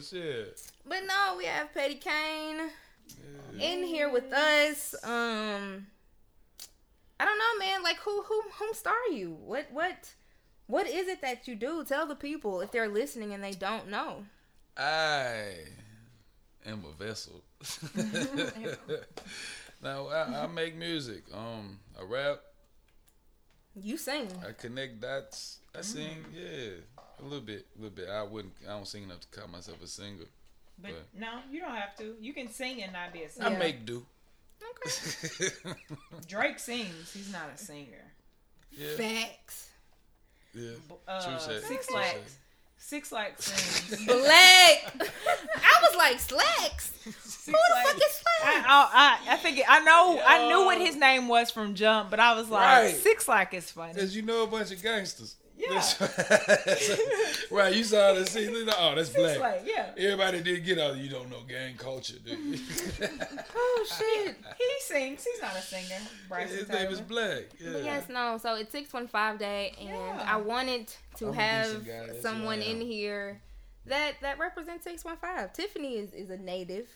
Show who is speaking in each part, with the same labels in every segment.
Speaker 1: shit.
Speaker 2: But no, we have Petty Kane in here with us. Um, I don't know, man. Like, who, who, whom star you? What, what, what is it that you do? Tell the people if they're listening and they don't know.
Speaker 1: I am a vessel. now I, I make music. Um, I rap.
Speaker 2: You sing.
Speaker 1: I connect dots. I sing. Yeah, a little bit, a little bit. I wouldn't. I don't sing enough to call myself a singer.
Speaker 3: But
Speaker 1: But-
Speaker 3: no, you don't have to. You can sing and not be a singer.
Speaker 2: I
Speaker 1: make do.
Speaker 2: Okay.
Speaker 3: Drake sings. He's not a singer.
Speaker 1: yeah,
Speaker 2: Facts.
Speaker 1: yeah.
Speaker 3: Uh,
Speaker 1: True.
Speaker 3: Six
Speaker 1: True
Speaker 3: Six Lax sings.
Speaker 2: Black. I was like slacks. Who the fuck is
Speaker 3: I,
Speaker 2: slacks?
Speaker 3: I, I, I think it, I know I knew what his name was from Jump, but I was like
Speaker 1: Right.
Speaker 3: Six Lack is funny.
Speaker 1: Cause you know a bunch of gangsters.
Speaker 3: Yeah.
Speaker 1: Right, you saw the scene. Oh, that's
Speaker 3: Six
Speaker 1: black.
Speaker 3: Lack, yeah.
Speaker 1: Everybody did get out. You don't know gang culture, do you?
Speaker 2: Oh shit.
Speaker 3: He sings. He's not a singer. Bryson
Speaker 1: His name is Black. Yeah.
Speaker 2: Yes, no. So it's six one five day, and
Speaker 3: Yeah.
Speaker 2: I wanted to
Speaker 1: I'm
Speaker 2: have
Speaker 1: decent guy, that's
Speaker 2: someone in here that that represents six one five. Tiffany is is a native,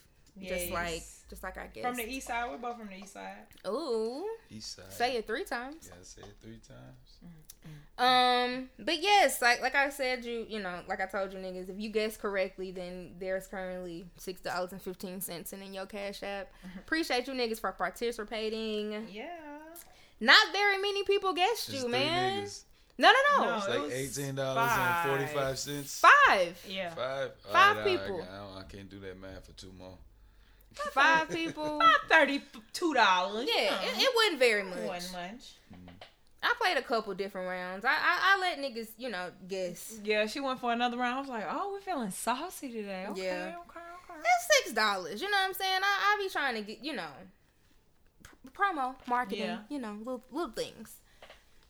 Speaker 2: just like just like I guess.
Speaker 3: From the east side. We're both from the east side.
Speaker 2: Ooh,
Speaker 1: East side.
Speaker 2: say it three times.
Speaker 1: Yeah, say it three times.
Speaker 2: Um, but yes, like like I said, you you know, like I told you niggas, if you guess correctly, then there's currently six dollars and fifteen cents in your cash app. Appreciate you niggas for participating.
Speaker 3: Yeah.
Speaker 2: Not very many people guessed
Speaker 1: Just
Speaker 2: you,
Speaker 1: three
Speaker 2: man.
Speaker 1: niggas.
Speaker 2: No, no, no,
Speaker 3: No.
Speaker 1: It's
Speaker 3: it
Speaker 1: like
Speaker 3: was
Speaker 1: eighteen dollars and forty five cents.
Speaker 2: five.
Speaker 3: Yeah.
Speaker 1: Five.
Speaker 2: Five
Speaker 1: Alright, I-
Speaker 2: people.
Speaker 1: I, don't- I can't do that math for two more.
Speaker 2: Five people.
Speaker 3: About thirty-two dollars.
Speaker 2: Yeah, it, it wasn't very
Speaker 3: it
Speaker 2: much.
Speaker 3: wasn't much.
Speaker 2: I played a couple different rounds. I, I I let niggas, you know, guess.
Speaker 3: Yeah, she went for another round. I was like, oh, we're feeling saucy today. Okay,
Speaker 2: Yeah.
Speaker 3: okay, okay.
Speaker 2: That's six dollars. You know what I'm saying? I, I be trying to get, you know, pr- promo, marketing,
Speaker 3: Yeah.
Speaker 2: you know, little little things.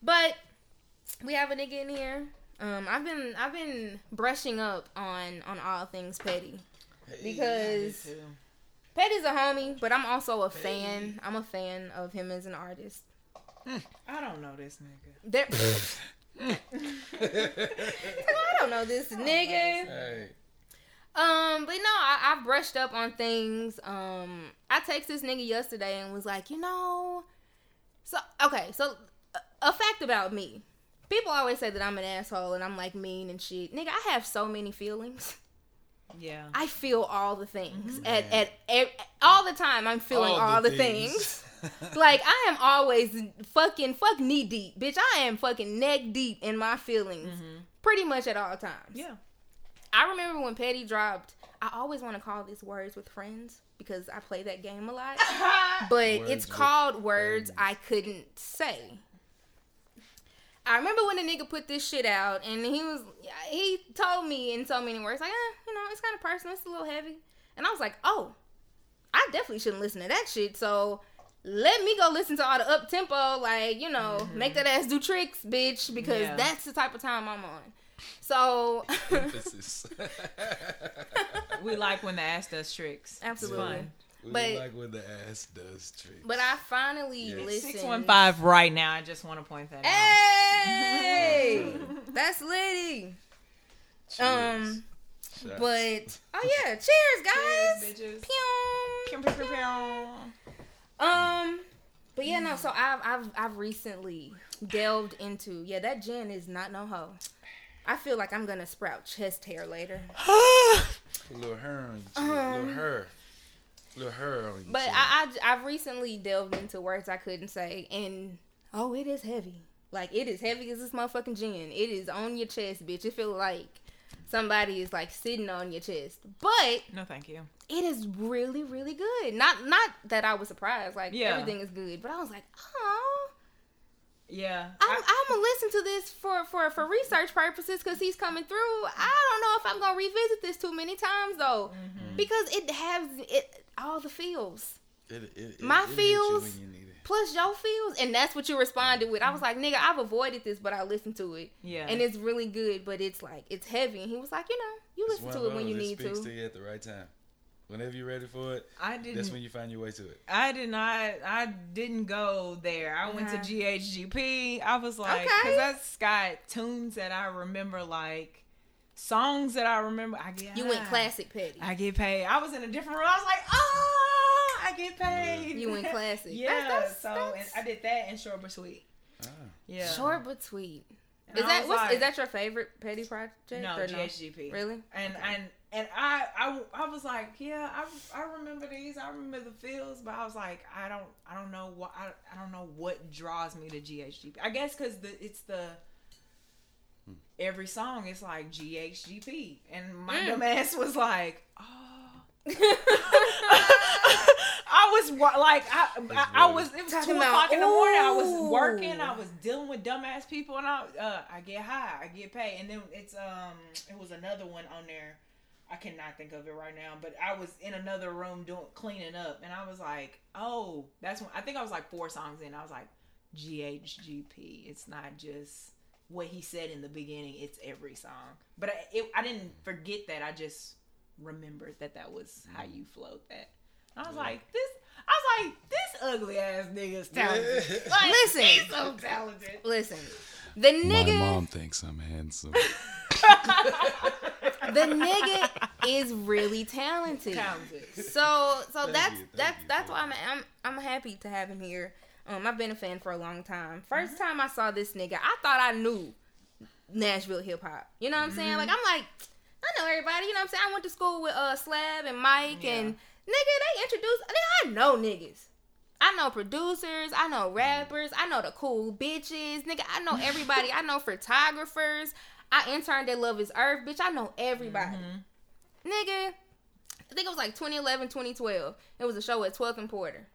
Speaker 2: But we have a nigga in here. Um, I've been I've been brushing up on on all things petty because Petty's a homie, but I'm also a fan. I'm a fan of him as an artist.
Speaker 3: I don't know this nigga.
Speaker 2: There, I don't know this nigga.
Speaker 1: Hey,
Speaker 2: Um, but no, I, I brushed up on things. Um, I texted this nigga yesterday and was like, you know, so okay, so a, a fact about me. People always say that I'm an asshole and I'm like mean and shit. Nigga, I have so many feelings.
Speaker 3: Yeah.
Speaker 2: I feel all the things mm. at, at at all the time. I'm feeling all,
Speaker 1: All
Speaker 2: the,
Speaker 1: the
Speaker 2: things.
Speaker 1: things.
Speaker 2: like I am always fucking fuck knee deep, bitch. I am fucking neck deep in my feelings, mm-hmm. pretty much at all times.
Speaker 3: Yeah.
Speaker 2: I remember when Petty dropped. I always want to call this words with friends because I play that game a lot. But
Speaker 1: Words
Speaker 2: it's called words
Speaker 1: Friends.
Speaker 2: I couldn't say. I remember when the nigga put this shit out and he was he told me in so many words like, eh, you know, it's kind of personal, it's a little heavy, and I was like, oh, I definitely shouldn't listen to that shit. So let me go listen to all the up tempo, like you know, make that ass do tricks, bitch, because
Speaker 3: Yeah.
Speaker 2: that's the type of time I'm on. So
Speaker 1: emphasis.
Speaker 3: We like when the ass does tricks.
Speaker 2: Absolutely.
Speaker 3: It's fun.
Speaker 1: We
Speaker 2: But-
Speaker 1: like when the ass does tricks.
Speaker 2: But I finally
Speaker 1: Yeah.
Speaker 2: listened.
Speaker 3: Six one five right now. I just want to point that out.
Speaker 2: Hey, that's litty.
Speaker 1: Cheers.
Speaker 2: Um,
Speaker 1: Shots.
Speaker 2: but oh yeah, cheers, guys.
Speaker 3: Cheers, bitches.
Speaker 2: Pew.
Speaker 3: Pew, pew, pew, pew.
Speaker 2: Um, but yeah, no. So I've I've I've recently delved into yeah that gin is not no hoe. I feel like I'm gonna sprout chest hair later.
Speaker 1: A little hair on your.
Speaker 2: Um,
Speaker 1: little hair. Little hair on your
Speaker 2: But
Speaker 1: chin.
Speaker 2: I, I I've recently delved into words I couldn't say, and oh, it is heavy. Like it is heavy as this motherfucking gin. It is on your chest, bitch. It feel like somebody is like sitting on your chest. But
Speaker 3: No, thank you.
Speaker 2: it is really, really good. Not not that I was surprised. Like
Speaker 3: Yeah.
Speaker 2: everything is good, but I was like, oh,
Speaker 3: Yeah.
Speaker 2: I'm, I'm gonna listen to this for for for research purposes because he's coming through. I don't know if I'm gonna revisit this too many times though,
Speaker 3: Mm-hmm.
Speaker 2: because it has it all the feels
Speaker 1: It, it, it,
Speaker 2: my
Speaker 1: it
Speaker 2: feels-
Speaker 1: you
Speaker 2: plus your feels, and that's what you responded with. I was like, nigga, I've avoided this, but I listened to it,
Speaker 3: yeah.
Speaker 2: and it's really good, but it's like it's heavy. And he was like, you know, you listen to it when you
Speaker 1: those,
Speaker 2: need
Speaker 1: speaks
Speaker 2: to.
Speaker 1: to you at the right time. Whenever you're ready for it,
Speaker 3: I
Speaker 1: that's
Speaker 3: didn't.
Speaker 1: when you find your way to it.
Speaker 3: I did not. I didn't go there. I went to
Speaker 2: Uh-huh.
Speaker 3: GHGP. I was like,
Speaker 2: Okay.
Speaker 3: because that's got tunes that I remember like songs that I remember. I get
Speaker 2: You went
Speaker 3: high.
Speaker 2: classic petty.
Speaker 3: I get paid. I was in a different room. I was like, oh, I get paid.
Speaker 2: You went classic.
Speaker 3: yeah.
Speaker 2: That's- that's-
Speaker 3: so
Speaker 2: that's-
Speaker 3: And I did that and short but sweet.
Speaker 1: Ah.
Speaker 3: Yeah.
Speaker 2: Short but sweet.
Speaker 3: And
Speaker 2: Is
Speaker 3: I
Speaker 2: that what's,
Speaker 3: like-
Speaker 2: is that your favorite petty project?
Speaker 3: no
Speaker 2: or
Speaker 3: GHGP?
Speaker 2: Really?
Speaker 3: And and and I, I I was like, yeah, I, I remember these. I remember the feels, but I was like, I don't I don't know what I, I don't know what draws me to GHGP. I guess because the it's the every song is like GHGP, and my
Speaker 2: Mm.
Speaker 3: dumb ass was like, oh. I was like, I, I, I was. It was
Speaker 2: Talking
Speaker 3: two
Speaker 2: about,
Speaker 3: o'clock in the morning. I was working. I was dealing with dumbass people, and I, uh, I get high. I get paid, and then it's um, it was another one on there. I cannot think of it right now, but I was in another room doing cleaning up, and I was like, oh, that's when I think I was like four songs in. I was like, GHGP. It's not just what he said in the beginning. It's every song. But I, it, I didn't forget that. I just remembered that that was how you flowed that. I was like, this. I was like, this ugly ass nigga's talented.
Speaker 1: Yeah.
Speaker 3: Like,
Speaker 2: Listen.
Speaker 3: he's so talented.
Speaker 2: Listen, the nigga.
Speaker 1: My
Speaker 2: nigga,
Speaker 1: mom thinks I'm handsome.
Speaker 2: the nigga is really talented.
Speaker 3: Talented.
Speaker 2: So, so
Speaker 1: Thank
Speaker 2: that's
Speaker 1: you,
Speaker 2: that's
Speaker 1: you,
Speaker 2: that's
Speaker 1: thank
Speaker 2: why I'm I'm I'm happy to have him here. Um, I've been a fan for a long time. 1st time I saw this nigga, I thought I knew Nashville hip hop. You know what I'm saying? Like I'm like, I know everybody. You know what I'm saying? I went to school with uh Slab and Mike and nigga. They introduced. Nigga, I know niggas. I know producers. I know rappers. I know the cool bitches. Nigga, I know everybody. I know photographers. I interned at Love Is Earth, bitch. I know everybody. Nigga, I think it was like 2011, 2012. It was a show at 12th and Porter.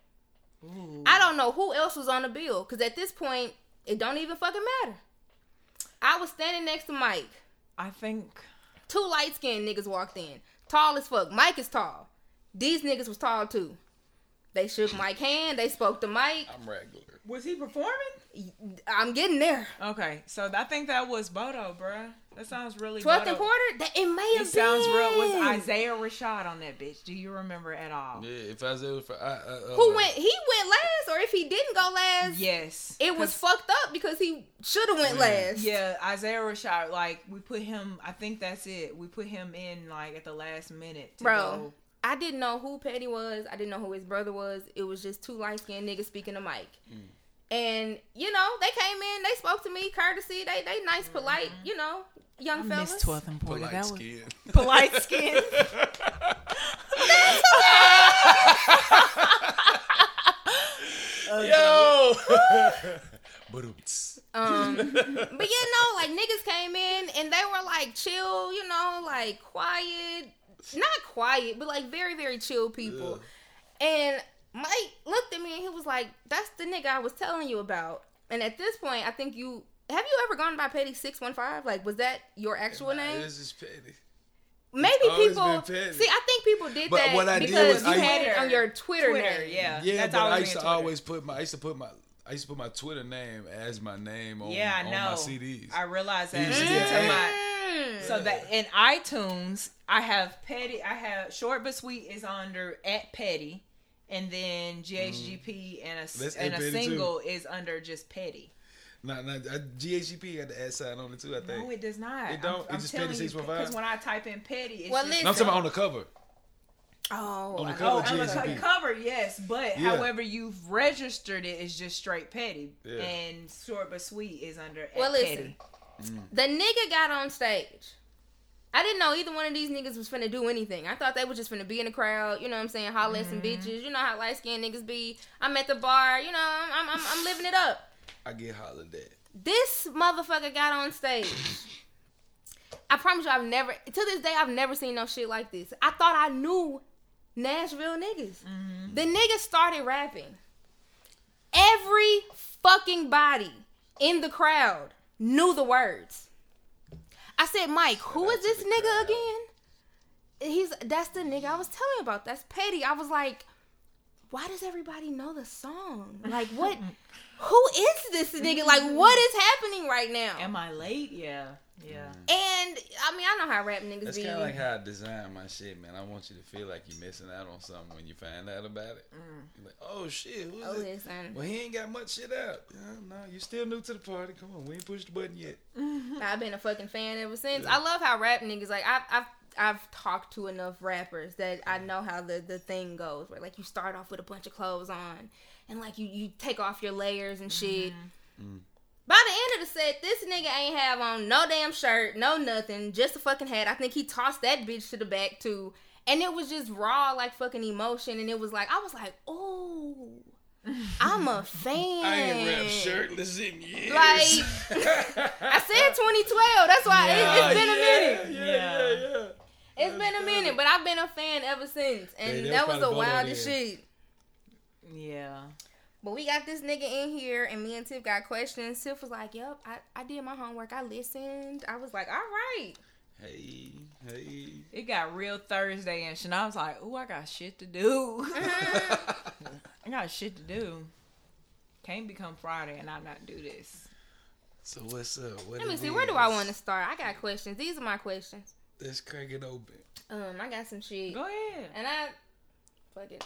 Speaker 3: Ooh.
Speaker 2: I don't know who else was on the bill because at this point, it don't even fucking matter. I was standing next to Mike.
Speaker 3: I think
Speaker 2: Two light skinned niggas walked in. Tall as fuck. Mike is tall. These niggas was tall too. They shook Mike's hand. They spoke to Mike.
Speaker 1: I'm regular.
Speaker 3: was he performing?
Speaker 2: I'm getting there.
Speaker 3: Okay, so I think that was Bodo, bruh. That sounds really.
Speaker 2: 12th
Speaker 3: Bodo.
Speaker 2: and Porter? That, it may have
Speaker 3: It sounds real. Was. Isaiah Rashad on that bitch? Do you remember at all?
Speaker 1: Yeah, if I was for, I, I, uh,
Speaker 2: Who went? He went last, or if he didn't go last,
Speaker 3: Yes,
Speaker 2: it was fucked up because he should have went
Speaker 1: Yeah.
Speaker 2: last.
Speaker 3: Yeah, Isaiah Rashad. Like we put him. I think that's it. We put him in like at the last minute. To
Speaker 2: Bro,
Speaker 3: go.
Speaker 2: I didn't know who Petty was. I didn't know who his brother was. It was just two light skinned niggas speaking to Mike.
Speaker 1: Mm.
Speaker 2: And, you know, they came in, they spoke to me, courtesy. They they nice, polite, you know, young
Speaker 3: I
Speaker 2: fellas.
Speaker 3: miss 12th and Porter.
Speaker 1: polite
Speaker 3: That was
Speaker 1: skin.
Speaker 3: polite skin.
Speaker 1: Yo. Ba-dum-ts.
Speaker 2: Um, but you know, like niggas came in and they were like chill, you know, like quiet, not quiet, but like very very chill people. And Mike looked at me and he was like, "That's the nigga I was telling you about." And at this point, I think you have you ever gone by Petty Six One Five? Like, was that your actual
Speaker 1: Nah,
Speaker 2: name?
Speaker 1: This is petty.
Speaker 2: Maybe
Speaker 1: always
Speaker 2: people
Speaker 1: been petty.
Speaker 2: see. I think people did
Speaker 1: But
Speaker 2: that
Speaker 1: what I did
Speaker 2: because
Speaker 1: was
Speaker 2: you
Speaker 1: I-
Speaker 2: had it on your Twitter,
Speaker 3: Twitter,
Speaker 2: name.
Speaker 3: yeah.
Speaker 1: Yeah,
Speaker 3: That's
Speaker 1: but I
Speaker 3: always
Speaker 1: used to
Speaker 3: Twitter.
Speaker 1: always put my I used to put my I used to put my Twitter name as my name on,
Speaker 3: Yeah, I
Speaker 1: on
Speaker 3: know.
Speaker 1: my CDs.
Speaker 3: I realized that.
Speaker 1: You see
Speaker 3: Into
Speaker 1: that?
Speaker 3: my-
Speaker 2: Mm.
Speaker 3: So that in iTunes, I have Petty. I have Short but Sweet is under at Petty, and then GHGP and a
Speaker 1: That's
Speaker 3: and a
Speaker 1: Petty, too.
Speaker 3: single is under just Petty.
Speaker 1: Nah, nah, uh, I, GHGP got the ad sign on it too. I think.
Speaker 3: No, it does not.
Speaker 1: It don't? It just Petty 615?
Speaker 3: Because when I type in Petty, it's
Speaker 2: Well,
Speaker 3: just,
Speaker 2: listen.
Speaker 1: no, I'm talking about on the cover.
Speaker 2: Oh,
Speaker 1: On the cover.
Speaker 3: Oh, on the cover, yes, but
Speaker 1: Yeah.
Speaker 3: however you've registered it is just straight Petty,
Speaker 1: Yeah.
Speaker 3: and Short but Sweet is under at
Speaker 2: Well, listen.
Speaker 3: Petty. Mm.
Speaker 2: the nigga got on stage. I didn't know either one of these niggas was finna do anything. I thought they was just finna be in the crowd, you know what I'm saying, holler at some mm-hmm. bitches. You know how light skinned niggas be. I'm at the bar, you know, I'm, I'm, I'm living it up.
Speaker 1: I get hollered at.
Speaker 2: This motherfucker got on stage. I promise you, I've never, to this day, I've never seen no shit like this. I thought I knew Nashville niggas. Mm-hmm. The niggas started rapping. Every fucking body in the crowd knew the words. I said, Mike, who is
Speaker 1: Shout out to
Speaker 2: this nigga
Speaker 1: crowd.
Speaker 2: again? He's that's the nigga I was telling you about. That's Petty. I was like, why does everybody know the song? Like what who is this nigga? Like what mm-hmm. is happening right now?
Speaker 3: Am I late? Yeah. Yeah. Mm.
Speaker 2: And I mean, I know how rap niggas
Speaker 1: That's
Speaker 2: be.
Speaker 1: kind of like how I design my shit, man. I want you to feel like you're missing out on something when you find out about it. Mm. You're like, oh shit, who's
Speaker 2: oh,
Speaker 1: it?
Speaker 2: listen.
Speaker 1: Well, he ain't got much shit out. Yeah, no, you're still new to the party. Come on, we ain't pushed the button yet.
Speaker 2: I've been a fucking fan ever since. I love how rap niggas like I've I've I've talked to enough rappers that I mm. know how the the thing goes where like you start off with a bunch of clothes on and like you you take off your layers and shit.
Speaker 1: Mm.
Speaker 2: By the end of the set, this nigga ain't have on no damn shirt, no nothing, just a fucking hat. I think he tossed that bitch to the back too. And it was just raw like fucking emotion and it was like I was like, "Oh, I'm a fan."
Speaker 1: I ain't rap shirtless in years.
Speaker 2: Like, I said 2012. That's why it,
Speaker 3: Yeah.
Speaker 2: it's been a minute.
Speaker 1: Yeah,
Speaker 3: Yeah.
Speaker 1: yeah, yeah.
Speaker 2: It's been a minute, but I've been a fan ever since, and
Speaker 1: Hey, that
Speaker 2: that
Speaker 1: was
Speaker 2: was the wildest shit.
Speaker 3: Yeah.
Speaker 2: But we got this nigga in here, and me and Tiff got questions. Tiff was like, "Yep, I, I did my homework. I listened. I was like, all right."
Speaker 1: Hey, hey.
Speaker 3: It got real Thursday, and Shania was like, "Ooh, I got shit to do. I got shit to do. Can't become Friday and I not do this."
Speaker 1: so what's up? What
Speaker 2: Let me
Speaker 1: it
Speaker 2: see. Where do I want to start? I got questions. These are my questions.
Speaker 1: Let's crack it open.
Speaker 2: Um, I got some shit,
Speaker 3: Go ahead.
Speaker 2: and I fuck it.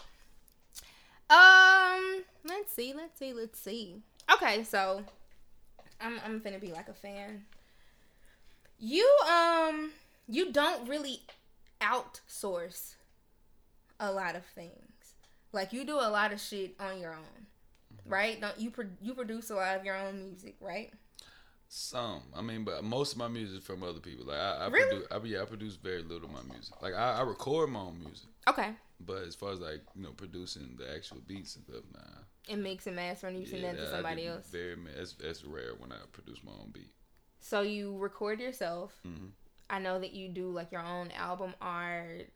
Speaker 2: Um, let's see, let's see, let's see. Okay, so I'm I'm finna be like a fan. You um you don't really outsource a lot of things. Like you do a lot of shit on your own, right? Don't you pro- you produce a lot of your own music, right?
Speaker 1: Some, I mean, but most of my music is from other people. Like I, I
Speaker 2: Really?
Speaker 1: produce, I, yeah, I produce very little of my music. Like I, I record my own music,
Speaker 2: Okay.
Speaker 1: But as far as like you know producing the actual beats and stuff, nah.
Speaker 2: And mix and master, and you send that
Speaker 1: that
Speaker 2: to somebody else.
Speaker 1: Very, that's that's rare when I produce my own beat.
Speaker 2: So you record yourself.
Speaker 1: hmm
Speaker 2: I know that you do like your own album art.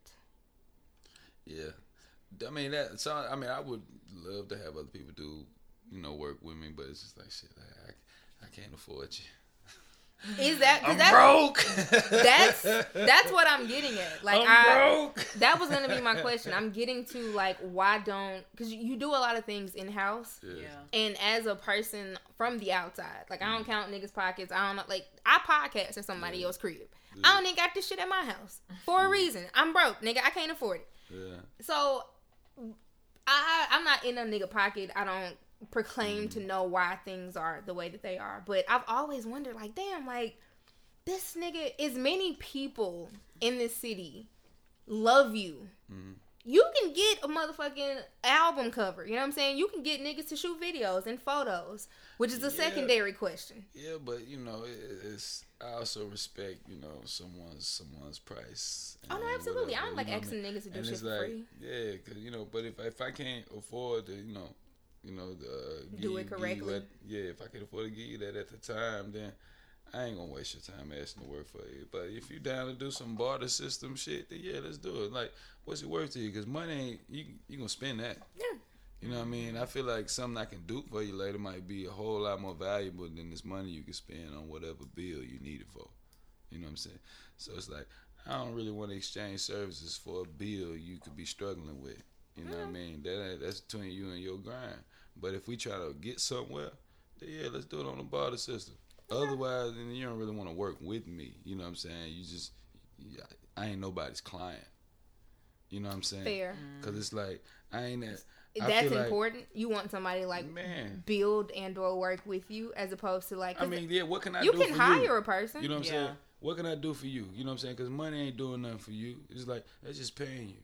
Speaker 1: Yeah, I mean that. So I mean, I would love to have other people do, you know, work with me, but it's just like shit. I, I, I can't afford you.
Speaker 2: Is that
Speaker 1: I'm
Speaker 2: that's,
Speaker 1: broke.
Speaker 2: That's that's what I'm getting at. Like
Speaker 1: I'm
Speaker 2: I
Speaker 1: broke.
Speaker 2: that was gonna be my question. I'm getting to like why don't because you do a lot of things in house,
Speaker 1: Yeah.
Speaker 3: Yeah.
Speaker 2: and as a person from the outside, like I don't mm. count niggas pockets. I don't know, like I podcast at somebody
Speaker 1: Yeah.
Speaker 2: else's crib. I don't even got this shit at my house for a mm. reason. I'm broke, nigga. I can't afford it.
Speaker 1: Yeah.
Speaker 2: So I I'm not in a nigga pocket. I don't proclaim to know why things are the way that they are. But I've always wondered, like, damn, like this nigga is many people in this city love you.
Speaker 1: Mhm.
Speaker 2: You can get a motherfucking album cover. You know what I'm saying? You can get niggas to shoot videos and photos, which is a
Speaker 1: Yeah.
Speaker 2: secondary question.
Speaker 1: Yeah, but you know, it, it's I also respect you know someone's someone's price.
Speaker 2: Oh no, absolutely.
Speaker 1: Whatever,
Speaker 2: don't like
Speaker 1: you know what I
Speaker 2: asking niggas to do shit for
Speaker 1: like,
Speaker 2: free.
Speaker 1: yeah, cause you know, but if if I can't afford to, you know, you know, uh,
Speaker 2: Do it
Speaker 1: you-
Speaker 2: correctly.
Speaker 1: what- yeah, if I can afford to give you that at the time, then I ain't gonna waste your time asking to work for you. But if you down to do some barter system shit, then yeah, let's do it. Like, what's it worth to you? Cause money ain't you you gonna spend that.
Speaker 2: Yeah.
Speaker 1: You know what I mean? I feel like something I can do for you later might be a whole lot more valuable than this money you can spend on whatever bill you need it for. You know what I'm saying? So it's like I don't really want to exchange services for a bill you could be struggling with. You know what I mean? That that's between you and your grind. But if we try to get somewhere, then yeah, let's do it on the barter system. Otherwise, then you don't really want to work with me. You know what I'm saying? You just, yeah, I ain't nobody's client. You know what I'm saying?
Speaker 2: Fair.
Speaker 1: Cause it's like I ain't that. I
Speaker 2: That's
Speaker 1: feel like-
Speaker 2: important. you want somebody like
Speaker 1: Man.
Speaker 2: build and or work with you as opposed to like
Speaker 1: I mean, yeah. What can I do
Speaker 2: you
Speaker 1: do
Speaker 2: can
Speaker 1: for
Speaker 2: hire
Speaker 1: you?
Speaker 2: a person.
Speaker 1: You know what I'm
Speaker 3: Yeah.
Speaker 1: saying? What can I do for you? You know what I'm saying? Because money ain't doing nothing for you. It's like that's just paying you.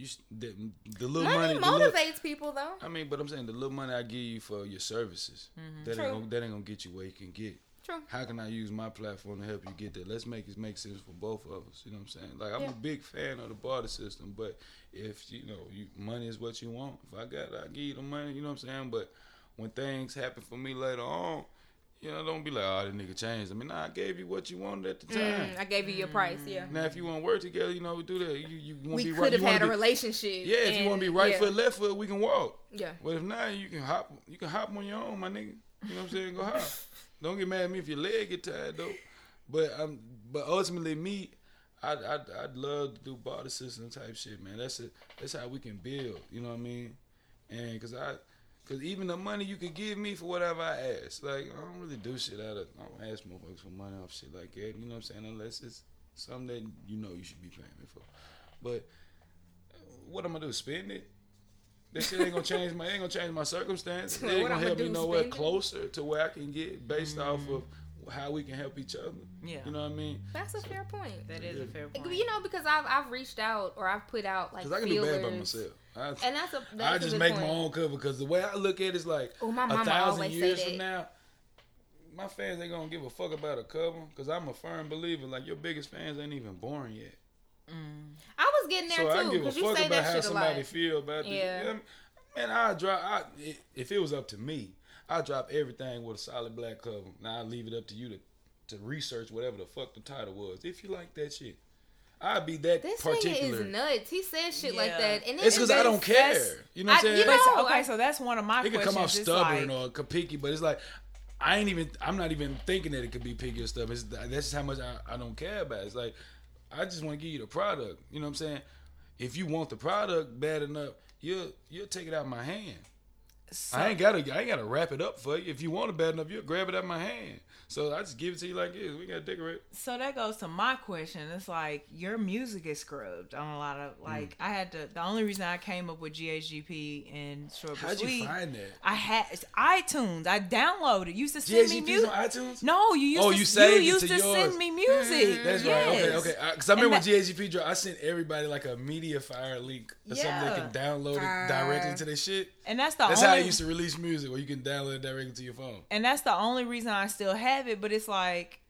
Speaker 1: You the, the little
Speaker 2: Money,
Speaker 1: money, the little-
Speaker 2: motivates people though.
Speaker 1: I mean, but I'm saying the little money I give you for your services, mm-hmm. that
Speaker 2: True.
Speaker 1: ain't gonna, that ain't gonna get you where you can get.
Speaker 2: True.
Speaker 1: How can I use my platform to help you get there? Let's make it make sense for both of us. You know what I'm saying? Like I'm
Speaker 2: Yeah.
Speaker 1: a big fan of the barter system, but if you know you money is what you want, if I got it, I give you the money. You know what I'm saying? But when things happen for me later on, you know, don't be like, oh, that nigga changed. I mean, nah, I gave you what you wanted at the time.
Speaker 2: Mm, I gave you your price. Yeah.
Speaker 1: Now, if you want to work together, you know, we do that. You, you want
Speaker 2: We
Speaker 1: to be
Speaker 2: could
Speaker 1: right.
Speaker 2: have
Speaker 1: you wanna
Speaker 2: had a
Speaker 1: be-
Speaker 2: relationship.
Speaker 1: Yeah, if you want to be right
Speaker 2: yeah.
Speaker 1: foot, left foot, we can walk.
Speaker 2: Yeah.
Speaker 1: But if not, you can hop. You can hop on your own, my nigga. You know what I'm saying? Go hop. Don't get mad at me if your leg get tired though. But um, but ultimately, me, I'd, I'd I'd love to do barter system type shit, man. That's it. That's how we can build. You know what I mean? And cause I, Cause even the money you could give me for whatever I ask, like I don't really do shit out of. I don't ask motherfuckers for money off shit like that. You know what I'm saying? Unless it's something that you know you should be paying me for. But what I'm gonna do? Spend it? That shit ain't gonna change my ain't gonna change my circumstance. It ain't gonna help me nowhere closer to where I can get based off mm. of how we can help each other.
Speaker 3: Yeah.
Speaker 1: You know what I mean?
Speaker 2: That's a fair point.
Speaker 3: That is a fair point.
Speaker 2: You know, because I've I've reached out or I've put out like
Speaker 1: Cause I can
Speaker 2: feelers,
Speaker 1: do bad by myself. I,
Speaker 2: and that's a that's
Speaker 1: I
Speaker 2: a
Speaker 1: just
Speaker 2: good
Speaker 1: make
Speaker 2: point.
Speaker 1: my own cover because the way I look at it is like
Speaker 2: Oh, my
Speaker 1: a thousand years from now, my fans ain't gonna give a fuck about a cover because I'm a firm believer. Like your biggest fans ain't even born yet, mm.
Speaker 2: I was getting there
Speaker 1: so I give a fuck about how somebody feel about this.
Speaker 2: Yeah.
Speaker 1: You know I mean? Man, I drop. I, if it was up to me, I drop everything with a solid black cover. Now I leave it up to you to to research whatever the fuck the title was. If you like that shit, I'd be that
Speaker 2: This
Speaker 1: particular.
Speaker 2: nigga is nuts. He says shit like that, and
Speaker 1: it's because I don't care. You know what I'm saying?
Speaker 2: you
Speaker 3: But
Speaker 2: know-
Speaker 3: okay, so that's one of my
Speaker 1: it could come off stubborn
Speaker 3: like,
Speaker 1: or picky, but it's like I ain't even. I'm not even thinking that it could be picky or stuff. It's that's just how much I, I don't care about. it. It's like I just want to give you the product. You know what I'm saying? If you want the product bad enough, you'll you'll take it out of my hand.
Speaker 3: So-
Speaker 1: I ain't gotta I ain't gotta wrap it up for you. If you want it bad enough, you'll grab it out of my hand. So I just give it to you like this. We gotta decorate.
Speaker 3: so that goes to my question. It's like your music is scrubbed on a lot of
Speaker 1: Mm.
Speaker 3: like I had to. The only reason I came up with GHGP and Short
Speaker 1: How'd
Speaker 3: Sweet,
Speaker 1: you find that?
Speaker 3: I had it's iTunes. I downloaded. You used to send me music.
Speaker 1: on iTunes.
Speaker 3: No, you used
Speaker 1: Oh,
Speaker 3: to.
Speaker 1: you saved it
Speaker 3: used
Speaker 1: to
Speaker 3: to
Speaker 1: yours.
Speaker 3: send me music.
Speaker 1: That's
Speaker 3: yes.
Speaker 1: right. Okay, okay. Because I, remember
Speaker 3: And
Speaker 1: when GHGP dropped, I sent everybody like a MediaFire link or something they can download it directly to their shit.
Speaker 3: And that's the
Speaker 1: That's how I used to release music, where you can download it directly to your phone.
Speaker 3: and that's the only reason I still have it. But it's like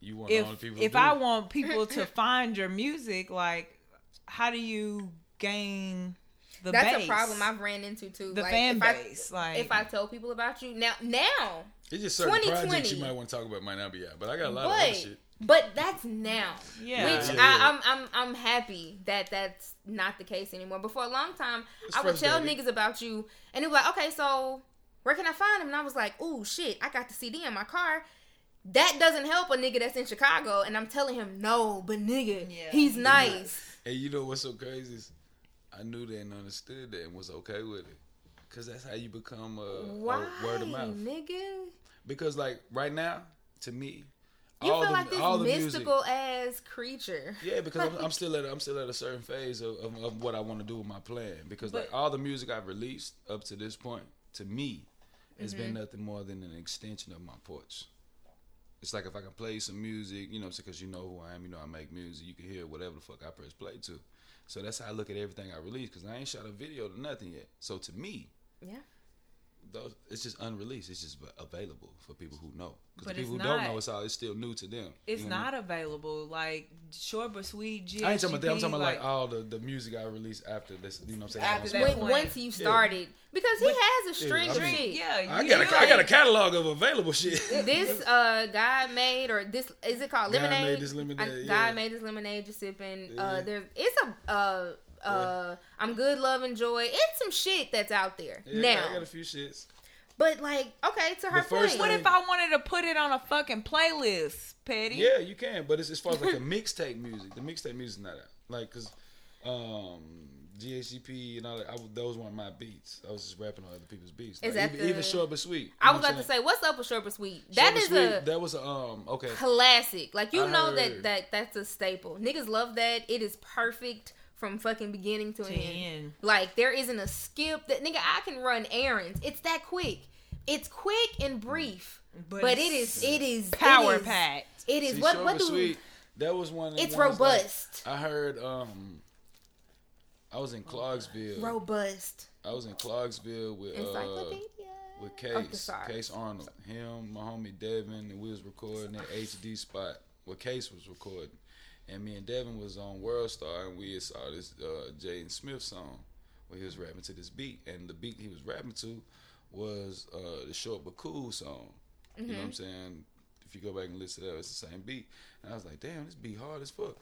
Speaker 1: You want
Speaker 3: if
Speaker 1: people.
Speaker 3: if I want people to find your music, like how do you gain the
Speaker 2: That's
Speaker 3: base?
Speaker 2: a problem I've ran into too.
Speaker 3: The
Speaker 2: like,
Speaker 3: fan
Speaker 2: if I-
Speaker 3: base, like
Speaker 2: if I tell people about you now, now,
Speaker 1: it's just certain projects
Speaker 2: 2020.
Speaker 1: you might want to talk about might not be out, but I got a lot of other
Speaker 2: but
Speaker 1: shit.
Speaker 2: but that's now.
Speaker 3: Yeah.
Speaker 2: Which
Speaker 1: Yeah, yeah.
Speaker 2: I, I'm I'm I'm happy that that's not the case anymore. But for a long time,
Speaker 1: It's
Speaker 2: I would tell niggas about you, and it was like, "Okay, so where can I find him?" And I was like, "Oh shit, I got the CD in my car." That doesn't help a nigga that's in Chicago, and I'm telling him, "No, but nigga,
Speaker 3: Yeah.
Speaker 2: he's nice."
Speaker 1: And you know what's so crazy is I knew they and understood that and was okay with it. Cause that's how you become a, a word of mouth.
Speaker 2: nigga?
Speaker 1: Because like right now, to me,
Speaker 2: You
Speaker 1: all
Speaker 2: feel
Speaker 1: the
Speaker 2: like this
Speaker 1: all the music,
Speaker 2: mystical ass creature.
Speaker 1: Yeah, because I'm, I'm still at I'm still at a certain phase of, of, of what I want to do with my plan. Because like all the music I've released up to this point, to me, has
Speaker 2: Mm-hmm.
Speaker 1: been nothing more than an extension of my porch. It's like if I can play some music, you know, because you know who I am, you know I make music. You can hear whatever the fuck I press play to. So that's how I look at everything I release. Because I ain't shot a video to nothing yet. So to me,
Speaker 2: Yeah.
Speaker 1: Those it's just unreleased. It's just available for people who know. Because
Speaker 3: But
Speaker 1: people
Speaker 3: it's
Speaker 1: who don't know, it's all it's still new to them.
Speaker 3: It's
Speaker 1: You know what I mean?
Speaker 3: not available. Like short but sweet. GHGP,
Speaker 1: I ain't talking about that. I'm talking about like, all the, the music I released after this. You know what I'm saying?
Speaker 3: After that
Speaker 2: When,
Speaker 3: point.
Speaker 2: once you started, because he has a string
Speaker 1: I mean-
Speaker 3: yeah,
Speaker 1: I
Speaker 3: you
Speaker 1: got a,
Speaker 3: do
Speaker 1: I got a catalog of available shit.
Speaker 2: this uh guy made or this is it called
Speaker 1: God
Speaker 2: lemonade?
Speaker 1: Made This Lemonade,
Speaker 2: I-
Speaker 1: yeah.
Speaker 2: God made this lemonade. Just sipping. Uh,
Speaker 1: Yeah.
Speaker 2: there's it's a uh uh I'm good, love, and joy. It's some shit that's out there
Speaker 1: Yeah,
Speaker 2: now.
Speaker 1: I got a few shits.
Speaker 2: but like, okay, to her
Speaker 1: The first
Speaker 3: What if I wanted to put it on a fucking playlist, Petty?
Speaker 1: Yeah, you can, but it's as far as like the mixtape music. The mixtape music's not out. Like, cause um, GHGP and all that. I, w- those weren't my beats. I was just rapping on other people's beats.
Speaker 2: Is
Speaker 1: Like,
Speaker 2: that
Speaker 1: even, even short but sweet.
Speaker 2: I was about to say, what's up with Short but Sweet?
Speaker 1: I'm
Speaker 2: That
Speaker 1: saying?
Speaker 2: is
Speaker 1: Short but
Speaker 2: a
Speaker 1: that was a um okay.
Speaker 2: classic. Like you
Speaker 1: I
Speaker 2: know that that that's a staple. Niggas love that. It is perfect from fucking beginning to,
Speaker 3: To
Speaker 2: end.
Speaker 3: end.
Speaker 2: Like there isn't a skip that nigga I can run errands. It's that quick. It's quick and brief.
Speaker 3: But
Speaker 2: But,
Speaker 3: it's
Speaker 2: it is it is
Speaker 3: Power
Speaker 2: it is,
Speaker 3: packed.
Speaker 2: It is
Speaker 1: See,
Speaker 2: what
Speaker 1: Short
Speaker 2: what
Speaker 1: but
Speaker 2: do
Speaker 1: sweet. That was one. Of
Speaker 2: it's
Speaker 1: ones, like,
Speaker 2: robust.
Speaker 1: I heard um. I was in Clarksville.
Speaker 2: robust.
Speaker 1: I was in Clarksville with uh, with Case,
Speaker 2: SARS.
Speaker 1: Case Arnold, him, my homie Devin, and we was recording at HD spot where Case was recording, and me and Devin was on World Star, and we saw this uh, Jaden Smith song where he was rapping to this beat, and the beat he was rapping to was uh, the Short but Cool song. You know what I'm saying? If you go back and listen to that, it's the same beat, and I was like, damn, this beat hard as fuck.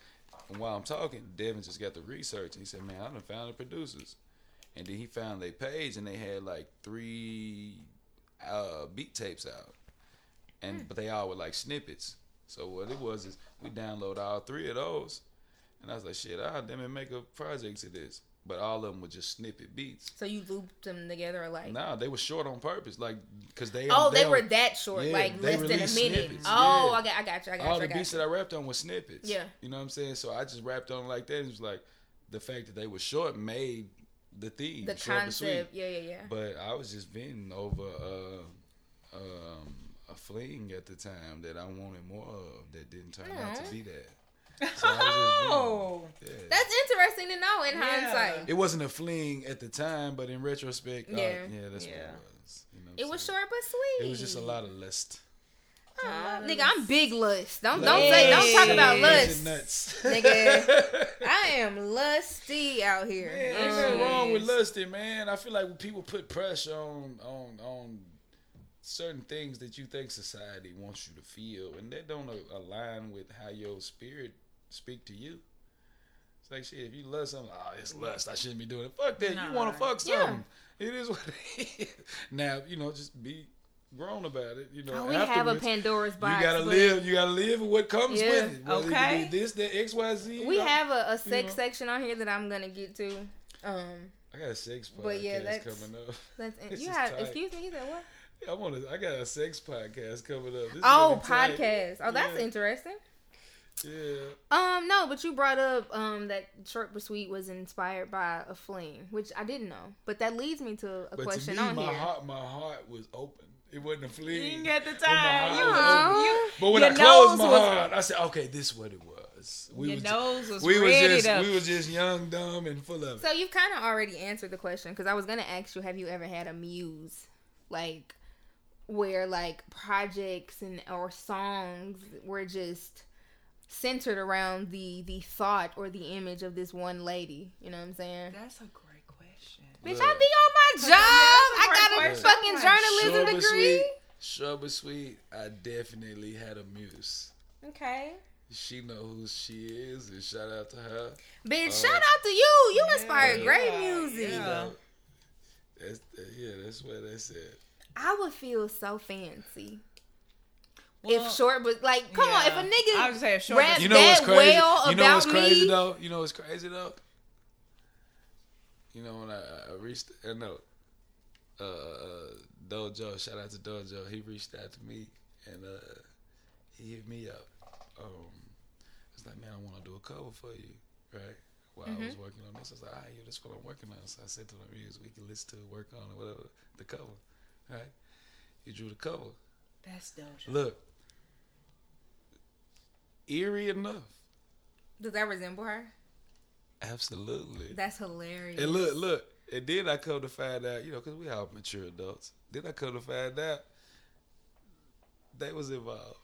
Speaker 1: And while I'm talking, Devin just got the research, and he said, man, I done found the producers. And then he found their page, and they had like three uh, beat tapes out, and but they all were like snippets. So what it was is we download all three of those, and I was like, shit, I'll damn it make a project to this. but all of them were just snippet beats.
Speaker 2: So you looped them together, like.
Speaker 1: Nah, they were short on purpose, like because they.
Speaker 2: Oh, they,
Speaker 1: don't-
Speaker 2: were that short,
Speaker 1: Yeah,
Speaker 2: like less than a minute.
Speaker 1: snippets,
Speaker 2: Oh,
Speaker 1: yeah.
Speaker 2: I got, I got you, I got
Speaker 1: all
Speaker 2: you,
Speaker 1: the
Speaker 2: got
Speaker 1: beats
Speaker 2: you.
Speaker 1: that I rapped on were snippets.
Speaker 2: Yeah.
Speaker 1: You know what I'm saying? So I just rapped on like that. It was like the fact that they were short made the theme
Speaker 2: the
Speaker 1: short and sweet.
Speaker 2: concept, yeah, yeah, yeah.
Speaker 1: But I was just venting over uh, um, a fling at the time that I wanted more of that didn't turn out to be that. So I was just
Speaker 3: Oh.
Speaker 1: Yeah.
Speaker 2: That's interesting to know in
Speaker 3: Yeah.
Speaker 2: hindsight.
Speaker 1: it wasn't a fling at the time, but in retrospect, uh,
Speaker 2: Yeah.
Speaker 1: yeah, that's what it was. You know what
Speaker 2: It
Speaker 1: I'm
Speaker 2: was
Speaker 1: saying?
Speaker 2: short but sweet.
Speaker 1: It was just a lot of lust.
Speaker 2: Aw, nigga, I'm big lust. Don't don't say don't talk about
Speaker 1: Lust
Speaker 2: lust.
Speaker 1: nuts.
Speaker 2: Nigga. I am lusty out here.
Speaker 1: Man, ain't
Speaker 2: Um,
Speaker 1: nothing wrong with
Speaker 3: Yes.
Speaker 1: lusting, man. I feel like when people put pressure on on on certain things that you think society wants you to feel, and that don't a- align with how your spirit speak to you. It's like shit. If you love something, oh, it's lust. I shouldn't be doing it. Fuck that. You want to fuck
Speaker 2: Yeah.
Speaker 1: something. It is what it is. Now you know, just be grown about it. You know,
Speaker 2: Oh, we have a Pandora's box.
Speaker 1: You gotta live. You gotta live with what comes
Speaker 2: Yeah.
Speaker 1: with it. Whether it
Speaker 3: Okay.
Speaker 1: be this, that, X, Y, Z.
Speaker 2: We
Speaker 1: you know.
Speaker 2: have a, a sex
Speaker 1: know.
Speaker 2: section on here that I'm gonna get to. Um,
Speaker 1: I got a sex podcast
Speaker 2: But yeah, that's-
Speaker 1: coming up.
Speaker 2: that's you have.
Speaker 1: tight.
Speaker 2: Excuse me. You said what?
Speaker 1: I want to. I got a sex podcast coming up. This
Speaker 2: Oh, podcast. Oh, that's
Speaker 1: Yeah.
Speaker 2: interesting.
Speaker 1: Yeah.
Speaker 2: Um, no, but you brought up um that short but sweet was inspired by a fling, which I didn't know. But that leads me to a
Speaker 1: But
Speaker 2: question
Speaker 1: to me,
Speaker 2: on
Speaker 1: my
Speaker 2: here.
Speaker 1: heart, my heart was open. It wasn't a
Speaker 3: you
Speaker 1: fling.
Speaker 3: didn't get the time.
Speaker 1: You was
Speaker 2: Aw.
Speaker 1: open.
Speaker 3: You,
Speaker 1: But when I closed my
Speaker 3: was-
Speaker 1: heart, I said, "Okay, this is what it was." We
Speaker 3: your
Speaker 1: was,
Speaker 3: nose was
Speaker 1: we was just, we was just young, dumb, and full of it.
Speaker 2: So you've kind of already answered the question because I was gonna ask you, have you ever had a muse, like where like projects and or songs were just centered around the the thought or the image of this one lady? You know what I'm saying?
Speaker 3: That's a great question.
Speaker 2: Bitch,
Speaker 1: Look.
Speaker 2: I be on my job.
Speaker 3: that's a
Speaker 2: I
Speaker 3: great
Speaker 2: got a
Speaker 3: question.
Speaker 2: fucking
Speaker 3: Like,
Speaker 2: journalism
Speaker 1: Short
Speaker 2: degree.
Speaker 1: sweet, short but sweet. I definitely had a muse.
Speaker 2: Okay.
Speaker 1: She know who she is, and shout out to her.
Speaker 2: Bitch,
Speaker 1: Uh,
Speaker 2: shout out to you. You
Speaker 3: yeah,
Speaker 2: inspired great
Speaker 3: yeah,
Speaker 2: music.
Speaker 1: You know, that's yeah, that's what they said.
Speaker 2: I would feel so fancy
Speaker 3: Well,
Speaker 2: if short, but like, come on, if a nigga
Speaker 3: I was saying short.
Speaker 2: rap
Speaker 3: but
Speaker 1: You know what's
Speaker 2: that
Speaker 1: crazy?
Speaker 2: well
Speaker 1: you know
Speaker 2: about
Speaker 1: what's crazy
Speaker 2: me.
Speaker 1: though? You know what's crazy though? You know when I, I reached, I know, uh, uh, Dojo. Shout out to Dojo. He reached out to me and uh, he hit me up. Um, it's like, man, I want to do a cover for you, right? While I was working on this, I was like, ah, yeah, that's what I'm working on. So I said to him, "Yes, we can listen to it, work on it, whatever, the cover, right? He drew the cover.
Speaker 3: That's dope.
Speaker 1: Look, eerie enough.
Speaker 2: Does that resemble her?
Speaker 1: Absolutely.
Speaker 2: That's hilarious.
Speaker 1: And look, look, and then I come to find out, you know, because we all mature adults. Then I come to find out they was involved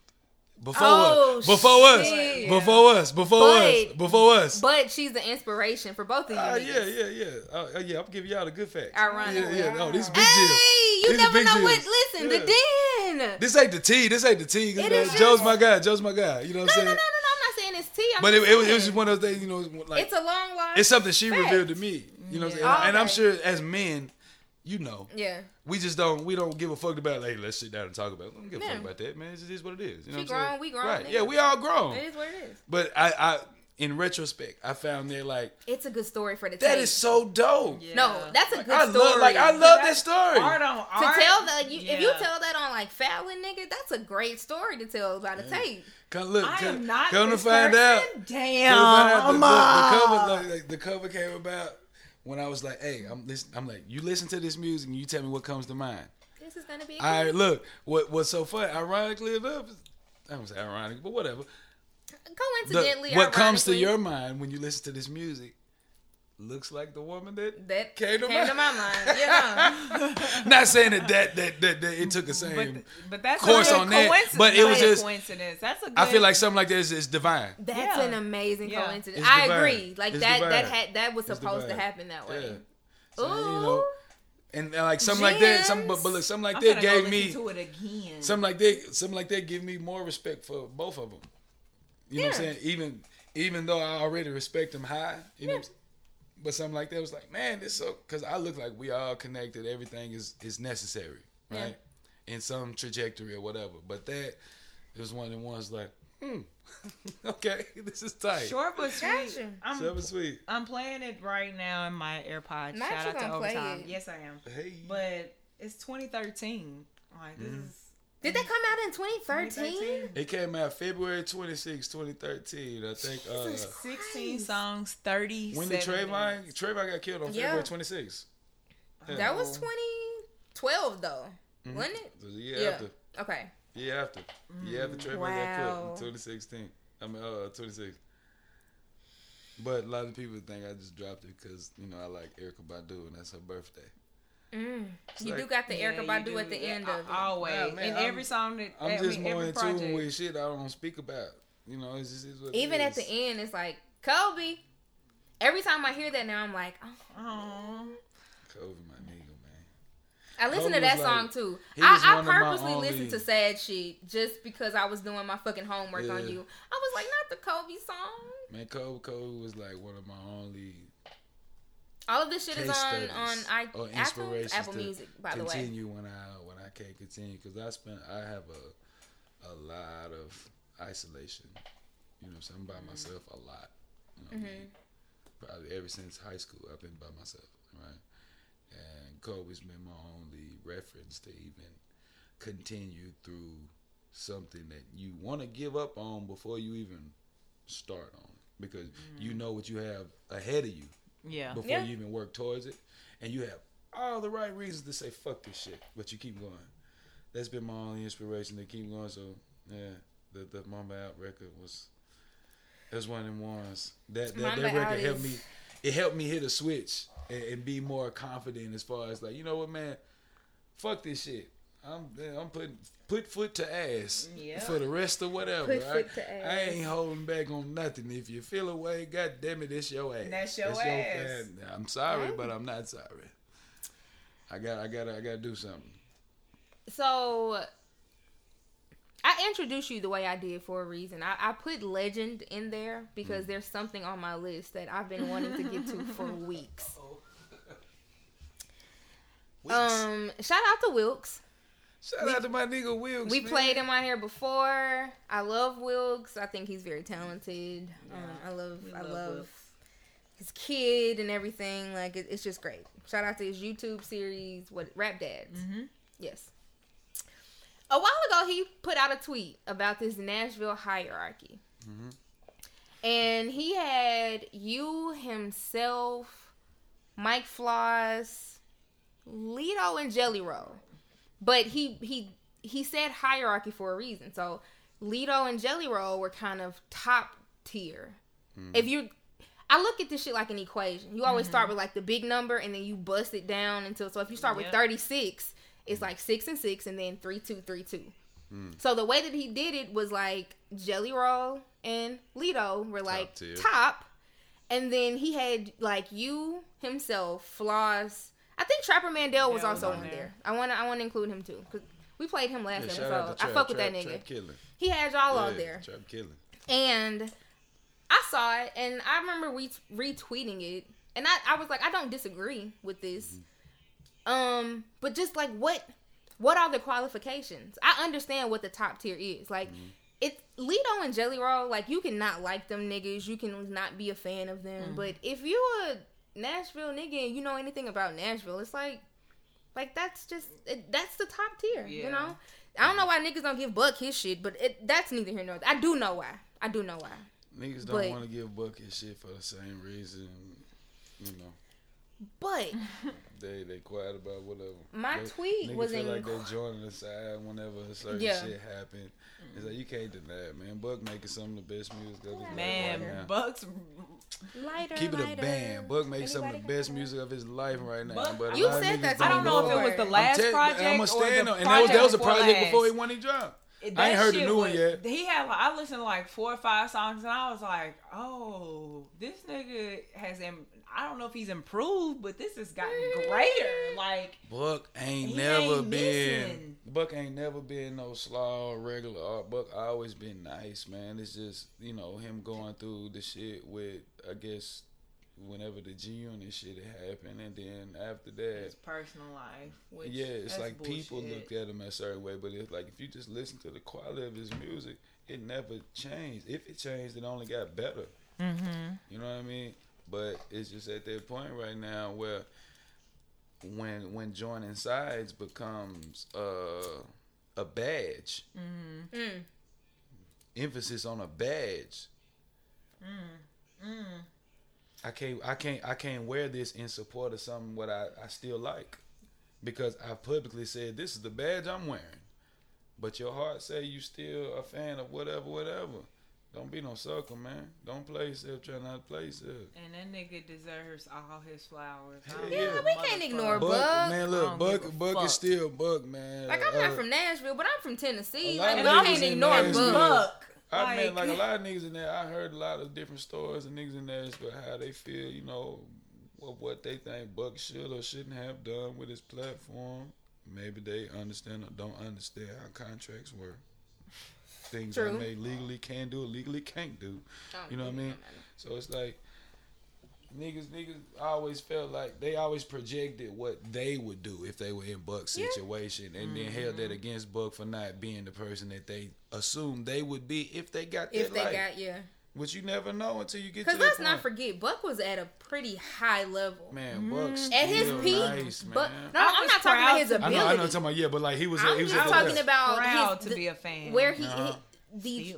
Speaker 1: before
Speaker 2: Oh,
Speaker 1: us, before
Speaker 2: shit.
Speaker 1: us, before us, before us,
Speaker 2: But-
Speaker 1: before us.
Speaker 2: But she's the inspiration for both of you.
Speaker 1: Ah,
Speaker 2: niggas.
Speaker 1: yeah, yeah, yeah. Oh, oh, yeah, I'm giving y'all the good facts.
Speaker 2: Ironically.
Speaker 1: Yeah, yeah. No, these big
Speaker 2: Hey,
Speaker 1: deals.
Speaker 2: You
Speaker 1: These
Speaker 2: never know what. Listen,
Speaker 1: Yeah.
Speaker 2: the den.
Speaker 1: This ain't the tea. This ain't the tea. 'cause,
Speaker 2: It
Speaker 1: you know,
Speaker 2: is
Speaker 1: Joe's my guy. Joe's my guy. You know what
Speaker 2: No,
Speaker 1: I'm
Speaker 2: no, no, no,
Speaker 1: saying?
Speaker 2: no. I'm not saying it's tea. I'm
Speaker 1: But it, it, was, it was just one of those things, you know, like
Speaker 2: It's a long life.
Speaker 1: it's something she
Speaker 2: fact.
Speaker 1: revealed to me. You know what I'm saying? And, I'm sure as men, you know,
Speaker 2: Yeah.
Speaker 1: we just don't we don't give a fuck about like, hey, let's sit down and talk about it. We don't give a
Speaker 2: Yeah.
Speaker 1: fuck about that, man. It just is what it is. You know
Speaker 2: She
Speaker 1: what I'm saying?
Speaker 2: grown, we grown,
Speaker 1: Right. Yeah, we all grown.
Speaker 2: It is what it is.
Speaker 1: But I, I in retrospect, I found that like
Speaker 2: It's a good story for the
Speaker 1: that
Speaker 2: tape.
Speaker 1: is so dope.
Speaker 3: Yeah.
Speaker 2: No, that's a
Speaker 1: Like,
Speaker 2: good
Speaker 1: I
Speaker 2: story.
Speaker 1: love like I love that story.
Speaker 3: Art on art.
Speaker 2: to tell that you, if you tell that on like Fallon, nigga, that's a great story to tell about a tape.
Speaker 1: Come look,
Speaker 3: I
Speaker 1: come,
Speaker 3: am not.
Speaker 1: come to find
Speaker 3: person.
Speaker 1: out. Come to
Speaker 3: Damn.
Speaker 1: find out the, the, the cover like, like, the cover came about when I was like, hey, I'm listen, I'm like, you listen to this music and you tell me what comes to mind.
Speaker 2: This is gonna be.
Speaker 1: All right, look, what what's so funny? Ironically enough, I don't say ironic, but whatever. The- what comes to your mind when you listen to this music looks like the woman that.
Speaker 2: that
Speaker 1: came
Speaker 2: came,
Speaker 1: to
Speaker 2: to, my mind. Yeah.
Speaker 1: Not saying that that that, that, that it took the same.
Speaker 3: But, but that's
Speaker 1: course
Speaker 3: a good
Speaker 1: on that, but it was just-
Speaker 3: coincidence. That's a good.
Speaker 1: I feel like something like this is divine.
Speaker 2: That's
Speaker 3: Yeah.
Speaker 2: an amazing
Speaker 3: Yeah.
Speaker 2: coincidence.
Speaker 1: It's
Speaker 2: I
Speaker 1: divine.
Speaker 2: agree. Like
Speaker 1: It's
Speaker 2: that. That had that was
Speaker 1: It's
Speaker 2: supposed to happen that way.
Speaker 1: Yeah.
Speaker 2: Ooh.
Speaker 1: You know, and, and like something like that, some but, but look, something like
Speaker 3: I'm
Speaker 1: that
Speaker 3: gonna go
Speaker 1: gave me
Speaker 3: to it again.
Speaker 1: something like that, something like that give me more respect for both of them. You know what I'm saying? Even even though I already respect them high, you know. what I'm saying? But something like that was like, man, this so because I look like we all connected. Everything is is necessary, right? In some trajectory or whatever. But that it was one of the ones like, Hmm. okay, this is tight.
Speaker 3: Short but sweet.
Speaker 2: Gotcha.
Speaker 3: I'm,
Speaker 1: Seven sweet.
Speaker 3: I'm playing it right now in my AirPods.
Speaker 2: Not
Speaker 3: Shout out to
Speaker 2: gonna
Speaker 3: Overtime. Yes, I am.
Speaker 1: Hey.
Speaker 3: But it's 2013. Like this
Speaker 1: Mhm.
Speaker 3: is
Speaker 2: Did that come out in 2013?
Speaker 3: 2013.
Speaker 1: It came out February 26, 2013. I think. Uh,
Speaker 2: Jesus
Speaker 3: 16 songs, 30.
Speaker 1: when did Trayvon? Trayvon got killed on
Speaker 2: Yeah.
Speaker 1: February 26.
Speaker 2: That was 2012 though,
Speaker 1: Mhm.
Speaker 2: wasn't it?
Speaker 1: The year
Speaker 2: Yeah.
Speaker 1: after.
Speaker 2: Okay.
Speaker 1: Year after. Year after Trayvon got
Speaker 2: Wow.
Speaker 1: killed in 2016. I mean, uh, 26. But a lot of people think I just dropped it because you know I like Erykah Badu and that's her birthday.
Speaker 2: Mm. You
Speaker 1: like-
Speaker 2: do got the Erykah
Speaker 3: Yeah, you
Speaker 2: Badu
Speaker 3: do.
Speaker 2: at the
Speaker 3: Yeah,
Speaker 2: end of it.
Speaker 3: Always.
Speaker 1: Nah, man,
Speaker 3: in
Speaker 1: I'm-
Speaker 3: every song that
Speaker 1: I'm
Speaker 3: I
Speaker 1: just
Speaker 3: mean,
Speaker 1: more
Speaker 3: every
Speaker 1: in
Speaker 3: project.
Speaker 1: tune with shit I don't speak about. You know, it's just it's what it
Speaker 2: Even at the end, it's like Kobe. Every time I hear that now, I'm like, oh.
Speaker 1: Kobe, my nigga, man.
Speaker 2: I listen
Speaker 1: Kobe
Speaker 2: to that
Speaker 1: was
Speaker 2: song
Speaker 1: like-
Speaker 2: too. I, I
Speaker 1: one of my
Speaker 2: purposely
Speaker 1: only-
Speaker 2: listened to sad shit just because I was doing my fucking homework on you. I was like, not the Kobe song.
Speaker 1: Man, Kobe, Kobe was like one of my only
Speaker 2: All of this shit is on
Speaker 1: studies
Speaker 2: on I,
Speaker 1: or inspirations
Speaker 2: Apple Music, by the way.
Speaker 1: continue when I when I can't continue because I spent I have a a lot of isolation. You know, what I'm by myself a lot. You know what I
Speaker 2: Mm-hmm.
Speaker 1: mean? Probably ever since high school, I've been by myself, right? And Kobe's been my only reference to even continue through something that you want to give up on before you even start on, because you know what you have ahead of you
Speaker 3: Yeah.
Speaker 1: before
Speaker 2: Yeah.
Speaker 1: you even work towards it, and you have all the right reasons to say fuck this shit, but you keep going. That's been my only inspiration to keep going. So yeah, the the Mamba Out record was that's one of them ones that that, that record
Speaker 2: Out
Speaker 1: helped
Speaker 2: is-
Speaker 1: me. It helped me hit a switch and, and be more confident as far as like you know what man, fuck this shit. I'm I'm putting put foot to ass
Speaker 3: Yeah.
Speaker 1: for the rest of whatever.
Speaker 2: Put
Speaker 1: I,
Speaker 2: foot to
Speaker 1: I ain't holding back on nothing. If you feel away, god damn it, it's your ass.
Speaker 3: That's your ass.
Speaker 1: fan. I'm sorry, but I'm not sorry. I got I got I got to do something.
Speaker 2: So I introduced you the way I did for a reason. I, I put legend in there because
Speaker 1: Mm.
Speaker 2: there's something on my list that I've been wanting to get to for weeks. Um, shout out to Wilkes.
Speaker 1: Shout out to my nigga Wilkes.
Speaker 2: We
Speaker 1: man.
Speaker 2: played him on here before. I love Wilkes. I think he's very talented. Um, I love,
Speaker 3: We
Speaker 2: I
Speaker 3: love
Speaker 2: love
Speaker 3: Wilkes.
Speaker 2: his kid and everything. Like it, it's just great. Shout out to his YouTube series, what Rap Dads.
Speaker 3: Mm-hmm.
Speaker 2: Yes. A while ago, he put out a tweet about this Nashville hierarchy.
Speaker 1: Mhm.
Speaker 2: And he had you, himself, Mike Floss, Lito, and Jelly Roll. But he he he said hierarchy for a reason. So Lito and Jelly Roll were kind of top tier. Hmm. If you I look at this shit like an equation. You always start hmm. with like the big number and then you bust it down until so if you start with 36, it's hmm. like 6 and 6 and then 3 2 3 2. So the way that he did it was like Jelly Roll and Lito were like
Speaker 1: tier.
Speaker 2: top and then he had like you himself, Floss. I think Trapper Mandel was
Speaker 3: Yeah,
Speaker 2: also
Speaker 3: on
Speaker 2: on
Speaker 3: there.
Speaker 2: there. I want to I want to include him too cuz we played him last
Speaker 1: Yeah,
Speaker 2: episode.
Speaker 1: shout
Speaker 2: I fuck with
Speaker 1: Trap,
Speaker 2: that nigga.
Speaker 1: Trap killing.
Speaker 2: He had y'all
Speaker 1: Yeah,
Speaker 2: out there.
Speaker 1: Trap killing.
Speaker 2: And I saw it and I remember re- retweeting it. And I, I was like, I don't disagree with this. Mm-hmm. Um, but just like what what are the qualifications? I understand what the top tier is. Like mm-hmm. it's Lito and Jelly Roll, like you cannot like them niggas, you can not be a fan of them. Mm-hmm. But if you a Nashville nigga and you know anything about Nashville, it's like like that's just it, that's the top tier, you know? I don't know why niggas don't give Buck his shit, but it, that's neither here nor there. I do know why. I do know why.
Speaker 1: Niggas don't want to give Buck his shit for the same reason. You know,
Speaker 2: But
Speaker 1: they they quiet about whatever.
Speaker 2: My
Speaker 1: They-
Speaker 2: tweet was
Speaker 1: feel
Speaker 2: in-
Speaker 1: like they joining the side whenever a certain
Speaker 2: Yeah.
Speaker 1: shit happened. It's like you can't deny it, man. Buck making some of the best music of his
Speaker 3: Man,
Speaker 1: right.
Speaker 3: Bucks.
Speaker 2: Lighter,
Speaker 1: Keep it a
Speaker 2: lighter.
Speaker 1: band. Buck makes some of the best music of his life right now.
Speaker 3: Buck-
Speaker 1: but
Speaker 2: You said that
Speaker 3: I don't know if it was the last
Speaker 1: tell-
Speaker 3: project
Speaker 1: I'ma
Speaker 3: or
Speaker 1: stand
Speaker 3: the
Speaker 1: on- and that was that was a project
Speaker 3: last.
Speaker 1: before he when he dropped.
Speaker 3: That
Speaker 1: I ain't heard the
Speaker 3: shit
Speaker 1: new one yet.
Speaker 3: He had I listened to like four or five songs and I was like, oh, this nigga has Im- I don't know if he's improved, but this has gotten greater. Like
Speaker 1: Buck ain't never
Speaker 3: ain't
Speaker 1: been.
Speaker 3: missing.
Speaker 1: Buck ain't never been no slaw regular art. Buck always been nice, man. It's just you know him going through the shit with I guess whenever the G Unit shit happened, and then after that, His
Speaker 3: personal life. Which,
Speaker 1: yeah, it's
Speaker 3: that's
Speaker 1: like people
Speaker 3: bullshit.
Speaker 1: looked at him a certain way. But it's like if you just listen to the quality of his music, it never changed. If it changed, it only got better.
Speaker 3: Mm-hmm.
Speaker 1: You know what I mean? But it's just at that point right now where when when joining sides becomes uh, a badge,
Speaker 3: Mm-hmm.
Speaker 2: Mm.
Speaker 1: emphasis on a badge.
Speaker 3: Mm. Mm.
Speaker 1: I can't I can't I can't wear this in support of something what I, I still like. Because I publicly said this is the badge I'm wearing. But your heart say you still a fan of whatever, whatever. Don't be no sucker, man. Don't play yourself, try not to play yourself.
Speaker 3: And that nigga deserves all his flowers. I
Speaker 1: yeah.
Speaker 2: we can't ignore
Speaker 1: Buck,
Speaker 2: Buck.
Speaker 1: man, look, Buck, Buck is still Buck, man.
Speaker 2: Like I'm
Speaker 1: Uh,
Speaker 2: not from Nashville, but I'm from Tennessee.
Speaker 1: A lot
Speaker 2: Like we can't
Speaker 1: in
Speaker 2: ignore
Speaker 1: Nashville-
Speaker 2: Buck.
Speaker 3: Buck.
Speaker 1: I mean,
Speaker 3: Like-
Speaker 1: like a lot of niggas in there. I heard a lot of different stories of niggas in there about how they feel, you know, what what they think Buck should or shouldn't have done with his platform. Maybe they understand or don't understand how contracts work. Things
Speaker 2: True.
Speaker 1: that they legally can do, legally can't do. You know what I mean? So it's like niggas, niggas always felt like they always projected what they would do if they were in Buck's
Speaker 2: Yeah.
Speaker 1: situation, and then held
Speaker 3: Mm-hmm.
Speaker 1: that against Buck for not being the person that they assumed they would be if they got that
Speaker 2: If they
Speaker 1: life.
Speaker 2: got yeah,
Speaker 1: Which you never know until you get to
Speaker 2: because
Speaker 1: that
Speaker 2: let's
Speaker 1: point.
Speaker 2: not forget Buck was at a pretty high level.
Speaker 1: man, Buck's
Speaker 2: At his peak,
Speaker 1: nice,
Speaker 2: but no,
Speaker 3: I
Speaker 2: I'm not talking about his
Speaker 3: to-
Speaker 1: I know, I
Speaker 2: ability.
Speaker 1: know, I'm talking about yeah, but like he was,
Speaker 2: I'm
Speaker 1: he was
Speaker 2: just
Speaker 1: at
Speaker 2: talking
Speaker 1: that-
Speaker 2: about
Speaker 3: proud
Speaker 2: his,
Speaker 3: to be a fan.
Speaker 2: where he,
Speaker 1: Uh-huh.
Speaker 2: he the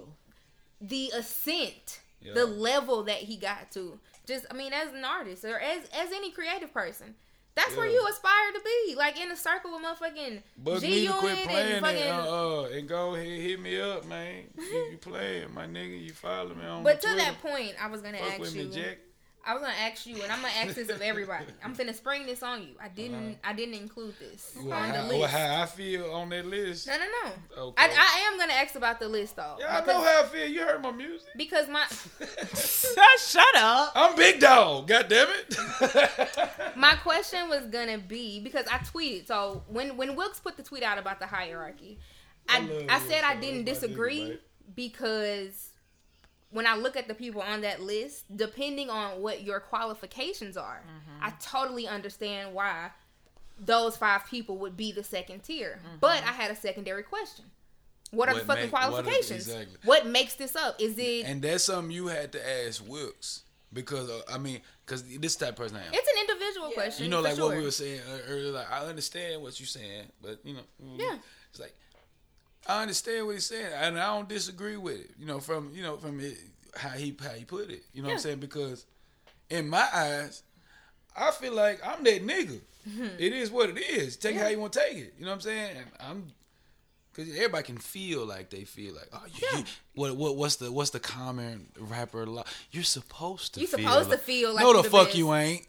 Speaker 2: the ascent,
Speaker 1: Yeah.
Speaker 2: the level that he got to. Just I mean, as an artist or as as any creative person, that's where you aspire to be. Like in a circle of motherfucking G Unit
Speaker 1: quit playing
Speaker 2: and fucking.
Speaker 1: uh, uh, and go ahead hit me up, man. you, you playing, my nigga? You follow me on
Speaker 2: but to
Speaker 1: Twitter.
Speaker 2: that point, I was gonna
Speaker 1: Fuck
Speaker 2: ask
Speaker 1: with
Speaker 2: you.
Speaker 1: me.
Speaker 2: I was gonna ask you, and I'm gonna ask this of everybody. I'm finna spring this on you. I didn't.
Speaker 1: Uh-huh.
Speaker 2: I didn't include this
Speaker 1: Well,
Speaker 2: on the
Speaker 1: how,
Speaker 2: list.
Speaker 1: well, how I feel on that list.
Speaker 2: no, no, no.
Speaker 1: Okay.
Speaker 2: I, I am gonna ask about the list though.
Speaker 1: yeah, I know how I feel. You heard my music.
Speaker 2: because my
Speaker 3: Shut up.
Speaker 1: I'm big dog. God damn it.
Speaker 2: my question was gonna be because I tweeted. So when when Wilkes put the tweet out about the hierarchy,
Speaker 1: I
Speaker 2: I I, said I didn't
Speaker 1: That's my nigga,
Speaker 2: disagree
Speaker 1: right?
Speaker 2: because when I look at the people on that list, depending on what your qualifications are,
Speaker 1: Mm-hmm.
Speaker 2: I totally understand why those five people would be the second tier.
Speaker 1: Mm-hmm.
Speaker 2: But I had a secondary question. What are
Speaker 1: What
Speaker 2: the fucking
Speaker 1: make- what are-
Speaker 2: qualifications?
Speaker 1: exactly.
Speaker 2: What makes this up? Is it?
Speaker 1: and that's something you had to ask Wilkes because uh, I mean, because this type of person I am.
Speaker 2: it's an individual question.
Speaker 1: you know,
Speaker 2: for
Speaker 1: like what we were saying uh, earlier. Like I understand what you're saying, but you know,
Speaker 2: Yeah.
Speaker 1: it's like I understand what he's saying, and I don't disagree with it. You know, from you know from it, how he how he put it. You know what I'm saying? Because in my eyes, I feel like I'm that nigga. Mm-hmm. It is what it is. Take it how you want to take it. You know what I'm saying? And I'm because everybody can feel like they feel like oh you,
Speaker 2: Yeah.
Speaker 1: you- what what what's the what's the common rapper lo- you're supposed to
Speaker 2: You
Speaker 1: feel
Speaker 2: supposed to feel like
Speaker 1: no the
Speaker 2: the
Speaker 1: fuck
Speaker 2: best.
Speaker 1: you ain't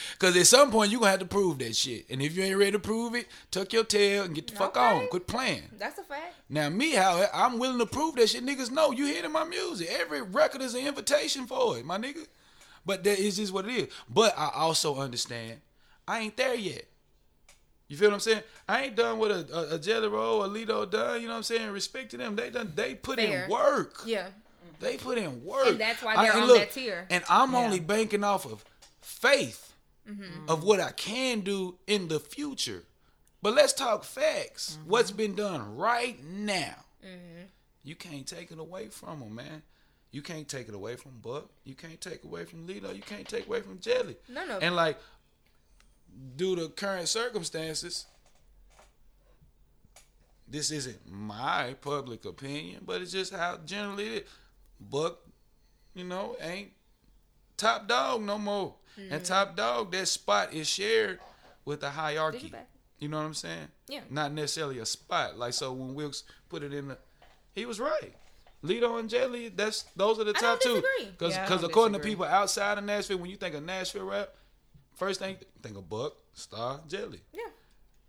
Speaker 1: because at some point you're gonna have to prove that shit and if you ain't ready to prove it tuck your tail and get the fuck on quit playing
Speaker 2: That's a fact.
Speaker 1: now me how I'm willing to prove that shit niggas know you hearing my music every record is an invitation for it my nigga but that is just what it is but I also understand I ain't there yet you feel what I'm saying? I ain't done with a, a, a Jelly Roll or Lito done. You know what I'm saying? Respect to them. They done. They put
Speaker 2: Fair.
Speaker 1: in work.
Speaker 2: Yeah.
Speaker 1: They put in work.
Speaker 2: And that's why they're
Speaker 1: and
Speaker 2: on
Speaker 1: look,
Speaker 2: that tier.
Speaker 1: And I'm
Speaker 3: Yeah.
Speaker 1: only banking off of faith
Speaker 2: Mm-hmm.
Speaker 1: of what I can do in the future. But let's talk facts.
Speaker 2: Mm-hmm.
Speaker 1: What's been done right now? You can't take it away from them, man. You can't take it away from Buck. You can't take away from Lito. You can't take away from Jelly.
Speaker 2: No, no.
Speaker 1: And like, due to current circumstances, this isn't my public opinion, but it's just how generally it is. Buck, you know, ain't top dog no more.
Speaker 2: Mm-hmm.
Speaker 1: And top dog, that spot is shared with the hierarchy.
Speaker 2: you
Speaker 1: know what I'm saying?
Speaker 2: Yeah.
Speaker 1: Not necessarily a spot. Like so when Wilkes put it in the he was right. Lito and Jelly, that's those are the
Speaker 2: I
Speaker 1: top two.
Speaker 2: disagree.
Speaker 1: Because
Speaker 3: Yeah, I don't
Speaker 1: according to people outside of Nashville, when you think of Nashville rap, first thing think of Buck, Star, Jelly.
Speaker 2: Yeah.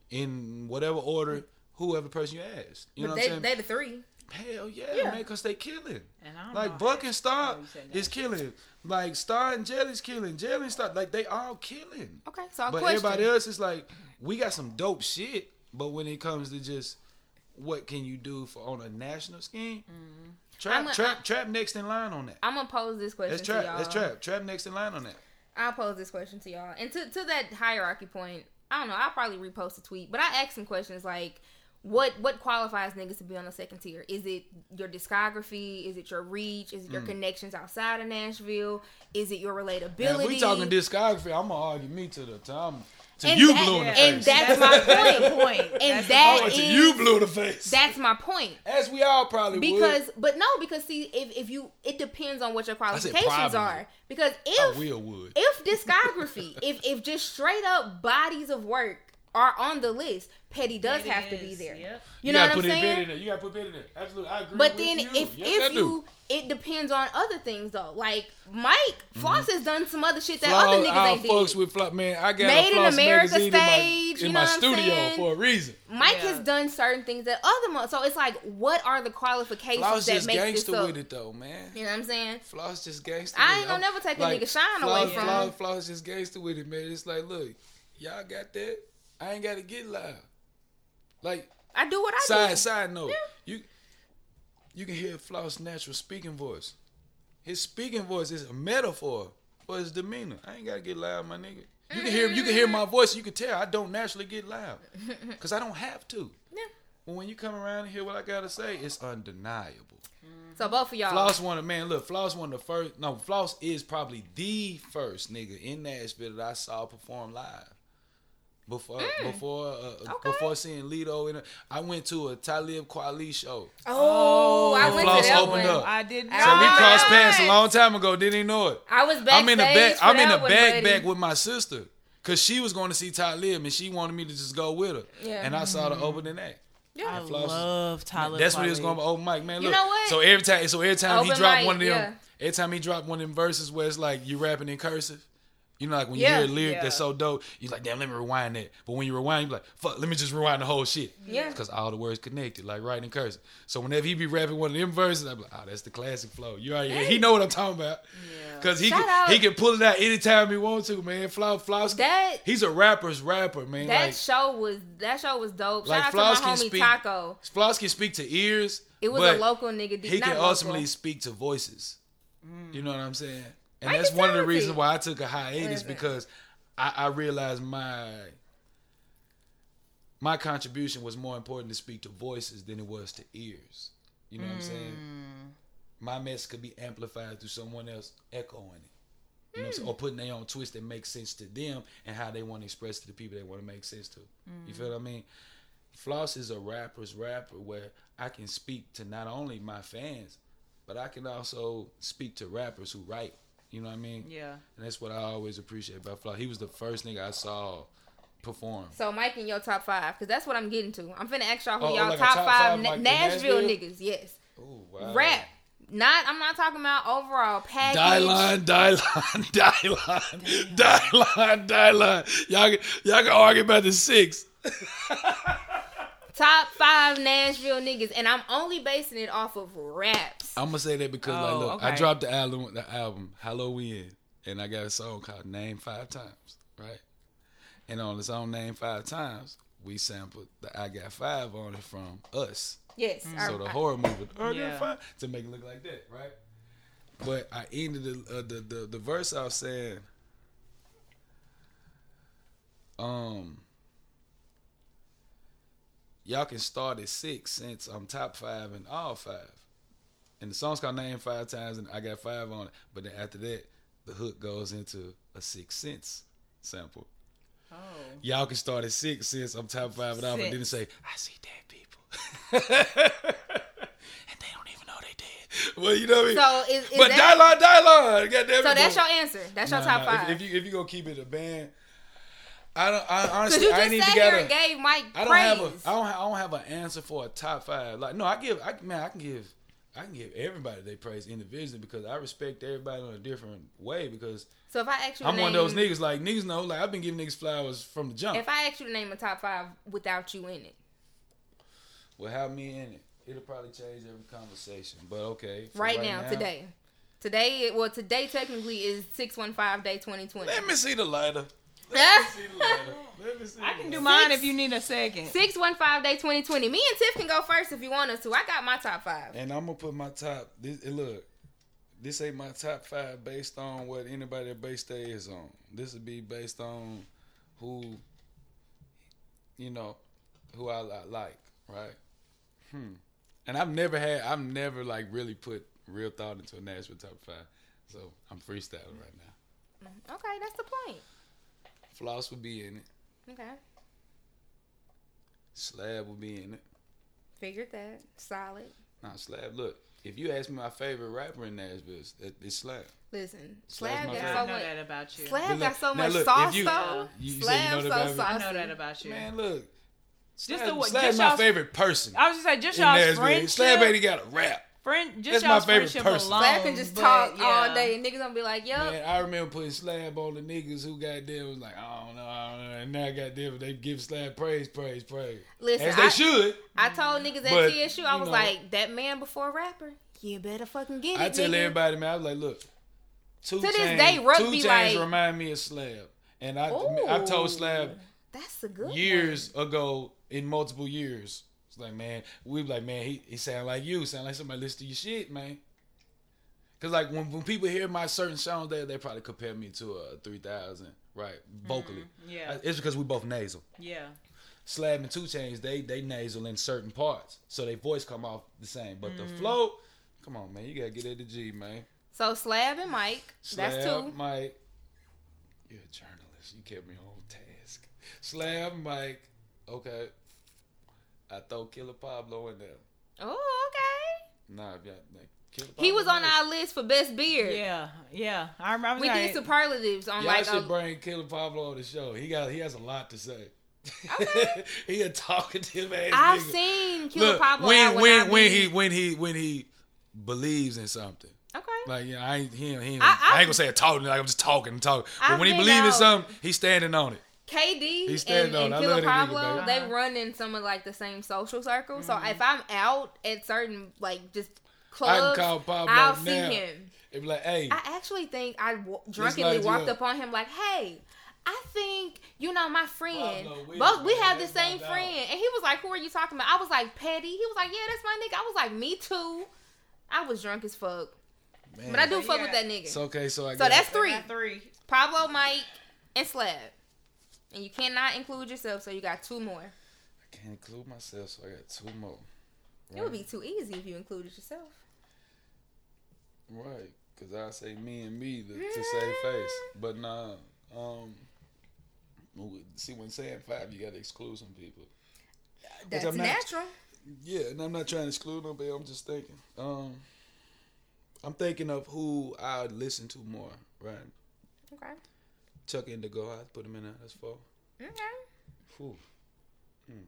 Speaker 1: In whatever order, whoever person you ask. You know
Speaker 2: but
Speaker 1: what
Speaker 2: they,
Speaker 1: I'm saying?
Speaker 2: they the three.
Speaker 1: Hell yeah,
Speaker 2: Yeah.
Speaker 1: man, because they killing.
Speaker 3: And I don't
Speaker 1: Like Buck and Star is killing. Like Star and Jelly's killing. Jelly and Star, like they all killing.
Speaker 2: Okay, so a
Speaker 1: But
Speaker 2: question.
Speaker 1: everybody else is like, we got some dope shit. But when it comes to just what can you do for on a national scheme?
Speaker 2: Mm-hmm.
Speaker 1: Trap,
Speaker 2: a-
Speaker 1: trap, trap next in line on that.
Speaker 2: I'm gonna pose this question
Speaker 1: That's
Speaker 2: to
Speaker 1: trap.
Speaker 2: y'all.
Speaker 1: That's trap. Trap next in line on that.
Speaker 2: I'll pose this question to y'all. And to, to that hierarchy point, I don't know, I'll probably repost a tweet, but I asked some questions like what what qualifies niggas to be on the second tier? Is it your discography? Is it your reach? Is it
Speaker 1: Mm.
Speaker 2: your connections outside of Nashville? Is it your relatability?
Speaker 1: Now, if we talking discography, I'm gonna argue me to the time. To
Speaker 2: And
Speaker 1: you
Speaker 2: that-
Speaker 1: blew in the
Speaker 2: and
Speaker 1: face.
Speaker 2: that's my point.
Speaker 3: point.
Speaker 2: And
Speaker 3: That's the
Speaker 2: that
Speaker 1: Oh,
Speaker 3: point.
Speaker 1: to you blew the face.
Speaker 2: That's my point.
Speaker 1: As we all probably
Speaker 2: Because,
Speaker 1: would.
Speaker 2: but no, because see, if, if you, it depends on what your qualifications are. Because
Speaker 1: I
Speaker 2: if
Speaker 1: will would.
Speaker 2: if discography, if if just straight up bodies of work are on the list, Petty does
Speaker 3: It
Speaker 2: have to be there.
Speaker 3: yep.
Speaker 2: You, know what I'm
Speaker 1: put That in
Speaker 2: saying?
Speaker 1: there. You gotta put that in there. Absolutely, I agree.
Speaker 2: But
Speaker 1: with
Speaker 2: then
Speaker 1: you.
Speaker 2: if
Speaker 1: Yes,
Speaker 2: if you, it depends on other things though. Like Mike mm-hmm. Floss has done some other shit that
Speaker 1: Floss,
Speaker 2: other niggas
Speaker 1: I
Speaker 2: ain't
Speaker 1: fucks
Speaker 2: did.
Speaker 1: with Floss. Man, I got
Speaker 2: Made
Speaker 1: a
Speaker 2: in America
Speaker 1: magazine
Speaker 2: stage,
Speaker 1: in
Speaker 2: you
Speaker 1: my,
Speaker 2: know
Speaker 1: in my
Speaker 2: what I'm
Speaker 1: studio
Speaker 2: saying?
Speaker 1: for a reason.
Speaker 2: Mike
Speaker 3: Yeah.
Speaker 2: has done certain things that other mo- so it's like what are the qualifications
Speaker 1: Floss
Speaker 2: that
Speaker 1: just
Speaker 2: make this
Speaker 1: gangster
Speaker 2: up?
Speaker 1: with it though, man.
Speaker 2: You know what I'm saying?
Speaker 1: Floss just gangster.
Speaker 2: I ain't
Speaker 1: it.
Speaker 2: gonna
Speaker 1: I'm-
Speaker 2: never take a nigga shine
Speaker 1: Floss,
Speaker 2: away from
Speaker 1: Floss,
Speaker 2: him.
Speaker 1: Floss just gangster with it, man. It's like, look, y'all got that. I ain't gotta get loud. Like
Speaker 2: I do what I
Speaker 1: side
Speaker 2: do.
Speaker 1: side note, you you can hear Floss' natural speaking voice. His speaking voice is a metaphor for his demeanor. I ain't gotta get loud, my nigga. You can hear you can hear my voice. You can tell I don't naturally get loud because I don't have to.
Speaker 2: Yeah.
Speaker 1: But when you come around and hear what I gotta say, it's undeniable. Mm.
Speaker 2: So both of y'all.
Speaker 1: Floss one of man, look, Floss one of the first. No, Floss is probably the first nigga in Nashville that I saw perform live. Before before uh,
Speaker 2: Mm. Okay.
Speaker 1: before seeing Lito in, a, I went to a Talib Kweli show.
Speaker 2: Oh, I
Speaker 1: And
Speaker 2: went
Speaker 1: Floss
Speaker 2: to that
Speaker 1: opened
Speaker 2: one.
Speaker 1: up.
Speaker 3: I did not.
Speaker 1: So we
Speaker 2: Ah,
Speaker 1: crossed paths a
Speaker 2: right.
Speaker 1: long time ago. Didn't even know it.
Speaker 2: I was backstage.
Speaker 1: I'm in the back.
Speaker 2: for
Speaker 1: I'm in
Speaker 2: that
Speaker 1: the
Speaker 2: one,
Speaker 1: back
Speaker 2: buddy.
Speaker 1: back with my sister because she was going to see Talib and she wanted me to just go with her.
Speaker 2: Yeah.
Speaker 1: And I saw the opening act. Yeah.
Speaker 3: I
Speaker 1: Floss is-
Speaker 3: love Tyler.
Speaker 1: That's what he was
Speaker 3: Kweli.
Speaker 1: going to open mic, man.
Speaker 2: You
Speaker 1: Look,
Speaker 2: know what?
Speaker 1: So every time, so every time he
Speaker 2: Open
Speaker 1: dropped
Speaker 2: mic,
Speaker 1: one of them,
Speaker 2: yeah.
Speaker 1: every time he dropped one of them verses where it's like you rapping in cursive. You know, like when you hear a lyric
Speaker 3: Yeah.
Speaker 1: that's so dope, you're like, damn, let me rewind that. But when you rewind, you're like, fuck, let me just rewind the whole shit.
Speaker 2: Yeah.
Speaker 1: Because all the words connected, like writing in cursive. So whenever he be rapping one of them verses, I'm like, oh, that's the classic flow. You already, he know what I'm talking about.
Speaker 3: Yeah.
Speaker 1: Cause he
Speaker 2: Shout
Speaker 1: can,
Speaker 2: out.
Speaker 1: he can pull it out anytime he wants to, man. Floss, Floss,
Speaker 2: That
Speaker 1: he's a rapper's rapper, man.
Speaker 2: that
Speaker 1: like,
Speaker 2: show was that show was dope.
Speaker 1: like
Speaker 2: Shout
Speaker 1: Floss
Speaker 2: out to my homie
Speaker 1: speak.
Speaker 2: Taco.
Speaker 1: Floss can speak to ears.
Speaker 2: It was a local nigga.
Speaker 1: He can
Speaker 2: local.
Speaker 1: ultimately speak to voices. You know what I'm saying? And that's one of the reasons why I took a hiatus because I, I realized my my contribution was more important to speak to voices than it was to ears. You know what I'm saying? My message could be amplified through someone else echoing it. You know what I'm saying? Or putting their own twist that makes sense to them and how they want to express to the people they want to make sense to. You feel what I mean? Floss is a rapper's rapper where I can speak to not only my fans, but I can also speak to rappers who write. You know what I mean?
Speaker 3: Yeah.
Speaker 1: And that's what I always appreciate about Floss. He was the first nigga I saw perform.
Speaker 2: So Mike in your top five, because that's what I'm getting to. I'm finna ask y'all who
Speaker 1: Oh, oh
Speaker 2: y'all
Speaker 1: like
Speaker 2: top,
Speaker 1: top
Speaker 2: five,
Speaker 1: five,
Speaker 2: Na- Nashville,
Speaker 1: Nashville?
Speaker 2: niggas. Yes,
Speaker 1: Oh wow.
Speaker 2: rap. Not. I'm not talking about overall package.
Speaker 1: Die line, die line, die line, die line, die line. Y'all, can- y'all can argue about the six.
Speaker 2: Top five Nashville niggas, and I'm only basing it off of raps.
Speaker 1: I'm gonna say that because like,
Speaker 3: Oh,
Speaker 1: look, I dropped the album, the album Halloween, and I got a song called Name Five Times, right? And on the song Name Five Times, we sampled the I Got Five on it from Us.
Speaker 2: Yes. I-
Speaker 1: So the horror movie, I Got
Speaker 3: Yeah.
Speaker 1: Five, to make it look like that, right? But I ended the uh, the, the the verse off saying, um. Y'all can start at six since I'm top five in all five. And the song's called Name Five Times, and I got five on it. But then after that, the hook goes into a Sixth Sense sample.
Speaker 3: Oh.
Speaker 1: Y'all can start at six since I'm top five and all, but
Speaker 3: Six.
Speaker 1: say, I see dead people. and they don't even know they dead. Well, you know what I mean?
Speaker 2: So is, is
Speaker 1: but
Speaker 2: that,
Speaker 1: die line. Goddamn
Speaker 2: so that's your answer. That's your
Speaker 1: Nah,
Speaker 2: top
Speaker 1: nah, if-
Speaker 2: five.
Speaker 1: If, you if you gonna keep it a band, I don't. I honestly,
Speaker 2: you
Speaker 1: I
Speaker 2: just
Speaker 1: ain't even
Speaker 2: sat
Speaker 1: got
Speaker 2: here
Speaker 1: a.
Speaker 2: and gave Mike
Speaker 1: I don't
Speaker 2: praise.
Speaker 1: have a. I don't. ha- I don't have an answer for a top five. Like no, I give. I man, I can give. I can give everybody they praise individually because I respect everybody in a different way because
Speaker 2: so if I actually
Speaker 1: I'm
Speaker 2: name,
Speaker 1: one of those niggas. Like niggas know. Like I've been giving niggas flowers from the jump.
Speaker 2: If I ask you to name a top five without you in it,
Speaker 1: Well, have me in it. It'll probably change every conversation. But okay. for
Speaker 2: right, now, today, today, well, today technically is six one five day twenty twenty.
Speaker 1: Let me see the lighter. Let me see the letter. Let me see
Speaker 3: I can do
Speaker 1: letter.
Speaker 3: mine if you need a second.
Speaker 2: Six one five day twenty twenty. Me and Tiff can go first if you want us to. I got my top five.
Speaker 1: And I'm gonna put my top. This look, this ain't my top five based on what anybody at base day is on. This would be based on who, you know, who I, li- like, right? Hmm. And I've never had. I've never like really put real thought into a Nashville top five. So I'm freestyling right now.
Speaker 2: Okay, that's the point.
Speaker 1: Floss would be in it.
Speaker 2: Okay,
Speaker 1: Slab would be in it.
Speaker 2: figured that. Solid.
Speaker 1: Nah, Slab. Look, if you ask me my favorite rapper in Nashville, it's, it's Slab.
Speaker 2: Listen,
Speaker 1: Slab's
Speaker 2: Slab got
Speaker 1: favorite.
Speaker 2: so
Speaker 3: I know
Speaker 2: much.
Speaker 3: that about you.
Speaker 2: Slab
Speaker 1: But
Speaker 2: got so much
Speaker 1: look,
Speaker 2: sauce
Speaker 1: you-
Speaker 2: though.
Speaker 1: you said you
Speaker 2: Slab
Speaker 1: know
Speaker 2: so
Speaker 1: that about me?
Speaker 2: saucy.
Speaker 3: I know that about you.
Speaker 1: Man, look.
Speaker 3: Just
Speaker 1: Slab,
Speaker 3: the what-
Speaker 1: Slab
Speaker 3: just
Speaker 1: my favorite person.
Speaker 3: I was just say just
Speaker 1: in
Speaker 3: y'all's
Speaker 1: Nashville.
Speaker 3: friendship.
Speaker 1: Slab ain't got a rap.
Speaker 3: friend, just
Speaker 1: That's my
Speaker 3: y'all's
Speaker 1: favorite person.
Speaker 3: alone.
Speaker 2: Slab can just
Speaker 3: but,
Speaker 2: talk
Speaker 3: yeah.
Speaker 2: all day and niggas gonna be like, yup.
Speaker 1: Man, I remember putting Slab on the niggas who got there was like, I don't know, I don't know. And now I got them, they give Slab praise, praise, praise.
Speaker 2: Listen,
Speaker 1: As they
Speaker 2: I,
Speaker 1: should.
Speaker 2: I told niggas at
Speaker 1: But,
Speaker 2: TSU, I was
Speaker 1: know.
Speaker 2: like, that man before rapper, you better fucking get it.
Speaker 1: I tell
Speaker 2: nigga.
Speaker 1: everybody, man, I was like, look, Two
Speaker 2: To this day, rugby,
Speaker 1: Two Chainz
Speaker 2: like-
Speaker 1: remind me of Slab. And I,
Speaker 2: Ooh,
Speaker 1: I told Slab
Speaker 2: That's a good
Speaker 1: years ago in multiple years. It's like, man, we be like, man, he, he sound like you, sound like somebody listen to your shit, man. Cause like when, when people hear my certain songs, they they probably compare me to a three thousand, right? Vocally,
Speaker 3: Yeah,
Speaker 1: Uh, it's because we both nasal.
Speaker 3: yeah.
Speaker 1: Slab and Two Chainz, they they nasal in certain parts, so their voice come off the same. But
Speaker 3: Mm-hmm.
Speaker 1: the flow, come on, man, you gotta get at the G, man.
Speaker 2: So Slab and Mike,
Speaker 1: Slab,
Speaker 2: that's two.
Speaker 1: Mike, you're a journalist. You kept me on task. Slab, Mike, okay. I throw Killer Pablo in there.
Speaker 2: Oh, okay.
Speaker 1: Nah, if y'all, like, Killer
Speaker 2: He was on our list for best beard.
Speaker 3: Yeah, yeah. I remember.
Speaker 2: We
Speaker 3: like,
Speaker 2: did superlatives on
Speaker 1: Y'all
Speaker 2: like
Speaker 1: should
Speaker 2: a,
Speaker 1: bring Killer Pablo on the show. He got he has a lot to say.
Speaker 2: Okay.
Speaker 1: he a talkative ass
Speaker 2: I've
Speaker 1: nigga.
Speaker 2: seen Killer
Speaker 1: Look,
Speaker 2: Pablo
Speaker 1: when
Speaker 2: when,
Speaker 1: when when he when he when he believes in something.
Speaker 2: okay.
Speaker 1: Like yeah, I ain't he, ain't- he ain't-
Speaker 2: I-
Speaker 1: I,
Speaker 2: I-
Speaker 1: ain't gonna say a talking like I'm just talking and talking. But
Speaker 2: I've
Speaker 1: when he believes in something, he's standing on it.
Speaker 2: KD
Speaker 1: He's standing
Speaker 2: and, and
Speaker 1: on it.
Speaker 2: Killer
Speaker 1: love that nigga,
Speaker 2: they run in some of like the same social circles.
Speaker 1: Mm-hmm.
Speaker 2: So if I'm out at certain like just
Speaker 1: I
Speaker 2: clubs,
Speaker 1: can call Pablo
Speaker 2: I'll
Speaker 1: now.
Speaker 2: see him.
Speaker 1: It be like, hey,
Speaker 2: I actually think I w- drunkenly walked
Speaker 1: up.
Speaker 2: up on him like, "Hey, I think you know my friend.
Speaker 1: Pablo, we-
Speaker 2: Both we
Speaker 1: man,
Speaker 2: have the same
Speaker 1: dog."
Speaker 2: friend." And he was like, "Who are you talking about?" I was like, "Petty." He was like, "Yeah, that's my nigga." I was like, "Me too." I was drunk as fuck,
Speaker 1: man.
Speaker 2: but I do
Speaker 3: So
Speaker 2: fuck
Speaker 3: you
Speaker 2: with that nigga.
Speaker 1: It's okay, so I
Speaker 2: So
Speaker 1: got-
Speaker 2: that's
Speaker 3: I
Speaker 2: three.
Speaker 3: three.
Speaker 2: Pablo, Mike, and Slab. And you cannot include yourself, so you got two more.
Speaker 1: I can't include myself, so I got two more.
Speaker 2: It would be too easy if you included yourself.
Speaker 1: Right, because I say me and me to, to save face. But nah, um, see when saying five, you got to exclude some people.
Speaker 2: That's
Speaker 1: not-
Speaker 2: natural.
Speaker 1: Yeah, and I'm not trying to exclude nobody. I'm just thinking. Um, I'm thinking of who I listen to more. Right,
Speaker 2: Okay.
Speaker 1: Chuck Indigo. I put him in there. That's four.
Speaker 2: Okay.
Speaker 1: Whew. Mm.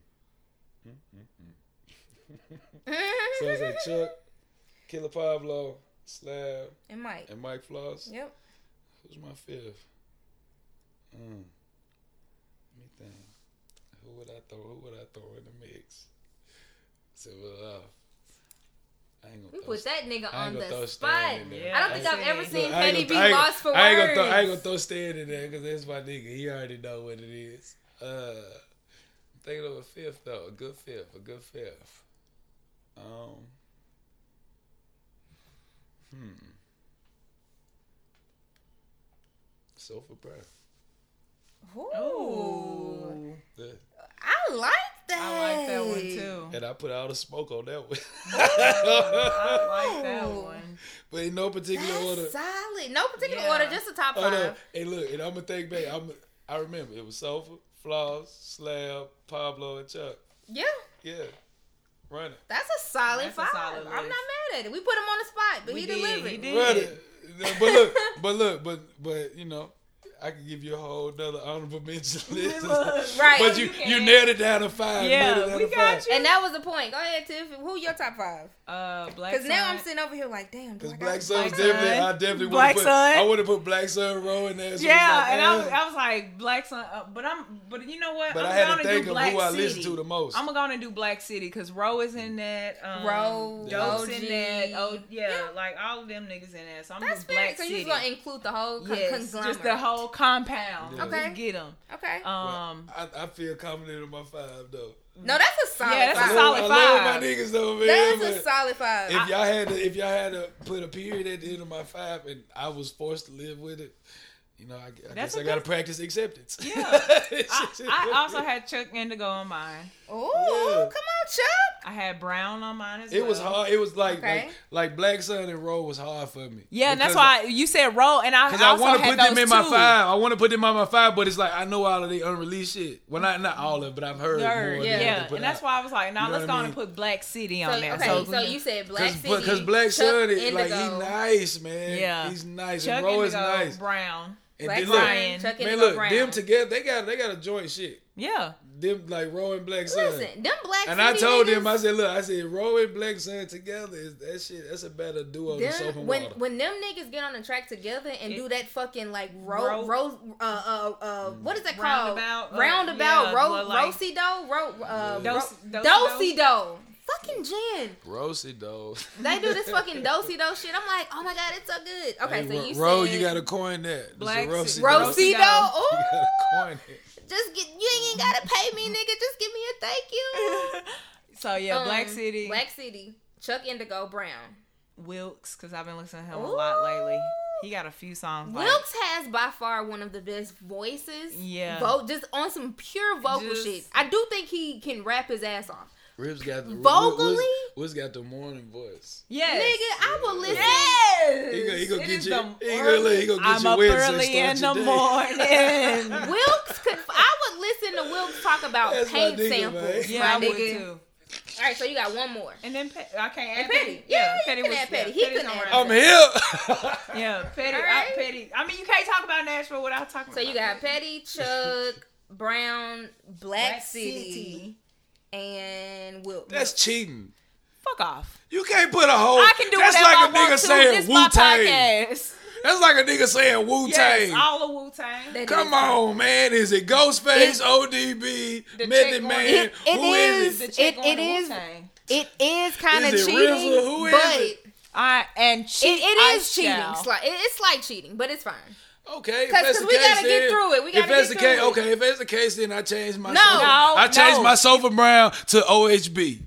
Speaker 1: Mm, mm, mm. So it's like Chuck, Killer Pablo, Slab,
Speaker 2: and Mike.
Speaker 1: and Mike Floss.
Speaker 2: Yep.
Speaker 1: Who's my fifth? Mm. Let me think. Who would I throw? Who would I throw in the mix? So well, uh, I ain't
Speaker 2: We
Speaker 1: gonna
Speaker 2: put
Speaker 1: throw.
Speaker 2: that nigga on the spot.
Speaker 1: there.
Speaker 3: Yeah,
Speaker 2: I don't think
Speaker 3: I
Speaker 2: I've ever seen
Speaker 1: Look, I ain't
Speaker 2: Petty be
Speaker 1: I
Speaker 2: lost for
Speaker 1: gonna- I ain't gonna
Speaker 2: words.
Speaker 1: throw, I ain't gonna throw Stan in there because that's my nigga. He already know what it is. Uh, I'm thinking of a fifth though, a good fifth, a good fifth. Um, hmm. Sofa breath.
Speaker 2: Ooh.
Speaker 1: Yeah.
Speaker 2: I like that.
Speaker 3: I like that one too.
Speaker 1: And I put all the smoke on that one.
Speaker 3: I like that one.
Speaker 1: but in no particular
Speaker 2: That's
Speaker 1: order.
Speaker 2: solid. No particular
Speaker 3: Yeah.
Speaker 2: order, just the top
Speaker 1: Oh
Speaker 2: five.
Speaker 1: no! Hey, look, and I'm gonna think back. I'm, I remember it was Sofa, Floss, Slab, Pablo, and Chuck.
Speaker 2: Yeah,
Speaker 1: Yeah, running.
Speaker 2: that's a solid
Speaker 3: That's a
Speaker 2: five.
Speaker 3: solid
Speaker 2: I'm not mad at it. We put him on the spot, but
Speaker 3: We
Speaker 2: he
Speaker 3: did,
Speaker 2: delivered.
Speaker 3: he did.
Speaker 1: Running. But look, but look, but but you know, I could give you a whole other honorable mention list.
Speaker 2: Right.
Speaker 1: But you
Speaker 3: You
Speaker 1: you nailed it down to five.
Speaker 3: Yeah,
Speaker 1: nailed it down
Speaker 3: we got
Speaker 1: five.
Speaker 3: you.
Speaker 2: And that was the point. Go ahead, Tiff. Who your top five?
Speaker 3: Uh, Black.
Speaker 2: Because now I'm sitting over here like, damn.
Speaker 1: Because Black
Speaker 2: to-
Speaker 1: Sun's
Speaker 3: Black
Speaker 1: definitely,
Speaker 3: Sun.
Speaker 1: I definitely
Speaker 3: Black
Speaker 1: would put,
Speaker 3: Sun.
Speaker 1: I would have put Black Sun Row in there. So
Speaker 3: Yeah,
Speaker 1: like,
Speaker 3: and I was,
Speaker 1: eh.
Speaker 3: I was like Black Sun, uh, but I'm, but you know what?
Speaker 1: But
Speaker 3: I'm
Speaker 1: I had
Speaker 3: gonna
Speaker 1: think
Speaker 3: do
Speaker 1: of
Speaker 3: Black
Speaker 1: who I
Speaker 3: City.
Speaker 1: listen to the most.
Speaker 3: I'm gonna do Black City because row is in that. Um,
Speaker 2: Roe,
Speaker 3: Dope's in that. Oh yeah,
Speaker 2: Yeah.
Speaker 3: like all of them niggas in that. So I'm
Speaker 2: That's
Speaker 3: just
Speaker 2: fair.
Speaker 3: Black
Speaker 2: So
Speaker 3: City.
Speaker 2: you're just gonna include the whole con-
Speaker 3: yes,
Speaker 2: conglomerate.
Speaker 3: just the whole compound.
Speaker 1: Yeah.
Speaker 2: Okay.
Speaker 3: Just get them.
Speaker 2: Okay.
Speaker 3: Um,
Speaker 1: I, I feel confident in my five though. Mm.
Speaker 2: no, that's a solid
Speaker 3: Yeah, that's a
Speaker 1: I
Speaker 2: five.
Speaker 3: solid
Speaker 1: love, I love my niggas though, man.
Speaker 2: That's
Speaker 1: but
Speaker 2: a solid five.
Speaker 1: if y'all had to, if y'all had to put a period at the end of my five, and I was forced to live with it, you know, I, I guess I got to practice acceptance.
Speaker 3: Yeah. I, I also had Chuck Indigo on mine.
Speaker 2: Oh,
Speaker 1: Yeah.
Speaker 2: come on, Chuck.
Speaker 3: I had Brown on mine as
Speaker 1: It
Speaker 3: well.
Speaker 1: It was hard. It was like
Speaker 2: Okay.
Speaker 1: like like Black Sun and Roll was hard for me.
Speaker 3: Yeah, and that's
Speaker 1: Because-
Speaker 3: why you said roll, and I
Speaker 1: Cause I
Speaker 3: also
Speaker 1: want to put them
Speaker 3: those
Speaker 1: in my five. I want to put them in my five, but it's like I know all of the unreleased shit. Well, not not all of it, but I've heard
Speaker 3: Third,
Speaker 1: more.
Speaker 3: yeah,
Speaker 1: than what they
Speaker 3: and that's why I was like, now
Speaker 1: You know
Speaker 3: let's go on
Speaker 1: mean?
Speaker 3: and put Black City
Speaker 2: So,
Speaker 3: on there.
Speaker 2: okay,
Speaker 3: so,
Speaker 2: so, you said Black
Speaker 1: Cause,
Speaker 2: City.
Speaker 1: because Black
Speaker 2: Chuck
Speaker 1: Sun, is, like
Speaker 2: he's
Speaker 1: nice, man.
Speaker 3: Yeah.
Speaker 1: he's nice,
Speaker 3: Chuck
Speaker 1: and Roll is nice.
Speaker 3: Brown.
Speaker 1: And
Speaker 2: Black
Speaker 1: then
Speaker 2: Sun,
Speaker 1: look,
Speaker 3: Brian.
Speaker 2: Chuck
Speaker 1: man,
Speaker 2: Indigo
Speaker 1: look,
Speaker 2: Brown.
Speaker 1: them together, they got they got a joint shit.
Speaker 3: Yeah,
Speaker 1: Them like Roll and Black Sun.
Speaker 2: Listen, them Black
Speaker 1: And I told
Speaker 2: niggas,
Speaker 1: them, I said, look, I said, Roll and Black Sun together is that shit. That's a better duo than soap and
Speaker 2: when
Speaker 1: water.
Speaker 2: when them niggas get on the track together and
Speaker 3: It-
Speaker 2: do that fucking like ro
Speaker 3: Ro-
Speaker 2: ro uh uh uh what is that called
Speaker 3: Roundabout, uh,
Speaker 2: roundabout
Speaker 3: yeah,
Speaker 2: ro
Speaker 3: well, like-
Speaker 2: rosy do ro uh
Speaker 1: Yeah.
Speaker 2: ro-
Speaker 3: Dos-
Speaker 2: dosey do fucking gin
Speaker 1: Roasty dough.
Speaker 2: they do this fucking dosey dough shit I'm like oh my god it's so good okay so you
Speaker 1: Roll,
Speaker 2: said
Speaker 1: you gotta coin that.
Speaker 3: Black
Speaker 1: Black
Speaker 3: Sea-
Speaker 2: rosy
Speaker 3: Dosey-do.
Speaker 2: do
Speaker 1: You gotta coin it.
Speaker 2: Just get you ain't gotta pay me nigga just give me a thank you
Speaker 3: so yeah, Black
Speaker 2: Um,
Speaker 3: City,
Speaker 2: Black City Chuck Indigo Brown
Speaker 3: Wilkes, because I've been listening to him a lot lately. He got a few songs. like-
Speaker 2: has by far one of the best voices.
Speaker 3: Yeah.
Speaker 2: Vote just on some pure vocal
Speaker 3: Just-
Speaker 2: shit. I do think he can rap his ass off.
Speaker 1: Ribs got the
Speaker 2: Vocally?
Speaker 1: Wiz, Wiz got the morning voice.
Speaker 3: Yes.
Speaker 2: Nigga, I will listen.
Speaker 3: Yes.
Speaker 1: He gonna, he gonna get you. He gonna, look, he gonna get
Speaker 3: I'm
Speaker 1: you
Speaker 3: up
Speaker 1: Wednesday,
Speaker 3: early
Speaker 1: start
Speaker 3: in the
Speaker 1: day.
Speaker 3: morning.
Speaker 2: Wilkes could. I would listen to Wilkes talk about
Speaker 1: That's my
Speaker 2: paint
Speaker 1: nigga,
Speaker 2: samples.
Speaker 1: man.
Speaker 3: yeah,
Speaker 2: my
Speaker 3: I would
Speaker 2: nigga.
Speaker 3: too.
Speaker 2: All right, so you got one more.
Speaker 3: And then Pe- I can't add
Speaker 2: And Petty. Yeah, you can add Petty. He
Speaker 3: Petty's
Speaker 2: can
Speaker 3: somewhere
Speaker 2: add.
Speaker 1: I'm here.
Speaker 3: Yeah, Petty.
Speaker 2: All
Speaker 3: uh,
Speaker 2: I.
Speaker 3: Petty. I mean, you can't talk about Nashville without talking.
Speaker 2: So you got Petty, Chuck, Brown, Black,
Speaker 3: Black
Speaker 2: City, and Wilkes.
Speaker 1: That's cheating.
Speaker 3: Fuck off.
Speaker 1: You can't put a whole.
Speaker 3: I can do
Speaker 1: That's
Speaker 3: whatever
Speaker 1: like
Speaker 3: I
Speaker 1: a nigga
Speaker 3: to.
Speaker 1: saying
Speaker 3: This
Speaker 1: Wu Tang. That's like a nigga saying Wu
Speaker 3: Yes,
Speaker 1: Tang.
Speaker 3: all of Wu Tang.
Speaker 1: Come
Speaker 2: is-
Speaker 1: on, man. Is it Ghostface,
Speaker 2: It-
Speaker 1: ODB,
Speaker 3: The
Speaker 1: Method Man?
Speaker 2: It- it
Speaker 1: Who is
Speaker 2: is-
Speaker 1: it?
Speaker 3: The chick
Speaker 2: It-
Speaker 3: on
Speaker 2: it
Speaker 3: the
Speaker 2: is-
Speaker 3: Wu-Tang.
Speaker 2: It is kind of cheating,
Speaker 1: RZA? Who is
Speaker 2: but
Speaker 1: it?
Speaker 3: I and
Speaker 2: it,
Speaker 3: cheat.
Speaker 2: it
Speaker 3: I
Speaker 2: cheating.
Speaker 3: shall.
Speaker 2: Slight, it, it's slight cheating, but it's fine.
Speaker 1: Okay, if
Speaker 2: 'Cause-
Speaker 1: that's
Speaker 2: 'cause
Speaker 1: the
Speaker 2: we
Speaker 1: case,
Speaker 2: gotta get through it. We
Speaker 1: if
Speaker 2: gotta
Speaker 1: that's
Speaker 2: get
Speaker 1: the case,
Speaker 2: through it.
Speaker 1: okay. If that's the case, then I changed my
Speaker 2: No.
Speaker 1: sofa.
Speaker 3: No,
Speaker 1: I changed
Speaker 3: no.
Speaker 1: my sofa brown to OHB.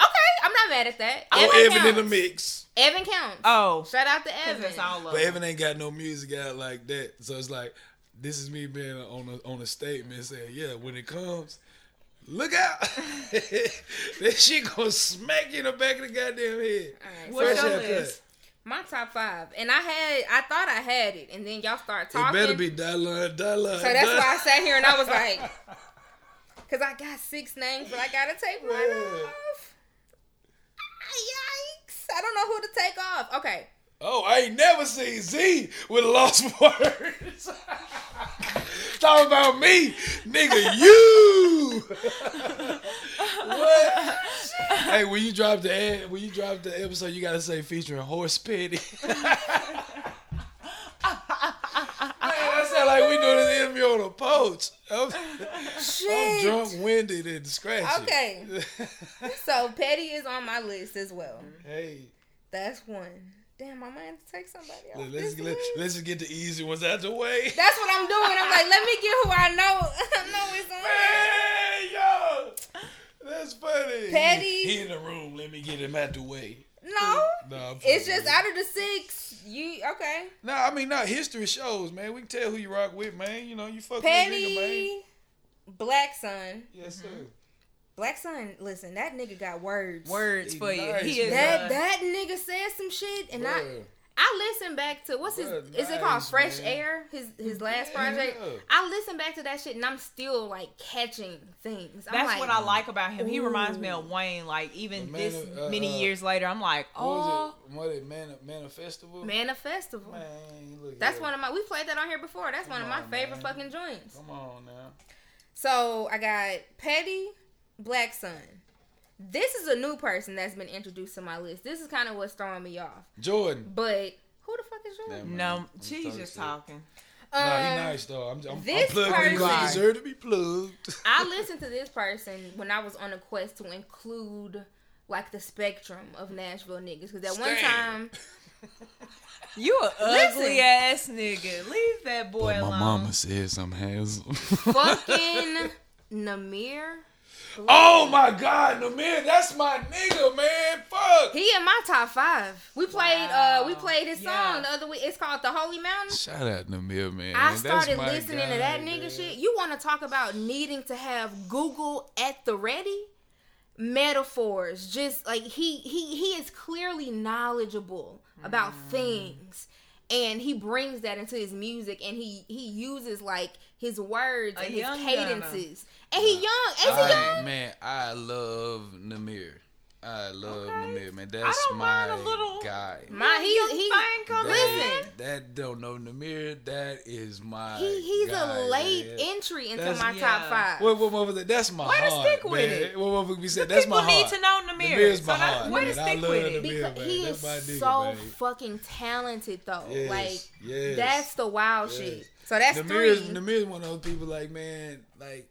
Speaker 2: Okay, I'm not mad at that.
Speaker 1: Oh,
Speaker 2: Evan,
Speaker 1: Evan in the mix.
Speaker 2: Evan counts.
Speaker 3: Oh,
Speaker 2: Shout out to Evan.
Speaker 3: all
Speaker 1: But. Evan ain't got no music out like that. So it's like, this is me being on a, on a statement saying, yeah, when it comes, look out. that shit gonna smack you in the back of the goddamn head.
Speaker 2: Alright,
Speaker 3: What's your
Speaker 1: haircut.
Speaker 3: list?
Speaker 2: My top five, and I had, I thought I had it, and then y'all start
Speaker 1: It
Speaker 2: talking.
Speaker 1: better be Dylan, Dylan.
Speaker 2: So that's why I sat here and I was like, because I got six names, but I gotta take one
Speaker 1: Yeah.
Speaker 2: off. Yikes! I don't know who to take off. Okay,
Speaker 1: Oh, I ain't never seen Z with lost words. Talking about me, nigga, you. what? hey, when you drop the ad, when you drop the episode, you gotta say featuring horse sound like we doing this interview on a poach. I'm, I'm drunk, winded, and scratchy.
Speaker 2: Okay. So Petty is on my list as well.
Speaker 1: hey,
Speaker 2: That's one. Damn, I might have to take somebody off.
Speaker 1: let's let, let's just get the easy ones out the way.
Speaker 2: That's what I'm doing. I'm like, let me get who I know. I know it's on.
Speaker 1: Hey, yo, that's funny.
Speaker 2: Petty.
Speaker 1: He, he in the room. Let me get him out the way.
Speaker 2: No,
Speaker 1: No,
Speaker 2: it's just out of the six. You okay?
Speaker 1: No, I mean, not history shows, man. We can tell who you rock with, man. You know, you fuck with nigga, man.
Speaker 2: Black Sun.
Speaker 1: Yes, mm-hmm. sir.
Speaker 2: Black Sun. Listen, that nigga got words.
Speaker 3: Words
Speaker 1: He
Speaker 3: for you.
Speaker 1: nice,
Speaker 3: He is.
Speaker 2: That
Speaker 3: uh,
Speaker 2: that nigga said some shit, and I
Speaker 1: Bruh.
Speaker 2: I listened back to what's his
Speaker 1: Bruh,
Speaker 2: is it called Fresh
Speaker 1: man.
Speaker 2: Air his his last
Speaker 1: Yeah.
Speaker 2: project. I listened back to that shit, and I'm still like catching things. I'm
Speaker 3: That's
Speaker 2: like,
Speaker 3: what I like about him. He reminds me of Wayne. Like even
Speaker 1: man
Speaker 3: this
Speaker 1: uh,
Speaker 3: many
Speaker 1: uh,
Speaker 3: years later, I'm like,
Speaker 1: What
Speaker 3: oh,
Speaker 1: was it? What it man manifestival?
Speaker 2: Manifestival.
Speaker 1: Man, look
Speaker 2: That's
Speaker 1: at
Speaker 2: one of my. We played that on here before. That's one of my
Speaker 1: on,
Speaker 2: favorite
Speaker 1: man.
Speaker 2: fucking joints.
Speaker 1: Come on now.
Speaker 2: So I got Petty, Black Sun. This is a new person that's been introduced to my list. This is kind of what's throwing me off.
Speaker 1: Jordan.
Speaker 2: But who the fuck is Jordan?
Speaker 1: Never
Speaker 3: no,
Speaker 1: I'm
Speaker 3: she's
Speaker 1: talking
Speaker 3: just
Speaker 1: shit.
Speaker 3: talking.
Speaker 1: Nah, he
Speaker 2: Um,
Speaker 1: nice though. I'm, I'm, I'm
Speaker 2: this
Speaker 1: plugging
Speaker 2: person-
Speaker 1: you deserve to be plugged.
Speaker 2: I listened to this person when I was on a quest to include like the spectrum of Nashville niggas. Because at one time,
Speaker 3: You a
Speaker 2: Listen.
Speaker 3: ugly ass nigga. Leave that boy
Speaker 1: But my
Speaker 3: alone.
Speaker 1: mama said I'm handsome.
Speaker 2: Fucking Namir.
Speaker 1: Oh my God, Namir, that's my nigga, man. Fuck.
Speaker 2: He in my top five. We played uh we played his
Speaker 3: Yeah.
Speaker 2: song the other week. It's called The Holy Mountain.
Speaker 1: Shout out Namir, man.
Speaker 2: I started listening
Speaker 1: guy,
Speaker 2: to that nigga
Speaker 1: man.
Speaker 2: shit. You want to talk about needing to have Google at the ready? Metaphors, just like he he he is clearly knowledgeable about
Speaker 1: Mm.
Speaker 2: things, and he brings that into his music, and he he uses like his words and his cadences. And he young, is he young?
Speaker 1: man, I love Namir. I love
Speaker 3: Okay.
Speaker 1: Namir, man. That's my
Speaker 3: little-
Speaker 1: guy.
Speaker 2: My he he
Speaker 3: thing coming
Speaker 2: listen.
Speaker 1: That don't know Namir. That is my.
Speaker 2: he he's
Speaker 1: guy,
Speaker 2: a late
Speaker 1: man.
Speaker 2: entry into
Speaker 1: That's-
Speaker 2: my
Speaker 3: Yeah.
Speaker 2: top five.
Speaker 1: What what motherfucker? That's my
Speaker 3: Way to stick with
Speaker 1: man.
Speaker 3: it.
Speaker 1: What motherfucker be said?
Speaker 3: The
Speaker 1: That's
Speaker 3: people need to know Namir.
Speaker 1: Namir's
Speaker 3: So
Speaker 1: my
Speaker 3: that-
Speaker 1: heart.
Speaker 3: way to stick with it.
Speaker 1: Namir,
Speaker 2: because
Speaker 1: man.
Speaker 2: he
Speaker 1: That's
Speaker 2: is
Speaker 1: my nigga,
Speaker 2: so fucking talented though.
Speaker 1: Yes,
Speaker 2: like
Speaker 1: yes.
Speaker 2: that's the wild
Speaker 1: Yes.
Speaker 2: shit. So that's
Speaker 1: Namir's,
Speaker 2: three.
Speaker 1: Namir's one of those people like, man, like,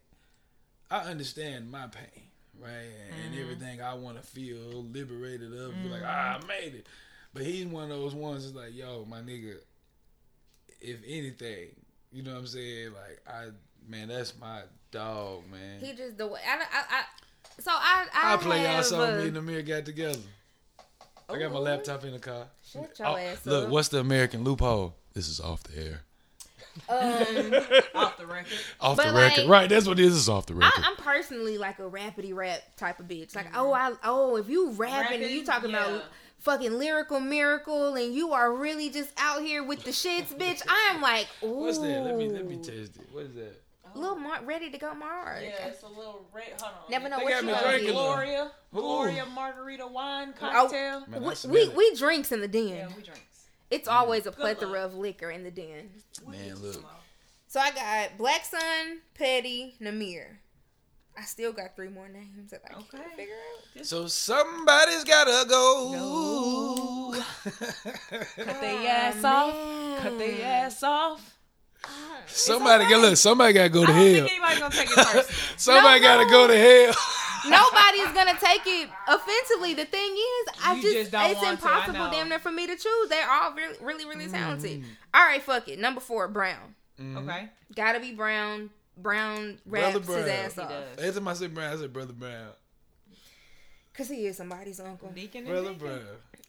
Speaker 1: I understand my pain, right? And
Speaker 2: Mm-hmm.
Speaker 1: everything I want to feel liberated of, like,
Speaker 2: Mm-hmm.
Speaker 1: ah, I made it. But he's one of those ones that's like, yo, my nigga, if anything, you know what I'm saying? Like, I, man, that's my dog, man.
Speaker 2: he just the way. I, I, I so I I
Speaker 1: I'll play y'all
Speaker 2: uh,
Speaker 1: me and Amir got together. I got my laptop in the car.
Speaker 2: Shut your
Speaker 1: Oh,
Speaker 2: ass
Speaker 1: look,
Speaker 2: up.
Speaker 1: what's the American loophole? This is off the air.
Speaker 2: Um,
Speaker 3: Off the record.
Speaker 1: Off
Speaker 2: But,
Speaker 1: the record.
Speaker 2: like,
Speaker 1: right, that's what it is. It's off the record.
Speaker 2: I'm personally like a rapidy rap type of bitch. Like, oh, I oh, if you rapping and you talking
Speaker 3: Yeah.
Speaker 2: about fucking lyrical miracle and you are really just out here with the shits, bitch. I am like, ooh,
Speaker 1: What's that? Let me let me test it. What is that?
Speaker 2: little Mar- ready to go Mars.
Speaker 3: Yeah, it's a little red. Hold on.
Speaker 2: Never know
Speaker 1: They
Speaker 2: what
Speaker 1: got
Speaker 2: you
Speaker 1: me
Speaker 2: gonna
Speaker 1: drinking
Speaker 3: Gloria,
Speaker 1: Ooh.
Speaker 3: Gloria margarita wine
Speaker 2: Oh,
Speaker 3: cocktail.
Speaker 1: Man,
Speaker 2: we, we we drinks in the den.
Speaker 3: Yeah, we drinks.
Speaker 2: It's mm. always a plethora of liquor in the den.
Speaker 1: Man, look.
Speaker 2: So I got Black Sun, Petty, Namir. I still got three more names that I can't figure out.
Speaker 1: So somebody's gotta go.
Speaker 3: Cut their
Speaker 2: Aw,
Speaker 3: ass off.
Speaker 2: man.
Speaker 3: Cut their ass off.
Speaker 1: somebody got look. Somebody gotta go
Speaker 3: I
Speaker 1: to
Speaker 3: don't
Speaker 1: hell.
Speaker 3: think anybody's gonna take it personal.
Speaker 1: somebody
Speaker 2: No,
Speaker 1: gotta
Speaker 2: no.
Speaker 1: go to hell.
Speaker 2: Nobody's gonna take it offensively. The thing is, I
Speaker 3: You
Speaker 2: just,
Speaker 3: just don't
Speaker 2: it's
Speaker 3: want to,
Speaker 2: impossible
Speaker 3: know.
Speaker 2: damn near for me to choose. They're all really, really, really talented.
Speaker 1: Mm-hmm.
Speaker 2: All right, fuck it. Number four, Brown.
Speaker 3: Okay.
Speaker 2: Gotta be Brown. Brown
Speaker 1: Brother
Speaker 2: raps his
Speaker 1: Brown.
Speaker 2: ass
Speaker 3: He
Speaker 2: off.
Speaker 1: Every time I say Brown, I say Brother Brown.
Speaker 2: Cause he is somebody's uncle.
Speaker 3: Deacon and
Speaker 1: Brother
Speaker 3: Deacon.
Speaker 1: Brown.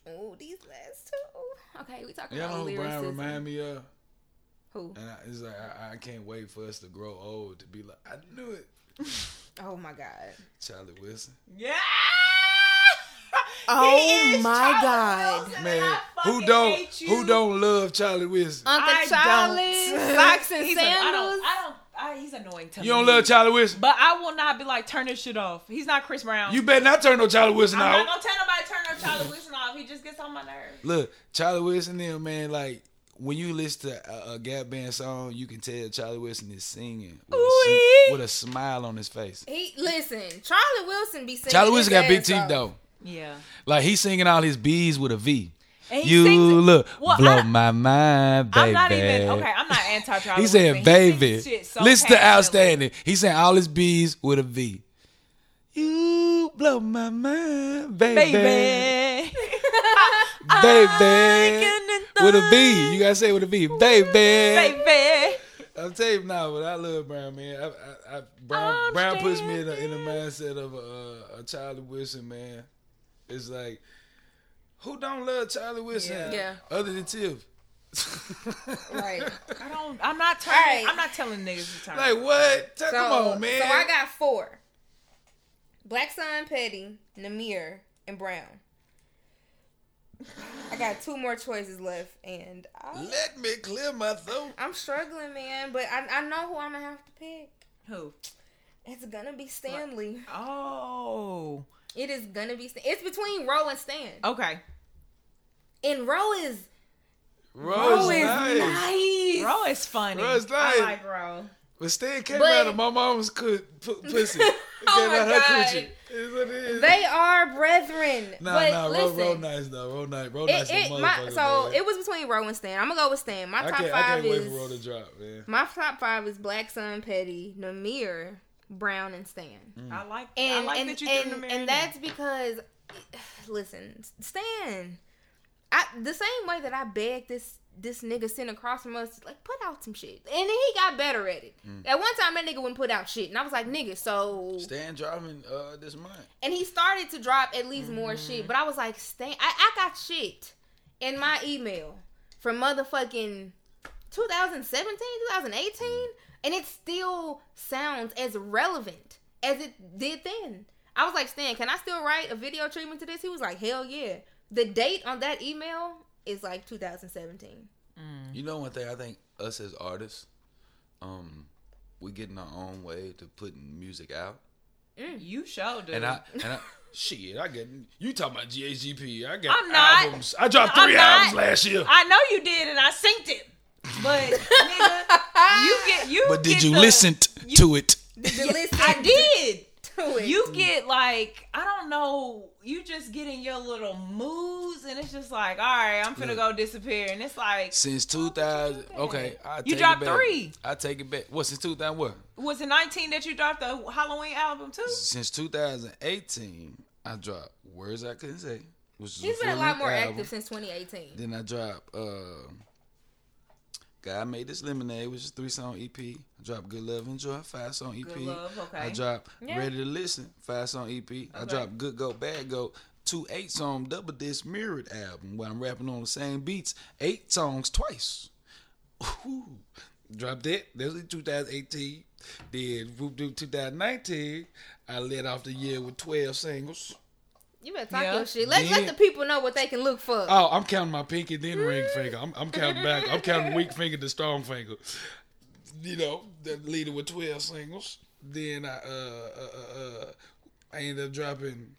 Speaker 2: Oh, these last two. Okay, we talking
Speaker 1: Y'all know
Speaker 2: about
Speaker 1: who Brown
Speaker 2: lyricism.
Speaker 1: remind me of?
Speaker 2: Who?
Speaker 1: And I, it's like I, I can't wait for us to grow old to be like I knew it.
Speaker 2: Oh my god.
Speaker 1: Charlie Wilson.
Speaker 3: Yeah.
Speaker 2: Oh
Speaker 3: He is
Speaker 2: my
Speaker 3: Charlie
Speaker 2: God.
Speaker 3: Wilson, and
Speaker 1: Man,
Speaker 3: I
Speaker 1: who don't
Speaker 3: hate you.
Speaker 1: who don't love Charlie Wilson?
Speaker 2: Uncle
Speaker 3: I
Speaker 2: Charlie,
Speaker 3: don't.
Speaker 2: socks and
Speaker 3: He's a-
Speaker 2: sandals.
Speaker 3: I don't. I don't. I, he's annoying to me.
Speaker 1: You don't love Charlie Wilson?
Speaker 3: But I will not be like turn this shit off. He's not Chris Brown.
Speaker 1: You better not turn no Charlie Wilson
Speaker 3: I'm
Speaker 1: out.
Speaker 3: not gonna tell nobody turn no Charlie Wilson off. He just gets on my nerves.
Speaker 1: Look, Charlie Wilson, them man, like when you listen to a, a Gap Band song, you can tell Charlie Wilson is singing with, a, with a smile on his face.
Speaker 2: He listen. Charlie Wilson be singing.
Speaker 1: Charlie Wilson got big teeth
Speaker 2: off.
Speaker 1: though.
Speaker 3: Yeah.
Speaker 1: Like he's singing all his B's with a V.
Speaker 3: And
Speaker 1: You
Speaker 3: sings
Speaker 1: look,
Speaker 3: Well,
Speaker 1: blow
Speaker 3: I-
Speaker 1: my mind, baby.
Speaker 3: I'm not even okay. I'm not anti Charlie.
Speaker 1: He said, "Baby, listen to outstanding." He saying all his B's with a V. You blow my mind, baby,
Speaker 3: baby.
Speaker 1: baby, with a V. You gotta say it with a V, baby.
Speaker 3: baby.
Speaker 1: I'm telling you now, but I love Brown, man. I, I, I, Brown, Brown puts me in a, in a mindset of a, a Charlie Wilson, man. It's like, who don't love Charlie Wilson?
Speaker 3: Yeah.
Speaker 2: Yeah.
Speaker 1: Other than Tiff.
Speaker 2: Right.
Speaker 3: I don't. I'm not turning.
Speaker 2: Alright.
Speaker 3: I'm not telling niggas to turn.
Speaker 1: like what? Ta-
Speaker 2: So,
Speaker 1: Come on, man.
Speaker 2: so I got four. Black Sun, Petty, Namir, and Brown. I got two more choices left, and I,
Speaker 1: Let me clear my throat.
Speaker 2: I'm struggling, man. But I, I know who I'm gonna have to pick.
Speaker 3: Who?
Speaker 2: It's gonna be Stanley.
Speaker 3: Oh.
Speaker 2: It is gonna be. Stan- It's between Roe and Stan,
Speaker 3: Okay.
Speaker 2: and Roe is
Speaker 1: Rose
Speaker 2: Roe is
Speaker 1: nice.
Speaker 2: nice.
Speaker 3: Ro is funny.
Speaker 1: Ro is
Speaker 3: I
Speaker 1: nice.
Speaker 3: like Ro.
Speaker 1: But Stan came
Speaker 2: But-
Speaker 1: out of my mom's cu- pu- pussy. It
Speaker 2: Oh
Speaker 1: came
Speaker 2: my
Speaker 1: out her
Speaker 2: God.
Speaker 1: coochie. It's what it is.
Speaker 2: They are brethren.
Speaker 1: Nah,
Speaker 2: but
Speaker 1: nah, Ro,
Speaker 2: listen,
Speaker 1: Ro nice though. Ro nice. Ro
Speaker 2: it,
Speaker 1: nice.
Speaker 2: it,
Speaker 1: as
Speaker 2: my, so
Speaker 1: man.
Speaker 2: it was between Roe and Stan. I'm gonna go with Stan. My
Speaker 1: I
Speaker 2: top
Speaker 1: can't, I
Speaker 2: five
Speaker 1: can't wait
Speaker 2: is
Speaker 1: for Ro to drop, man.
Speaker 2: my top five is Black Sun, Petty, Namir, Brown, and Stan. Mm.
Speaker 3: I like.
Speaker 2: And
Speaker 3: I like
Speaker 2: and
Speaker 3: that you
Speaker 2: and,
Speaker 3: threw them
Speaker 2: and that's because, listen, Stan. I the same way that I begged this this nigga sitting across from us, like put out some shit, and then he got better at it. At one time, that nigga wouldn't put out shit, and I was like, nigga, so.
Speaker 1: Stan driving uh this month.
Speaker 2: And he started to drop at least more shit, but I was like, Stan, I, I got shit in my email from motherfucking 2017, 2018, and it still sounds as relevant as it did then. I was like, Stan, can I still write a video treatment to this? He was like, hell yeah. The date on that email is like 2017.
Speaker 1: You know one thing I think us as artists, um, we get in our own way to putting music out.
Speaker 3: You showed it.
Speaker 1: And I and I shit, I get you talking about GHGP. I got
Speaker 3: I'm not.
Speaker 1: albums. I dropped
Speaker 3: I'm
Speaker 1: 3
Speaker 3: not.
Speaker 1: albums last year.
Speaker 3: I know you did, and I synced it. But nigga, you get you.
Speaker 1: but did
Speaker 3: get
Speaker 1: you
Speaker 3: the-
Speaker 1: listen t- to it?
Speaker 2: Listen
Speaker 3: I did.
Speaker 2: To it.
Speaker 3: You get like I don't know. You just get in your little moods, and it's just like, all right, I'm finna
Speaker 1: Look.
Speaker 3: go disappear, and it's like,
Speaker 1: Since 2000, okay, I
Speaker 3: You dropped
Speaker 1: it back.
Speaker 3: three.
Speaker 1: I take it back. What since 2000? What?
Speaker 3: was it 19 that you dropped the Halloween album too?
Speaker 1: Since 2018, I dropped Words I Couldn't Say, which is
Speaker 2: He's been a lot more
Speaker 1: album.
Speaker 2: active since 2018.
Speaker 1: Then I dropped uh, God Made This Lemonade, which is a three song EP. I dropped Good Love Enjoy, five song EP.
Speaker 3: Good Love, okay.
Speaker 1: I dropped
Speaker 2: Yeah.
Speaker 1: Ready to Listen, five song EP. I
Speaker 3: Okay.
Speaker 1: dropped Good Go Bad Go, two eight song double disc mirrored album where I'm rapping on the same beats, eight songs twice. Ooh. Dropped that. That was in 2018. Then whoop doo 2019, I led off the year with 12 singles.
Speaker 2: You better talk
Speaker 3: Yeah.
Speaker 2: your shit. Let,
Speaker 1: Then-
Speaker 2: let the people know what they can look for.
Speaker 1: Oh, I'm counting my pinky, then ring finger. I'm, I'm counting back. I'm counting weak finger to strong finger. You know, the leader with 12 singles. Then I uh uh uh, uh I ended up dropping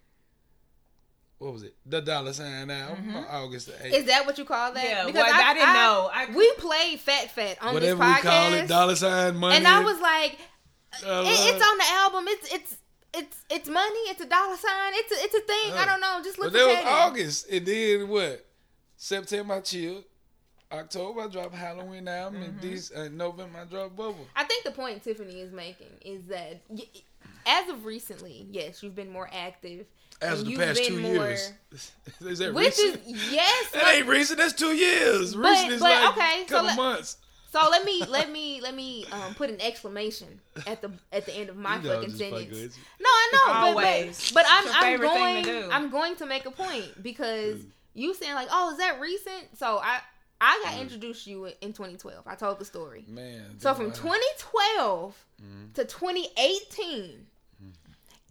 Speaker 1: what was it? The dollar sign album on August the 8th.
Speaker 2: Is that what you call that?
Speaker 3: Yeah, well, I didn't know. I-
Speaker 2: we played Fat Fat on
Speaker 1: Whatever
Speaker 2: this
Speaker 1: we call it, dollar sign money.
Speaker 2: and I was like,
Speaker 1: Uh,
Speaker 2: it, it's on the album. It's it's it's it's money. It's a dollar sign. It's a, it's a thing. I don't know. Just look.
Speaker 1: But that was. August. And then what? September I chilled. October I dropped Halloween album. And these uh, November I dropped Bubble.
Speaker 2: I think the point Tiffany is making is that y- as of recently, yes, you've been more active.
Speaker 1: As of the past two
Speaker 2: more-
Speaker 1: years. is that
Speaker 2: Which is
Speaker 1: recent?
Speaker 2: yes,
Speaker 1: That
Speaker 2: but-
Speaker 1: ain't recent. That's two years.
Speaker 2: But-
Speaker 1: recent is
Speaker 2: but,
Speaker 1: like
Speaker 2: okay,
Speaker 1: a
Speaker 2: so
Speaker 1: couple
Speaker 2: let-
Speaker 1: months.
Speaker 2: So let me let me let me um, put an exclamation at the at the end of my
Speaker 1: You know
Speaker 2: fucking sentence. No, I know, but-
Speaker 3: Always.
Speaker 2: but but, I'm
Speaker 3: It's your
Speaker 2: I'm
Speaker 3: favorite thing
Speaker 2: going. I'm going to make a point because you saying like, oh, is that recent? So I I got mm. introduced to you in 2012. I told the story.
Speaker 1: Man.
Speaker 2: So from
Speaker 1: wow.
Speaker 2: 2012 mm-hmm. to 2018, mm-hmm.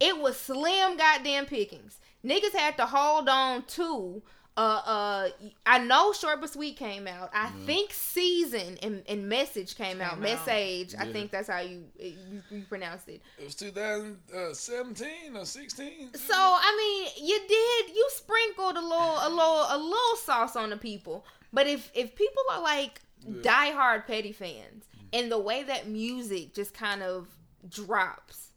Speaker 2: it was slim goddamn pickings. Niggas had to hold on to. Uh, uh, I know Short but Sweet came out. I think Season and, and Message came, out.
Speaker 3: out.
Speaker 2: Message, I think that's how you you, you pronounced it.
Speaker 1: It was 2017 or 16.
Speaker 2: So I mean, you did you sprinkled a little a little a little sauce on the people. But if if people are like diehard petty fans, and the way that music just kind of drops,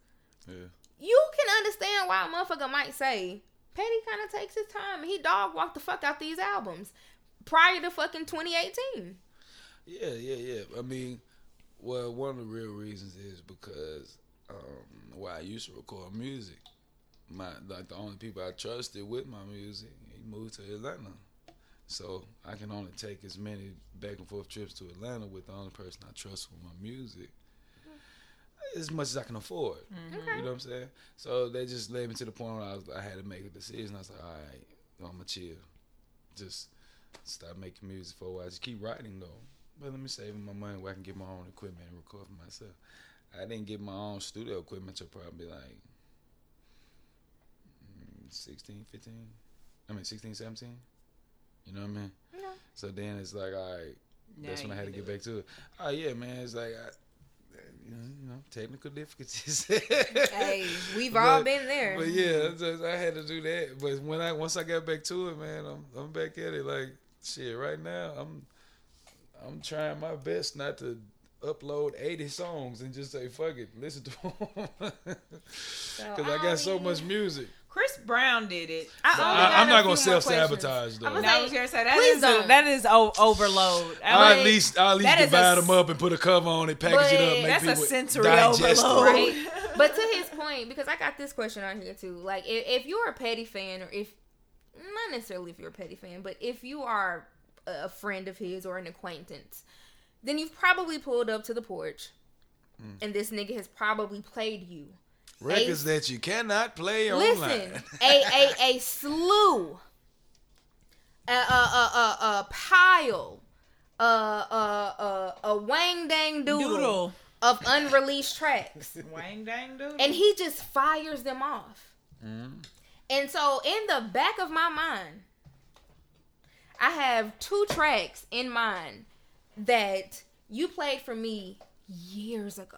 Speaker 1: Yeah.
Speaker 2: you can understand why a motherfucker might say Petty kind of takes his time he dog walked the fuck out these albums prior to fucking 2018.
Speaker 1: Yeah, yeah, yeah. I mean, well, one of the real reasons is because um, why I used to record music. My like the only people I trusted with my music, he moved to Atlanta, so I can only take as many back and forth trips to Atlanta with the only person I trust with my music. As much as I can afford,
Speaker 2: Okay.
Speaker 1: you know what I'm saying. So they just led me to the point where I, was, I had to make a decision. I was like, all right, I'm gonna chill, just stop making music for a while. Just keep writing though. But let me save my money where I can get my own equipment and record for myself. I didn't get my own studio equipment till probably like mm, 16, 15. I mean 16, 17. You know what I mean?
Speaker 2: Yeah.
Speaker 1: So then it's like, all right, that's
Speaker 3: Now
Speaker 1: when I had to get
Speaker 3: do
Speaker 1: back to it. Oh yeah, man. It's like, I, you know, you know, technical difficulties.
Speaker 2: Hey, we've all
Speaker 1: But-
Speaker 2: been there.
Speaker 1: But yeah, just, I had to do that. But when I once I got back to it, man, I'm I'm back at it. Like shit, right now I'm I'm trying my best not to upload 80 songs and just say fuck it, listen to them. Because I got so much music.
Speaker 3: Chris Brown did it.
Speaker 2: I
Speaker 1: I, I'm not gonna self sabotage though.
Speaker 2: I'm gonna
Speaker 3: I was gonna say that
Speaker 2: please
Speaker 3: is a,
Speaker 2: don't.
Speaker 3: that is o- overload. I
Speaker 1: I'll at least I'll at least
Speaker 3: that is a
Speaker 1: divide them up and put a cover on it, package it up, make
Speaker 3: that's a sensory
Speaker 1: it.
Speaker 3: overload.
Speaker 2: right? But to his point, because I got this question on here too. Like, if, if you're a petty fan, or if not necessarily if you're a petty fan, but if you are a friend of his or an acquaintance, then you've probably pulled up to the porch,
Speaker 1: Mm.
Speaker 2: and this nigga has probably played you.
Speaker 1: Records that you cannot play
Speaker 2: Listen,
Speaker 1: online.
Speaker 2: a a a slew, a a a a, a pile, a a a, a wang dang doodle,
Speaker 3: Doodle.
Speaker 2: of unreleased tracks,
Speaker 3: Wang dang dude.
Speaker 2: and he just fires them off.
Speaker 1: Mhm.
Speaker 2: And so, in the back of my mind, I have two tracks in mind that you played for me years ago.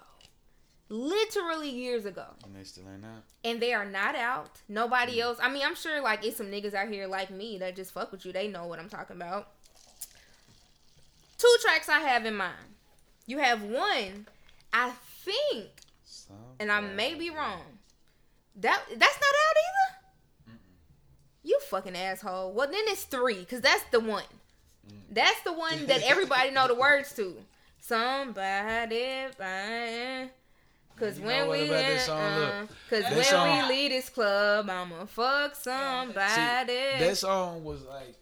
Speaker 2: Literally years ago.
Speaker 1: And they still ain't out.
Speaker 2: And they are not out. Nobody mm. else. I mean, I'm sure like it's some niggas out here like me that just fuck with you. They know what I'm talking about. Two tracks I have in mind. You have one, I think, and I may be wrong. That that's not out either. You fucking asshole. Well, then it's three, cause that's the one. Mm. That's the one that everybody know the words to. Somebody, fine. Cause
Speaker 1: You know
Speaker 2: when
Speaker 1: what
Speaker 2: we,
Speaker 1: about that
Speaker 2: in,
Speaker 1: song?
Speaker 2: uh,
Speaker 1: Look,
Speaker 2: cause
Speaker 1: that
Speaker 2: when
Speaker 1: song-
Speaker 2: we leave this club, I'ma fuck somebody.
Speaker 1: See, that song was like,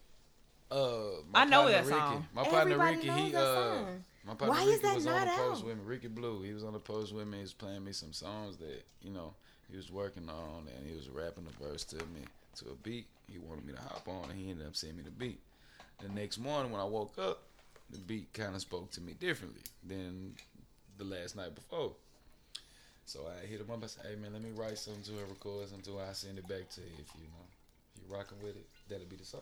Speaker 1: uh, my
Speaker 3: I know
Speaker 1: partner
Speaker 3: that
Speaker 1: Ricky,
Speaker 3: song.
Speaker 1: My partner
Speaker 2: Everybody
Speaker 1: Ricky,
Speaker 2: knows
Speaker 1: he
Speaker 2: that
Speaker 1: uh,
Speaker 2: song.
Speaker 1: my partner
Speaker 2: Why
Speaker 1: Ricky
Speaker 2: is that
Speaker 1: was
Speaker 2: not
Speaker 1: on the post
Speaker 2: out?
Speaker 1: with me. Ricky Blue, he was on the post with me. He was playing me some songs that you know he was working on, and he was rapping the verse to me to a beat. He wanted me to hop on, and he ended up sending me the beat. The next morning when I woke up, the beat kind of spoke to me differently than the last night before. So I hit him up. I said, "Hey man, let me write something to her, record something to her. I send it back to you. If you know, if you rocking with it, that'll be the song."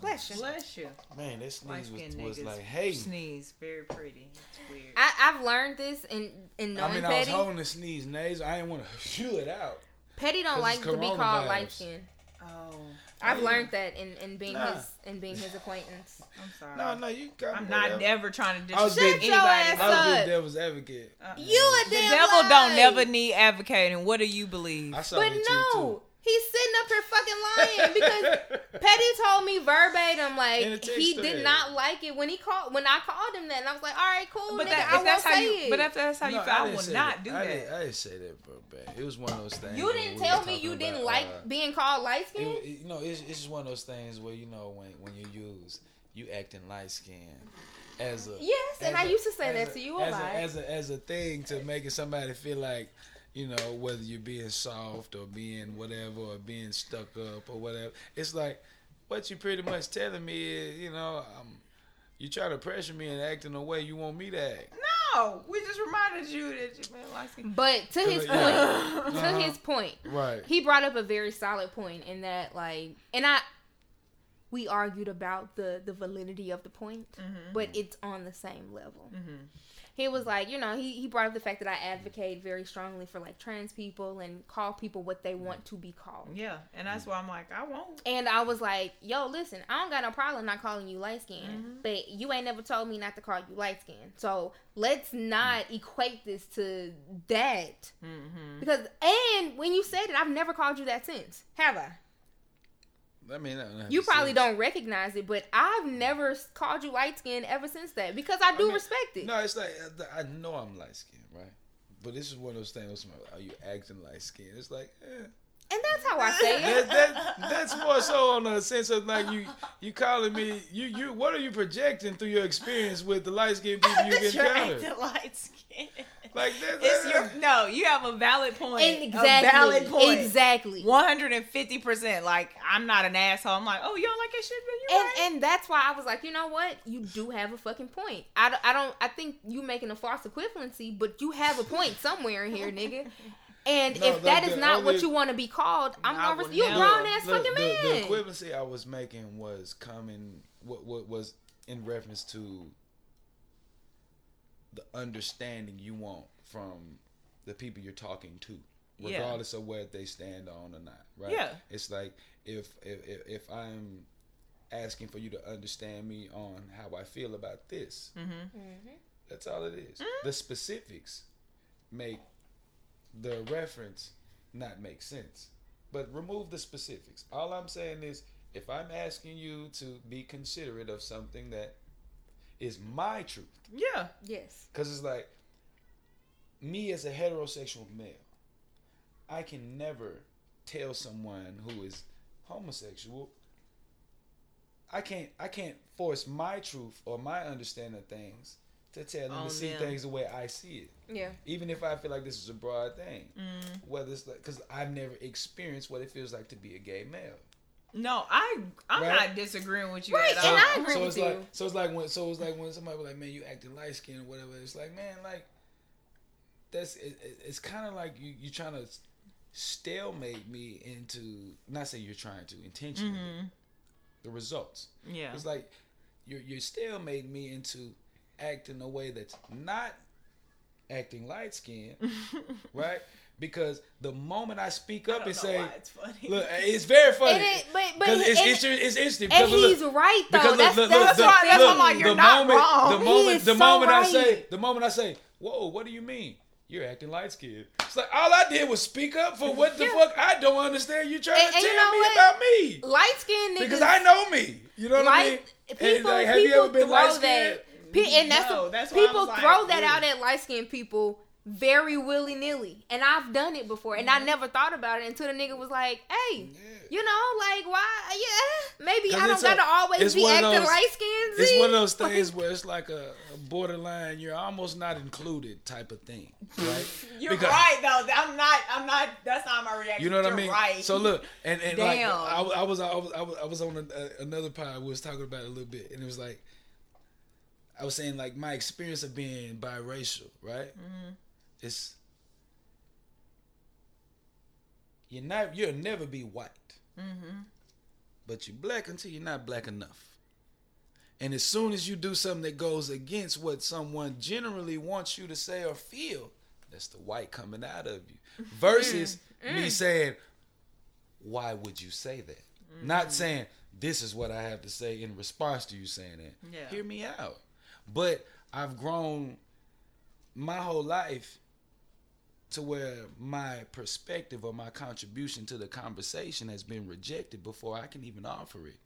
Speaker 2: Bless you.
Speaker 3: Bless you.
Speaker 1: Man, that sneeze was, was
Speaker 3: niggas
Speaker 1: like, "Hey."
Speaker 3: Sneeze. Very pretty. It's weird.
Speaker 2: I, I've learned this in in
Speaker 1: I
Speaker 2: knowing
Speaker 1: mean, I was
Speaker 2: Petty.
Speaker 1: holding the sneeze nasal. I didn't want to shoot it out.
Speaker 2: Petty don't like to be called light skin.
Speaker 3: Oh,
Speaker 2: I've
Speaker 1: yeah.
Speaker 2: learned that in, in being
Speaker 1: Nah.
Speaker 2: his in being his acquaintance.
Speaker 3: I'm sorry.
Speaker 1: No, no, you got.
Speaker 3: I'm not never trying to
Speaker 1: I
Speaker 3: disrespect
Speaker 1: being-
Speaker 2: your
Speaker 3: anybody.
Speaker 2: ass
Speaker 1: I was
Speaker 2: up.
Speaker 1: being devil's advocate.
Speaker 3: Uh,
Speaker 2: You a
Speaker 3: the devil
Speaker 2: lie.
Speaker 3: don't never need advocating. What do you believe?
Speaker 1: I saw
Speaker 2: But
Speaker 1: that tweet,
Speaker 2: no, he's sitting up here fucking lying because Petty told me verbatim
Speaker 1: In a
Speaker 2: like he
Speaker 1: thread.
Speaker 2: did not like it when he called when I called him that and I was like, all right, cool,
Speaker 3: but
Speaker 2: nigga,
Speaker 3: that,
Speaker 2: I
Speaker 3: that's
Speaker 2: won't
Speaker 3: how
Speaker 2: say
Speaker 3: you,
Speaker 2: it.
Speaker 3: but if that's how you feel, I,
Speaker 1: didn't
Speaker 3: will
Speaker 1: say
Speaker 3: not do
Speaker 1: I
Speaker 3: that.
Speaker 1: Didn't, I didn't say that, bro. Bad. It was one of those things.
Speaker 2: you didn't tell
Speaker 1: were
Speaker 2: me you didn't
Speaker 1: about,
Speaker 2: like
Speaker 1: uh,
Speaker 2: being called light skin.
Speaker 1: it- you know, it's, it's just one of those things where you know when when you use you acting light skinned as a
Speaker 2: Yes, and
Speaker 1: as
Speaker 2: I
Speaker 1: a-
Speaker 2: used to say that
Speaker 1: a-
Speaker 2: to you a
Speaker 1: as
Speaker 2: lot.
Speaker 1: a, as a as a thing to making somebody feel like you know whether you're being soft or being whatever or being stuck up or whatever. It's like what you pretty much telling me is you know um, you try to pressure me and act in a way you want me to act.
Speaker 3: No, we just reminded you that you been like.
Speaker 2: But to his
Speaker 1: Yeah.
Speaker 2: point, to
Speaker 1: Uh-huh.
Speaker 2: his point,
Speaker 1: Right.
Speaker 2: he brought up a very solid point in that like and i we argued about the the validity of the point but it's on the same level he was like you know he, he brought up the fact that i advocate very strongly for like trans people and call people what they want to be called
Speaker 3: Yeah, and that's why I'm like, I won't.
Speaker 2: and I was like, yo, listen, I don't got no problem not calling you light skin,
Speaker 3: Mm-hmm.
Speaker 2: but you ain't never told me not to call you light skin. So let's not equate this to that.
Speaker 3: Mm-hmm.
Speaker 2: Because, and when you said it, I've never called you that since, have I?
Speaker 1: I mean,
Speaker 2: You probably don't recognize it, but I've never called you light skin ever since that because I do
Speaker 1: mean,
Speaker 2: respect it.
Speaker 1: No, it's like I know I'm light skinned, right? But this is one of those things. Are you acting light skinned? It's like, eh.
Speaker 2: And that's how I say it.
Speaker 1: that, that, that's more so on the sense of like you you calling me you you what are you projecting through your experience with the light skinned people you've
Speaker 3: You're
Speaker 1: encountered?
Speaker 3: acting light skin.
Speaker 1: Like that,
Speaker 3: It's your no. You have a valid point.
Speaker 2: Exactly.
Speaker 3: A valid point.
Speaker 2: Exactly.
Speaker 3: One hundred and fifty percent. Like I'm not an asshole. I'm like, oh, you don't like that shit, but you
Speaker 2: and
Speaker 3: right.
Speaker 2: and that's why I was like, you know what? You do have a fucking point. I, I don't. I think you making a false equivalency, but you have a point somewhere in here, nigga. And
Speaker 1: No,
Speaker 2: if
Speaker 1: the-
Speaker 2: that is
Speaker 1: the
Speaker 2: not what you want to be called, I'm
Speaker 3: I
Speaker 2: gonna. Res- you a grown ass fucking
Speaker 1: the,
Speaker 2: man.
Speaker 1: the equivalency I was making was coming what what was in reference to the understanding you want from the people you're talking to,
Speaker 3: Yeah.
Speaker 1: regardless of where they stand on or not. Right?
Speaker 3: Yeah.
Speaker 1: It's like if if if, if I'm asking for you to understand me on how I feel about this.
Speaker 3: Mm-hmm.
Speaker 1: That's all it is. The specifics make the reference not make sense. But remove the specifics. All I'm saying is if I'm asking you to be considerate of something that is my truth,
Speaker 3: Yeah.
Speaker 2: yes.
Speaker 1: because it's like me as a heterosexual male, I can never tell someone who is homosexual, I can't I can't force my truth or my understanding of things to tell them to see
Speaker 3: them.
Speaker 1: things the way I see it.
Speaker 2: Yeah.
Speaker 1: Even if I feel like this is a broad thing,
Speaker 3: Mm.
Speaker 1: whether it's like because I've never experienced what it feels like to be a gay male.
Speaker 3: No, I I'm
Speaker 1: Right?
Speaker 3: not disagreeing with you
Speaker 2: Right,
Speaker 3: at
Speaker 2: and
Speaker 3: all.
Speaker 2: I agree
Speaker 1: so
Speaker 2: with
Speaker 1: it's
Speaker 2: you.
Speaker 1: like so it's like when so it's like when somebody was like, man, you acting light skinned or whatever. It's like, man, like that's it, it- it's kind of like you you trying to stalemate me into not say you're trying to intentionally
Speaker 3: Mhm.
Speaker 1: the results.
Speaker 3: Yeah.
Speaker 1: It's like you're you're stalemating me into acting a way that's not acting light skinned, right? Because the moment I speak
Speaker 3: I
Speaker 1: up
Speaker 3: don't
Speaker 1: and
Speaker 3: know
Speaker 1: say,
Speaker 3: why it's funny.
Speaker 1: look, it's very funny.
Speaker 2: It, but but
Speaker 1: Because it's,
Speaker 2: and,
Speaker 1: it's, it's interesting.
Speaker 2: and
Speaker 1: because look-
Speaker 2: he's right though.
Speaker 1: because
Speaker 2: that's
Speaker 1: look, look,
Speaker 2: that's
Speaker 1: the,
Speaker 3: why- that's why
Speaker 1: look,
Speaker 3: I'm like, you're
Speaker 1: the
Speaker 3: not
Speaker 1: moment,
Speaker 3: wrong.
Speaker 1: The
Speaker 3: He
Speaker 1: moment,
Speaker 2: is
Speaker 1: the
Speaker 2: so
Speaker 1: moment I say, the moment I say, whoa, what do you mean? You're acting light skinned. It's like all I did was speak up for what the
Speaker 2: Yeah.
Speaker 1: fuck I don't understand. You trying
Speaker 2: And-
Speaker 1: to
Speaker 2: and
Speaker 1: tell
Speaker 2: you know
Speaker 1: me
Speaker 2: what?
Speaker 1: about me
Speaker 2: light skinned niggas.
Speaker 1: because I know me. You know what I mean?
Speaker 2: light
Speaker 1: And,
Speaker 2: people.
Speaker 1: like, have you
Speaker 2: people
Speaker 1: ever been light skinned?
Speaker 2: That. pe- And that's,
Speaker 3: No,
Speaker 2: the,
Speaker 3: that's why I
Speaker 2: people
Speaker 3: like,
Speaker 2: throw that
Speaker 3: yeah.
Speaker 2: out at light skinned people very willy nilly, and I've done it before, and I mm-hmm. never thought about it until the nigga was like, "Hey,
Speaker 1: Yeah.
Speaker 2: you know, like why? Yeah, maybe
Speaker 1: 'Cause
Speaker 2: I don't
Speaker 1: a-
Speaker 2: gotta always
Speaker 1: it's
Speaker 2: be
Speaker 1: one of
Speaker 2: acting
Speaker 1: those-
Speaker 2: light skinned.
Speaker 1: It's one of those things where it's like a, a borderline, you're almost not included type of thing, right?
Speaker 3: You're
Speaker 1: Because-
Speaker 3: right though. I'm not. I'm not. That's not my reaction.
Speaker 1: You know what
Speaker 3: You're
Speaker 1: I mean?
Speaker 3: Right.
Speaker 1: So look, and and like
Speaker 3: Damn.
Speaker 1: I, I was I was I was I was on a, a, another pod. We was talking about it a little bit, and it was like I was saying like my experience of being biracial, right?
Speaker 3: Mm-hmm.
Speaker 1: It's you're not you'll never be white,
Speaker 3: Mm-hmm.
Speaker 1: but you're black until you're not black enough. And as soon as you do something that goes against what someone generally wants you to say or feel, that's the white coming out of you. Versus me saying, why would you say that? Not saying, this is what I have to say in response to you saying that.
Speaker 3: Yeah.
Speaker 1: Hear me out. But I've grown my whole life to where my perspective or my contribution to the conversation has been rejected before I can even offer it.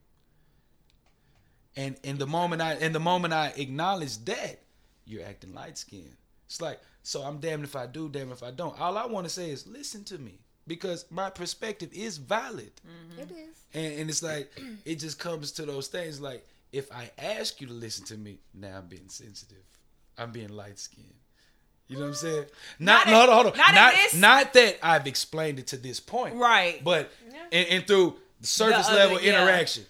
Speaker 1: And in the moment I in the moment I acknowledge that, you're acting light skinned. It's like, so I'm damned if I do, damned if I don't. All I want to say is listen to me. Because my perspective is valid. Mm-hmm.
Speaker 2: It is.
Speaker 1: And, and it's like it just comes to those things like if I ask you to listen to me, now I'm being sensitive. I'm being light skinned. You know what I'm saying? Not,
Speaker 3: Not
Speaker 1: no, hold on, hold on.
Speaker 3: not
Speaker 1: Not, not that I've explained it to this point.
Speaker 3: Right.
Speaker 1: But
Speaker 2: Yeah.
Speaker 1: and, and through the surface
Speaker 3: other-
Speaker 1: level
Speaker 3: yeah.
Speaker 1: interaction.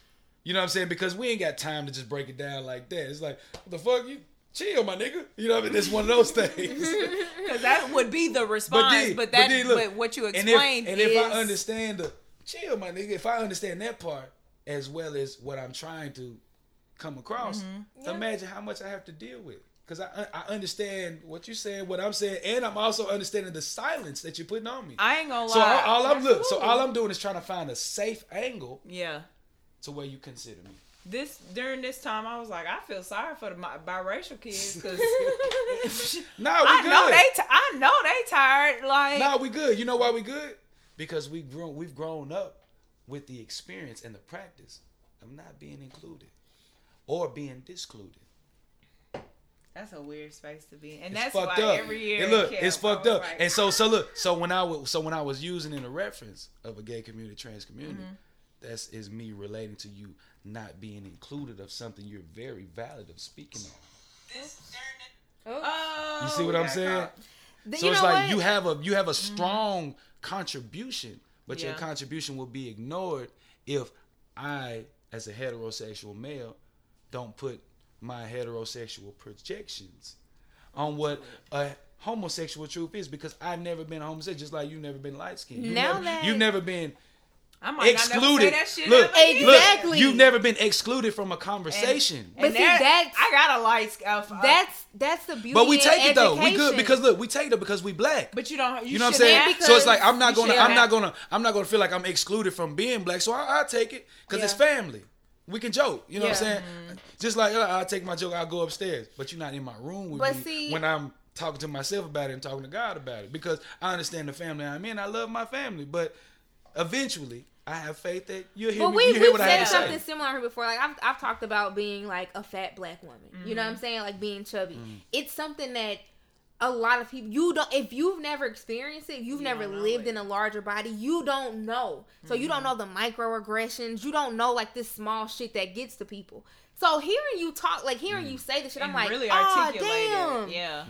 Speaker 1: You know what I'm saying? Because we ain't got time to just break it down like that. It's like, what the fuck you chill, my nigga. You know what I mean? It's one of those things.
Speaker 3: Because that would be the response.
Speaker 1: then-
Speaker 3: But, that, but,
Speaker 1: look,
Speaker 3: what you
Speaker 1: and if,
Speaker 3: explained
Speaker 1: and
Speaker 3: is.
Speaker 1: if I understand the chill, my nigga, if I understand that part as well as what I'm trying to come across,
Speaker 3: Mm-hmm.
Speaker 2: Yeah.
Speaker 1: imagine how much I have to deal with. Because I I understand what you're saying, what I'm saying, and I'm also understanding the silence that you're putting on me.
Speaker 3: I ain't gonna lie.
Speaker 1: so all, all I'm look, so all I'm doing is trying to find a safe angle
Speaker 3: Yeah.
Speaker 1: to where you consider me.
Speaker 3: This during this time, I was like, I feel sorry for the mi- biracial kids because
Speaker 1: Nah, we
Speaker 3: I
Speaker 1: good.
Speaker 3: know they, t- I know they tired. Like,
Speaker 1: Nah, we good. You know why we good? Because we grown we've grown up with the experience and the practice of not being included or being discluded.
Speaker 3: that's a weird space to be in, and
Speaker 1: It's
Speaker 3: that's
Speaker 1: fucked
Speaker 3: why
Speaker 1: up.
Speaker 3: every year.
Speaker 1: and look,
Speaker 3: in
Speaker 1: it's fucked up.
Speaker 3: like,
Speaker 1: and so, so look, so when I was, so when I was using in a reference of a gay community, trans community,
Speaker 3: Mm-hmm.
Speaker 1: that's is me relating to you not being included of something you're very valid of speaking on.
Speaker 2: Oh.
Speaker 3: oh,
Speaker 1: You see what I'm saying?
Speaker 3: caught.
Speaker 2: Th-
Speaker 1: So it's like
Speaker 2: what?
Speaker 1: you have a you have a strong contribution, but your contribution will be ignored if I, as a heterosexual male, don't put my heterosexual projections on what a homosexual truth is because I've never been homosexual, just like you've never been light skinned. You've,
Speaker 2: Now
Speaker 1: never,
Speaker 2: that-
Speaker 1: you've never been
Speaker 3: I might not never say
Speaker 1: excluded.
Speaker 3: that shit
Speaker 1: Look,
Speaker 3: ever again.
Speaker 1: look,
Speaker 2: Exactly.
Speaker 1: you've never been excluded from a conversation.
Speaker 2: But
Speaker 3: And
Speaker 2: see,
Speaker 3: that-
Speaker 2: that's-
Speaker 3: I got a light. sc- Uh,
Speaker 2: That's that's the beauty.
Speaker 1: but we take it though. We good because look, we take it because we black.
Speaker 3: but you don't. You,
Speaker 1: You know what I'm saying?
Speaker 3: have
Speaker 1: So it's like I'm not gonna, I'm not gonna, I'm not gonna feel like I'm excluded from being black. So I, I take it because it's family. We can joke. You know what I'm
Speaker 2: Yeah.
Speaker 1: saying? Just like uh, I take my joke, I'll go upstairs, but you're not in my room with
Speaker 2: But
Speaker 1: me
Speaker 2: see-
Speaker 1: when I'm talking to myself about it and talking to God about it because I understand the family I'm in. I love my family, but eventually I have faith that you'll hear
Speaker 2: But
Speaker 1: me.
Speaker 2: we
Speaker 1: you hear
Speaker 2: we've
Speaker 1: what I
Speaker 2: said something
Speaker 1: say.
Speaker 2: similar before. Like I've I've talked about being like a fat black woman. You
Speaker 1: Mm-hmm.
Speaker 2: know what I'm saying? Like being chubby. It's something that a lot of people you don't if you've never experienced it you've
Speaker 3: You
Speaker 2: never lived
Speaker 3: it.
Speaker 2: in a larger body you don't know so you don't mm-hmm. know the microaggressions you don't know like this small shit that gets to people so hearing you talk like hearing you mm. say this shit i'm like
Speaker 3: really
Speaker 2: oh
Speaker 3: articulate
Speaker 2: damn.
Speaker 3: Yeah.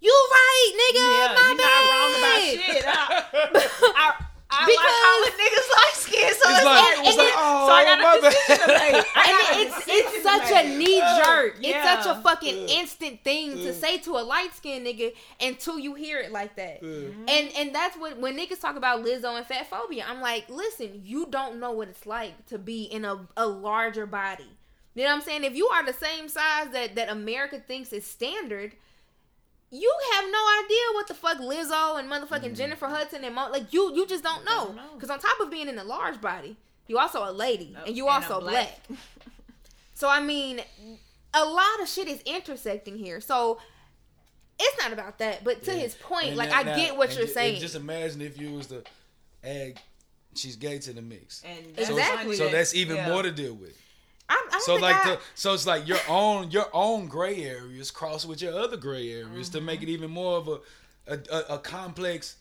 Speaker 2: you right nigga
Speaker 3: Yeah,
Speaker 2: my
Speaker 3: you're
Speaker 2: bad.
Speaker 3: not wrong about shit. I, I, I
Speaker 2: Because-
Speaker 3: like calling niggas light skin, so
Speaker 1: It's
Speaker 3: it's,
Speaker 1: like-
Speaker 3: like,
Speaker 1: it's like, oh,
Speaker 3: so I got
Speaker 1: oh, my
Speaker 3: a decision to
Speaker 1: bad.
Speaker 3: make. I
Speaker 2: and
Speaker 3: a
Speaker 2: it's
Speaker 3: decision
Speaker 2: it's such
Speaker 3: make.
Speaker 2: a knee jerk. It's
Speaker 3: Yeah.
Speaker 2: such a fucking
Speaker 1: Yeah.
Speaker 2: instant thing to
Speaker 1: mm.
Speaker 2: say to a light skinned nigga until you hear it like that.
Speaker 1: Yeah.
Speaker 2: And and that's what when niggas talk about Lizzo and fat phobia, I'm like, listen, you don't know what it's like to be in a, a larger body. You know what I'm saying? If you are the same size that that America thinks is standard, you have no idea what the fuck Lizzo and motherfucking mm-hmm. Jennifer Hudson and Mo, like you you just don't know. Because on top of being in a large body, you also a lady
Speaker 3: Nope,
Speaker 2: and you
Speaker 3: and
Speaker 2: also
Speaker 3: I'm
Speaker 2: black.
Speaker 3: black.
Speaker 2: So I mean, a lot of shit is intersecting here. So it's not about that, but to
Speaker 1: Yeah.
Speaker 2: his point,
Speaker 1: And
Speaker 2: like
Speaker 1: now-
Speaker 2: I
Speaker 1: now-
Speaker 2: get what you're
Speaker 1: ju-
Speaker 2: saying.
Speaker 1: Just imagine if you was to add she's gay to the mix.
Speaker 3: And
Speaker 1: So,
Speaker 2: Exactly.
Speaker 1: so that's even
Speaker 3: Yeah.
Speaker 1: more to deal with.
Speaker 2: I, I don't
Speaker 1: So
Speaker 2: think
Speaker 1: like
Speaker 2: I,
Speaker 1: the, so it's like your own your own gray areas cross with your other gray areas to
Speaker 2: Mm-hmm.
Speaker 1: make it even more of a a, a, a complex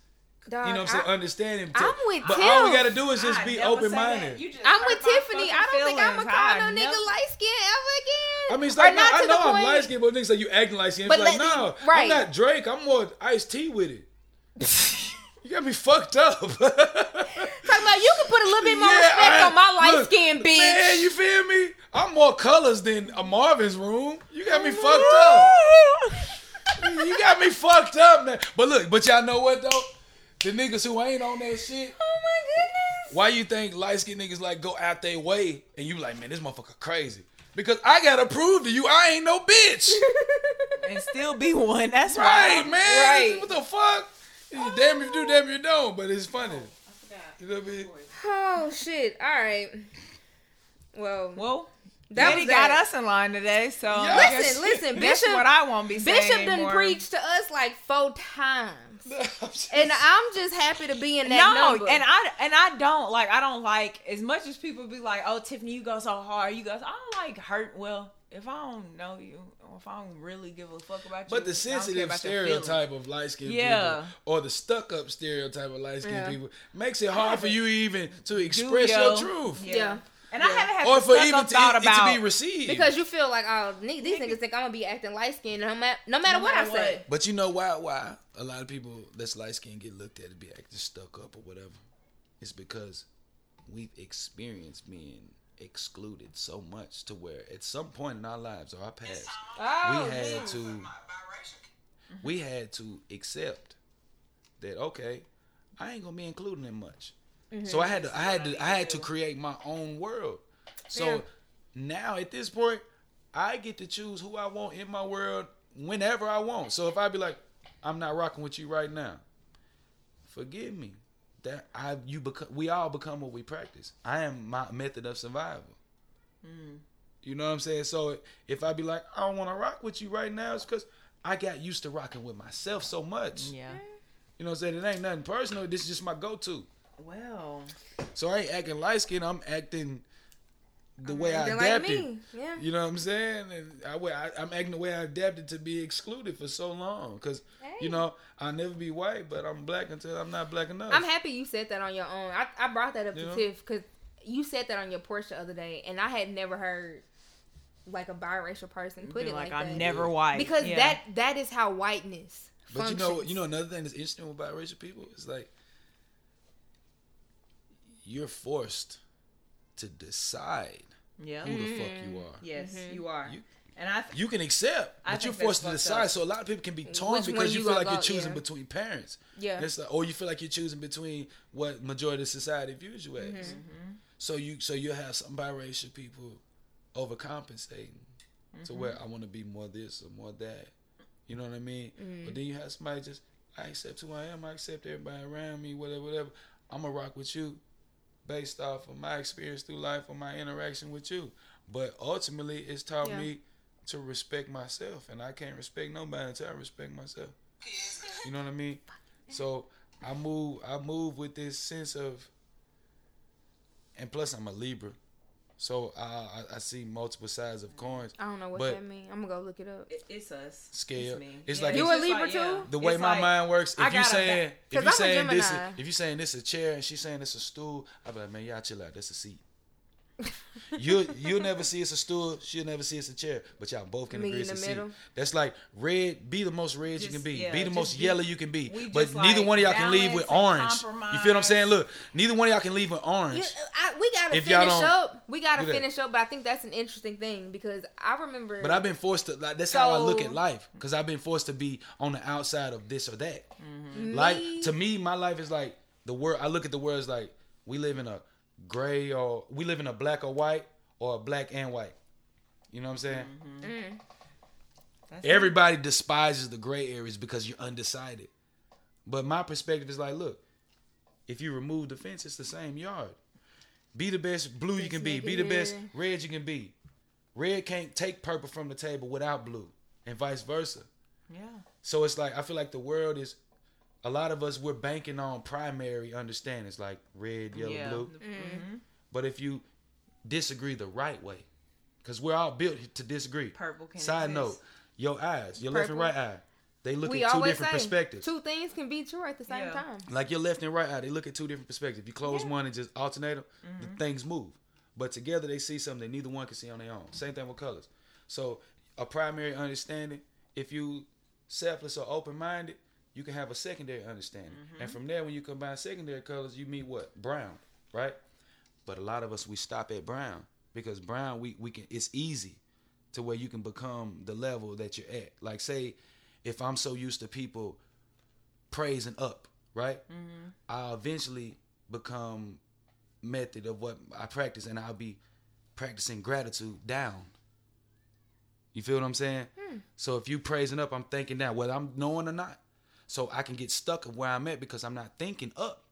Speaker 2: dog,
Speaker 1: you know what I'm saying
Speaker 2: I-
Speaker 1: understanding. to-
Speaker 2: I'm with
Speaker 1: but all we gotta do is just
Speaker 3: I
Speaker 1: be open minded.
Speaker 2: I'm with Tiffany. I don't think I'm gonna call no nigga light skin ever again.
Speaker 1: I mean, it's like
Speaker 2: not
Speaker 1: I know I'm light skinned, but niggas say you acting light skinned.
Speaker 2: But
Speaker 1: But like,
Speaker 2: let-
Speaker 1: no,
Speaker 2: right.
Speaker 1: I'm not Drake. I'm more iced tea with it. you got me fucked up.
Speaker 2: Talking about you can put a little bit more
Speaker 1: Yeah,
Speaker 2: respect
Speaker 1: I-
Speaker 2: on my light
Speaker 1: look,
Speaker 2: skin, bitch.
Speaker 1: Man, you feel me? I'm more colors than a Marvin's room. You got me fucked up. You got me fucked up, man. But look, but y'all know what though? The niggas who ain't on that shit.
Speaker 2: oh my goodness.
Speaker 1: Why you think light skinned niggas like go out their way and you like, man, this motherfucker crazy? Because I gotta prove to you I ain't no bitch.
Speaker 3: and still be one. That's
Speaker 1: right,
Speaker 3: right,
Speaker 1: man.
Speaker 3: Right.
Speaker 1: What the fuck? Damn if you do, damn if you don't. But it's funny. Oh, you know what I mean?
Speaker 2: Oh shit. All right. Well,
Speaker 3: Well,
Speaker 2: that
Speaker 3: Petty
Speaker 2: was
Speaker 3: got
Speaker 2: that.
Speaker 3: us in line today, so
Speaker 1: Yeah.
Speaker 2: Listen, listen, Bishop.
Speaker 3: is what I won't be saying
Speaker 2: Bishop done
Speaker 3: anymore.
Speaker 2: preached to us like four times,
Speaker 1: I'm
Speaker 2: and I'm just happy to be in that
Speaker 3: no,
Speaker 2: number.
Speaker 3: and I and I don't like I don't like as much as people be like, oh Tiffany, you go so hard, you go. I don't like hurt. Well, if I don't know you, or if I don't really give a fuck about you,
Speaker 1: But the
Speaker 3: I don't care
Speaker 1: sensitive
Speaker 3: about your feelings.
Speaker 1: stereotype of light skinned
Speaker 3: Yeah.
Speaker 1: people or the stuck up stereotype of light skinned
Speaker 2: Yeah.
Speaker 1: people makes it hard for you even to express
Speaker 3: yo.
Speaker 1: your truth.
Speaker 3: Yeah.
Speaker 2: Yeah.
Speaker 3: And
Speaker 2: Yeah.
Speaker 3: I haven't had
Speaker 1: Or for
Speaker 3: stuck
Speaker 1: even
Speaker 3: up
Speaker 1: to,
Speaker 3: thought
Speaker 1: it,
Speaker 3: about
Speaker 1: to be received.
Speaker 2: because you feel like, oh, these niggas think I'm gonna be acting light skinned no matter no matter
Speaker 3: No
Speaker 2: what
Speaker 3: matter
Speaker 2: I say.
Speaker 3: what.
Speaker 1: But you know why? Why a lot of people that's light skinned get looked at to be acting stuck up or whatever? It's because we've experienced being excluded so much to where at some point in our lives or our past,
Speaker 2: Oh,
Speaker 1: we had
Speaker 2: yeah.
Speaker 1: to we had to accept that okay, I ain't gonna be including them much.
Speaker 2: Mm-hmm.
Speaker 1: So I had to I had to I had to create my own world. So
Speaker 2: Yeah.
Speaker 1: now at this point, I get to choose who I want in my world whenever I want. So if I be like, I'm not rocking with you right now, forgive me. That I you become we all become what we practice. I am my method of survival. Mm. You know what I'm saying? So if I be like, I don't want to rock with you right now, it's because I got used to rocking with myself so much.
Speaker 3: Yeah.
Speaker 1: You know what I'm saying? It ain't nothing personal. This is just my go-to.
Speaker 3: Well,
Speaker 1: So I ain't acting light skin. I'm acting the way mm-hmm. I
Speaker 2: Acting like
Speaker 1: adapted.
Speaker 2: me. Yeah.
Speaker 1: You know what I'm saying? And I, I, I'm acting the way I adapted to be excluded for so long. Cause
Speaker 2: Hey.
Speaker 1: you know I'll never be white, but I'm black until I'm not black enough.
Speaker 2: I'm happy you said that on your own. I, I brought that up
Speaker 1: You
Speaker 2: to
Speaker 1: know?
Speaker 2: Tiff because you said that on your porch the other day, and I had never heard like a biracial person put
Speaker 3: be
Speaker 2: it
Speaker 3: like,
Speaker 2: like,
Speaker 3: I'm
Speaker 2: that.
Speaker 3: never white
Speaker 2: because
Speaker 3: Yeah.
Speaker 2: that that is how whiteness.
Speaker 1: but you know, you know another thing that's interesting about racial people is like you're forced to decide
Speaker 3: Yeah.
Speaker 1: who the fuck you are.
Speaker 3: Yes,
Speaker 2: Mm-hmm.
Speaker 3: you are.
Speaker 1: You-
Speaker 3: and I.
Speaker 1: You can accept,
Speaker 3: I
Speaker 1: but you're forced to decide.
Speaker 3: up.
Speaker 1: So a lot of people can be torn
Speaker 2: Which
Speaker 1: because you,
Speaker 2: you
Speaker 1: feel like you're choosing
Speaker 2: yeah.
Speaker 1: between parents.
Speaker 2: Yeah.
Speaker 1: It's like, or you feel like you're choosing between what majority of society views you as.
Speaker 2: Mm-hmm.
Speaker 1: So you so you'll have some biracial people overcompensating to
Speaker 2: Mm-hmm.
Speaker 1: where I want to be more this or more that. You know what I mean?
Speaker 2: Mm-hmm.
Speaker 1: But then you have somebody just I accept who I am. I accept everybody around me. Whatever, whatever. I'm gonna rock with you based off of my experience through life or my interaction with you. But ultimately, it's taught
Speaker 2: Yeah.
Speaker 1: me to respect myself, and I can't respect nobody until I respect myself. You know what I mean? So I move, I move with this sense of, and plus I'm a Libra, So uh, I, I see multiple sides of coins.
Speaker 2: I don't know what
Speaker 1: But-
Speaker 2: that means. I'm gonna go look it up.
Speaker 3: It- it's us.
Speaker 1: Scale.
Speaker 3: It's, me.
Speaker 1: It's
Speaker 3: Yeah,
Speaker 1: like-
Speaker 2: You
Speaker 3: it's
Speaker 2: a
Speaker 3: just
Speaker 2: Libra too?
Speaker 1: The way
Speaker 3: It's
Speaker 1: my
Speaker 3: like,
Speaker 1: mind works, if you
Speaker 3: got a
Speaker 1: saying if you
Speaker 2: I'm
Speaker 1: saying this, is, if you saying this is a chair and she's saying this is a stool, I be like, man, y'all chill out. That's a seat. you you'll never see us a stool. She'll never see us a chair. But y'all both can
Speaker 2: Meet
Speaker 1: agree
Speaker 2: in
Speaker 1: it's a
Speaker 2: the middle.
Speaker 1: That's like red. Be the most red you can be.
Speaker 3: yeah,
Speaker 1: be the most
Speaker 3: be-
Speaker 1: yellow you can be. But
Speaker 3: just,
Speaker 1: neither one of y'all can leave with orange.
Speaker 3: and
Speaker 1: You feel what I'm saying? Look, neither one of y'all can leave with orange.
Speaker 2: You, uh, I, we gotta
Speaker 1: If y'all
Speaker 2: finish up. We gotta
Speaker 1: do
Speaker 2: finish up. But I think that's an interesting thing because I remember.
Speaker 1: But I've been forced to. Like, that's how I look at life because I've been forced to be on the outside of this or that.
Speaker 2: Me-
Speaker 1: Like to me, my life is like the world. I look at the world as like we live in a gray or we live in a black or white or a black and white. You know what I'm saying?
Speaker 2: Mm.
Speaker 3: That's it.
Speaker 1: Everybody despises the gray areas because you're undecided. But my perspective is like, look, if you remove the fence, it's the same yard. Be the best blue you can be. Be the best red you can be. Red can't take purple from the table without blue, and vice versa.
Speaker 3: Yeah.
Speaker 1: So it's like I feel like the world is a lot of us we're banking on primary understandings like red, yellow,
Speaker 3: yeah.
Speaker 1: blue.
Speaker 3: Mhm.
Speaker 1: But if you disagree the right way, because we're all built to disagree.
Speaker 3: Purple can
Speaker 1: Side
Speaker 3: exist.
Speaker 1: note, your eyes, your left and right eye, they look
Speaker 2: we
Speaker 1: at two different
Speaker 2: say
Speaker 1: perspectives.
Speaker 2: two things can be true at the same
Speaker 3: Yeah.
Speaker 2: time.
Speaker 1: Like your left and right eye, they look at two different perspectives. You close
Speaker 3: Yeah.
Speaker 1: one and just alternate them,
Speaker 2: Mm-hmm.
Speaker 1: the things move. But together they see something that neither one can see on their own. Same thing with colors. So a primary understanding, if you selfless or open minded, you can have a secondary understanding.
Speaker 2: Mm-hmm.
Speaker 1: And from there, when you combine secondary colors, you meet what? Brown, right? But a lot of us we stop at brown because brown we, we can it's easy to where you can become the level that you're at. Like say if I'm so used to people praising up, right?
Speaker 3: Mm-hmm.
Speaker 1: I'll eventually become method of what I practice and I'll be practicing gratitude down. You feel what I'm saying? So if you praising up, I'm thinking down, whether I'm knowing or not. So I can get stuck of where I'm at because I'm not thinking up.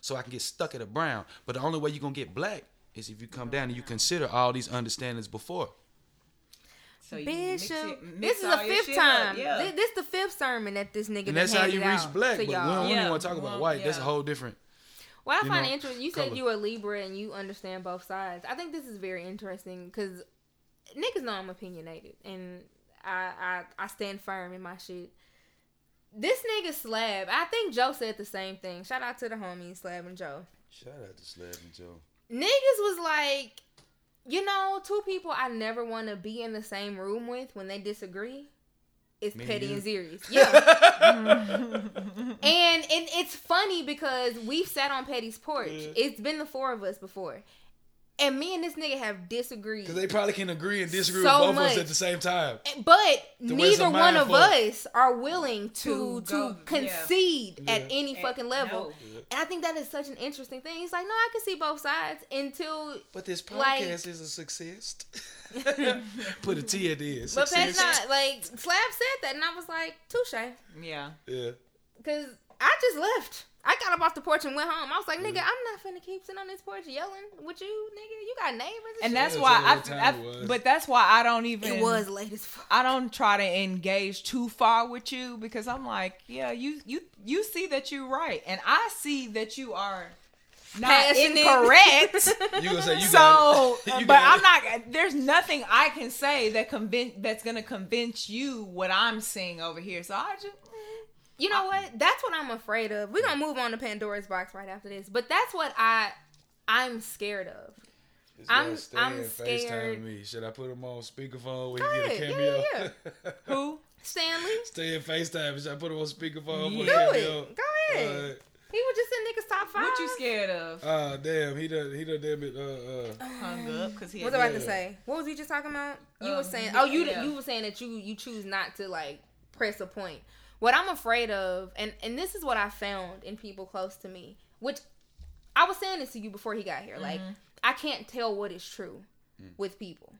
Speaker 1: So I can get stuck at a brown. But the only way you're gonna get black is if you come down and you consider all these understandings before.
Speaker 3: So you mix
Speaker 2: Bishop,
Speaker 3: it- mix
Speaker 2: this is
Speaker 3: all
Speaker 2: the fifth time.
Speaker 3: Yeah.
Speaker 2: This, this the fifth sermon that this nigga.
Speaker 1: And that's how you reach
Speaker 2: out
Speaker 1: black.
Speaker 2: to
Speaker 1: But we
Speaker 2: y'all.
Speaker 1: don't, we don't
Speaker 3: Yeah,
Speaker 1: even want to talk about
Speaker 3: won't-
Speaker 1: white. That's a whole different.
Speaker 2: Well, I find
Speaker 1: know,
Speaker 2: it interesting. You
Speaker 1: color.
Speaker 2: said you were a Libra and you understand both sides. I think this is very interesting because niggas know I'm opinionated and I, I I stand firm in my shit. This nigga Slab, I think Joe said the same thing. Shout out to the homies Slab and Joe.
Speaker 1: Shout out to Slab and Joe.
Speaker 2: Niggas was like, you know, two people I never want to be in the same room with when they disagree. It's
Speaker 1: Me
Speaker 2: Petty
Speaker 1: and
Speaker 2: and
Speaker 1: you.
Speaker 2: Zeries. Yeah. and and it's funny because we've sat on Petty's porch.
Speaker 1: Yeah.
Speaker 2: It's been the four of us before. And me and this nigga have disagreed.
Speaker 1: Because they probably can agree and disagree
Speaker 2: So
Speaker 1: with both of us at the same time.
Speaker 2: But
Speaker 1: To
Speaker 2: neither one of us are willing to
Speaker 3: To
Speaker 2: to,
Speaker 3: go- yeah.
Speaker 2: concede at
Speaker 1: Yeah.
Speaker 2: any
Speaker 3: Eh,
Speaker 2: fucking level.
Speaker 3: no.
Speaker 2: And I think that is such an interesting thing. He's like, no, I can see both sides until
Speaker 1: But this podcast
Speaker 2: Like-
Speaker 1: is a success. Put a T at the end.
Speaker 2: But
Speaker 1: Success.
Speaker 2: Pat's not like Slab said that, and I was like, touche,
Speaker 3: Yeah.
Speaker 1: Yeah.
Speaker 2: because I just left. I got up off the porch and went home. I was like, nigga, I'm not finna keep sitting on this porch yelling with you, nigga. You got neighbors, and,
Speaker 3: And that's why
Speaker 1: tell
Speaker 3: I, I- but that's why I don't even
Speaker 2: it was late as fuck.
Speaker 3: I don't try to engage too far with you because I'm like, yeah, you you you see that you're right, and I see that you are not
Speaker 2: Passionate.
Speaker 3: incorrect.
Speaker 1: You gonna say you
Speaker 3: so,
Speaker 1: got it. You
Speaker 3: but
Speaker 1: got
Speaker 3: I'm
Speaker 1: it.
Speaker 3: not. There's nothing I can say that convince that's gonna convince you what I'm seeing over here. So I just
Speaker 2: You know what? That's what I'm afraid of. We're gonna move on to Pandora's box right after this. But that's what I I'm scared of. I'm-
Speaker 1: stay
Speaker 2: I'm scared.
Speaker 1: FaceTime me. Should I put him on speakerphone when
Speaker 2: Go
Speaker 1: he get a cameo?
Speaker 2: Yeah,
Speaker 3: who
Speaker 2: Stanley,
Speaker 1: stay in FaceTime. Should I put him on speakerphone
Speaker 3: Yeah.
Speaker 1: for
Speaker 2: do
Speaker 1: a
Speaker 2: it. Go ahead.
Speaker 1: Alright.
Speaker 2: he was just in niggas top five.
Speaker 3: what you scared of?
Speaker 1: Ah, damn. He done. He done damn it. Uh, uh.
Speaker 3: Hung up because he.
Speaker 2: What was I
Speaker 3: had
Speaker 2: about to say? What was we just talking about? You were
Speaker 3: Um,
Speaker 2: saying,
Speaker 3: yeah,
Speaker 2: oh, you
Speaker 3: yeah.
Speaker 2: you were saying that you you choose not to like press a point. What I'm afraid of, and and this is what I found in people close to me, which I was saying this to you before he got here. Like
Speaker 3: Mm-hmm.
Speaker 2: I can't tell what is true with people.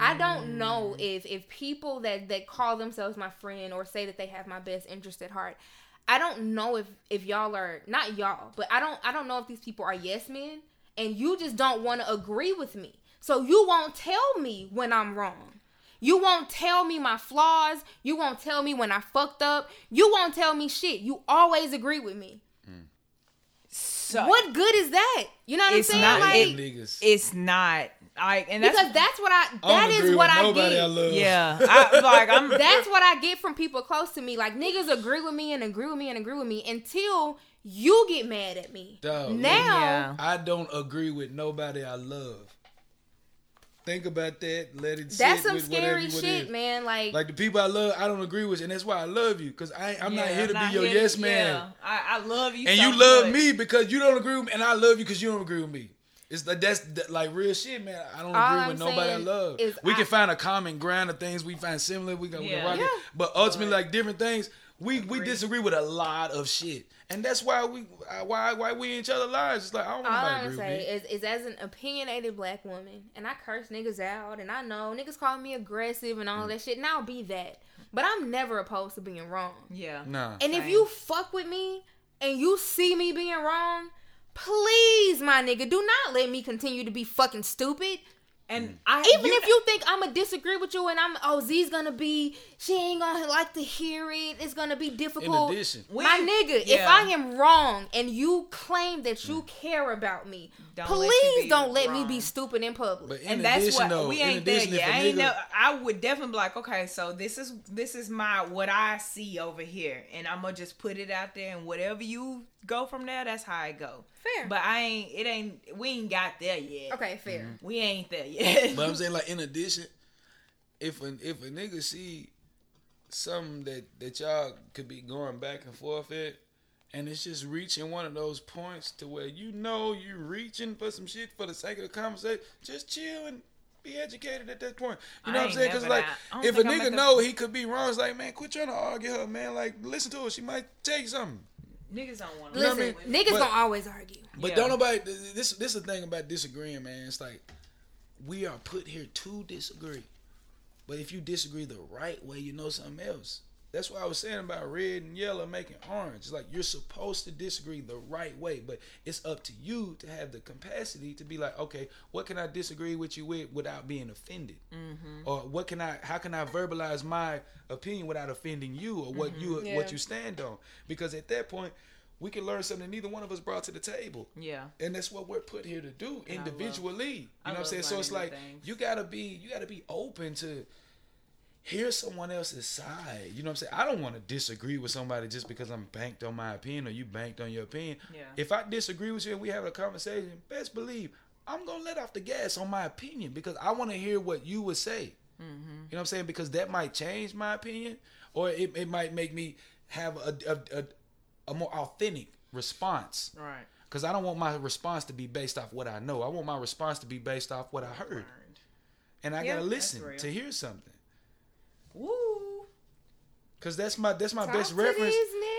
Speaker 2: I don't know if if people that that call themselves my friend or say that they have my best interest at heart. I don't know if if y'all are not y'all, but I don't I don't know if these people are yes men and you just don't want to agree with me. So you won't tell me when I'm wrong. You won't tell me my flaws. You won't tell me when I fucked up. You won't tell me shit. You always agree with me.
Speaker 3: So
Speaker 2: What good is that? You know what I'm
Speaker 3: It's
Speaker 2: saying?
Speaker 3: not-
Speaker 2: like,
Speaker 3: it-
Speaker 1: niggas.
Speaker 3: it's not Like, and that's
Speaker 2: because that's what I.
Speaker 1: I
Speaker 2: That
Speaker 1: don't
Speaker 2: is what I get.
Speaker 1: I love.
Speaker 3: yeah. I like I'm.
Speaker 2: That's what I get from people close to me. Like niggas agree with me and agree with me and agree with me until you get mad at me.
Speaker 1: Dog,
Speaker 2: now,
Speaker 3: Yeah.
Speaker 1: I don't agree with nobody I love. Think about that. Let it.
Speaker 2: that's
Speaker 1: sit
Speaker 2: some scary shit, man. Like,
Speaker 1: Like the people I love, I don't agree with, and that's why I love you. Cause I, I'm not here to
Speaker 3: I'm
Speaker 1: be your
Speaker 3: to-
Speaker 1: yes man.
Speaker 3: yeah. I, I love you,
Speaker 1: and
Speaker 3: so
Speaker 1: you love
Speaker 3: much.
Speaker 1: me because you don't agree with me, and I love you because you don't agree with me. It's like that's that, like real shit, man. I don't
Speaker 2: All
Speaker 1: agree
Speaker 2: I'm
Speaker 1: with nobody I love. We
Speaker 2: I-
Speaker 1: can find a common ground of things we find similar. We can, we can
Speaker 3: Yeah.
Speaker 1: rock it. But ultimately, like different things, we we disagree with a lot of shit, and that's why we why why we in each other lives. It's like I don't want
Speaker 2: all
Speaker 1: nobody
Speaker 2: I'm
Speaker 1: to agree
Speaker 2: gonna
Speaker 1: with
Speaker 2: say
Speaker 1: me.
Speaker 2: is, is as an opinionated black woman, and I curse niggas out, and I know niggas call me aggressive and
Speaker 1: Mm.
Speaker 2: all that shit, and I'll be that. But I'm never opposed to being wrong.
Speaker 3: Yeah.
Speaker 1: Nah,
Speaker 2: And if you fuck with me and you see me being wrong, please, my nigga, do not let me continue to be fucking stupid.
Speaker 3: And mm. I
Speaker 2: Even if you think I'ma disagree with you and I'm oh Z's gonna be she ain't gonna like to hear it, it's gonna be
Speaker 1: in
Speaker 2: difficult.
Speaker 1: addition,
Speaker 3: We-
Speaker 2: my nigga, if. I am wrong and you claim that you mm. care about me,
Speaker 3: Don't
Speaker 2: please
Speaker 3: be
Speaker 2: don't let me be stupid in public.
Speaker 1: but in
Speaker 3: and that's what
Speaker 1: though,
Speaker 3: we
Speaker 1: in
Speaker 3: ain't there
Speaker 1: addition,
Speaker 3: yet.
Speaker 1: if
Speaker 3: I
Speaker 1: a
Speaker 3: ain't
Speaker 1: nigga,
Speaker 3: know. I would definitely be like, okay, so this is this is my what I see over here, and I'm gonna just put it out there, and whatever you go from there, that's how I go.
Speaker 2: Fair.
Speaker 3: But I ain't. It ain't. We ain't got there yet.
Speaker 2: okay, fair. Mm-hmm.
Speaker 3: We ain't there yet.
Speaker 1: But I'm saying like in addition, if a if a nigga see something that that y'all could be going back and forth at, and it's just reaching one of those points to where you know you're reaching for some shit for the sake of the conversation, just chill and be educated at that point. You know
Speaker 3: I
Speaker 1: what I'm saying? Because like
Speaker 3: that. I don't
Speaker 1: if a
Speaker 3: think I'm
Speaker 1: nigga
Speaker 3: at the-
Speaker 1: know he could be wrong, it's like man, quit trying to argue her, man. Like listen to her, she might take something.
Speaker 3: Niggas don't want
Speaker 1: You know
Speaker 2: Listen,
Speaker 1: I mean?
Speaker 2: niggas
Speaker 1: But-
Speaker 2: gonna always argue.
Speaker 1: But
Speaker 3: Yeah.
Speaker 1: don't nobody. This this is the thing about disagreeing, man. It's like we are put here to disagree. But if you disagree the right way, you know something else. That's why I was saying about red and yellow making orange. It's like you're supposed to disagree the right way, but it's up to you to have the capacity to be like, okay, what can I disagree with you with without being offended, mm-hmm. or what can I, how can I verbalize my opinion without offending you, or what you,
Speaker 2: Yeah.
Speaker 1: what you stand on? Because at that point, we can learn something neither one of us brought to the table.
Speaker 3: Yeah.
Speaker 1: And that's what we're put here to do
Speaker 3: And I love-
Speaker 1: individually. you know what I'm saying? So it's like
Speaker 3: things.
Speaker 1: you gotta be you gotta be open to hear someone else's side. You know what I'm saying? I don't want to disagree with somebody just because I'm banked on my opinion or you banked on your opinion.
Speaker 3: Yeah.
Speaker 1: If I disagree with you and we have a conversation, best believe I'm gonna let off the gas on my opinion because I want to hear what you would say.
Speaker 3: Mm-hmm.
Speaker 1: You know what I'm saying? Because that might change my opinion, or it, it might make me have a, a, a, a more authentic response.
Speaker 3: Right.
Speaker 1: Because I don't want my response to be based off what I know. I want my response to be based off what I heard. And I
Speaker 2: Yeah,
Speaker 1: gotta listen to hear something.
Speaker 3: Woo.
Speaker 1: Cause that's my that's my
Speaker 2: Talk
Speaker 1: best reference.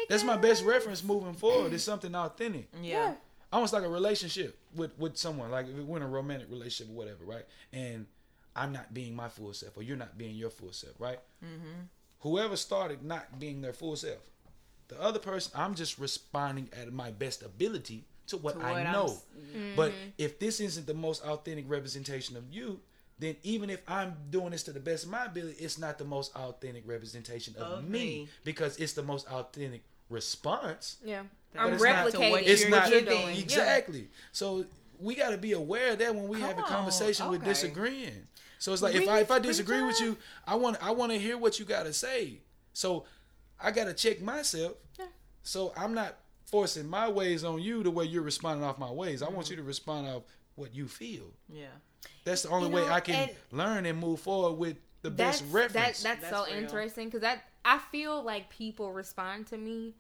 Speaker 1: That's my best reference moving forward. It's something authentic.
Speaker 3: Yeah.
Speaker 1: Almost like a relationship with with someone. Like if we're in a romantic relationship or whatever, right? And I'm not being my full self, or you're not being your full self, right?
Speaker 3: Mm-hmm.
Speaker 1: Whoever started not being their full self, the other person, I'm just responding at my best ability to what,
Speaker 3: To
Speaker 1: I
Speaker 3: what I'm
Speaker 1: know.
Speaker 3: s-
Speaker 1: But if this isn't the most authentic representation of you, then even if I'm doing this to the best of my ability, it's not the most authentic representation of,
Speaker 3: Of
Speaker 1: me,
Speaker 3: me.
Speaker 1: because it's the most authentic response.
Speaker 2: Yeah.
Speaker 3: But
Speaker 2: I'm
Speaker 1: it's not to
Speaker 2: replicating
Speaker 3: what
Speaker 1: It's
Speaker 3: you're
Speaker 1: not
Speaker 2: you're doing.
Speaker 1: exactly. So we got to be aware of that when we have a
Speaker 3: Come on,
Speaker 1: conversation with disagreeing. So it's like if I if I disagree with you, I want I want to hear what you got to say. So I got to check myself.
Speaker 2: Yeah.
Speaker 1: So I'm not forcing my ways on you the way you're responding off my ways. I
Speaker 2: Mm-hmm.
Speaker 1: want you to respond off what you feel.
Speaker 3: Yeah.
Speaker 1: That's the only
Speaker 2: You
Speaker 1: way I can
Speaker 2: and
Speaker 1: learn and move forward with the
Speaker 2: That's
Speaker 1: best
Speaker 2: that,
Speaker 1: reference.
Speaker 2: that's,
Speaker 3: That's
Speaker 2: so
Speaker 3: real.
Speaker 2: interesting because that I feel like people respond to me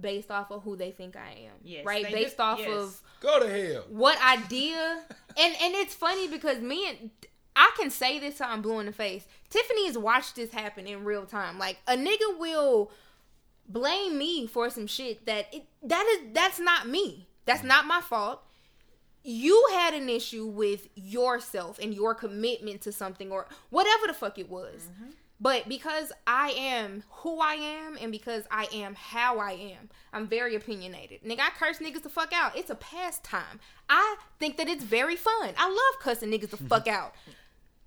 Speaker 2: based off of who they think I am.
Speaker 3: Yes,
Speaker 2: right? Based
Speaker 3: do-
Speaker 2: off
Speaker 3: yes.
Speaker 2: of
Speaker 1: Go to hell.
Speaker 2: what idea and and it's funny because me and I can say this till I'm blue in the face. Tiffany has watched this happen in real time. Like a nigga will blame me for some shit that it that is that's not me. That's not my fault. You had an issue with yourself and your commitment to something or whatever the fuck it was. Mm-hmm. But because I am who I am and because I am how I am, I'm very opinionated. Nigga, I curse niggas the fuck out. It's a pastime. I think that it's very fun. I love cussing niggas the fuck out.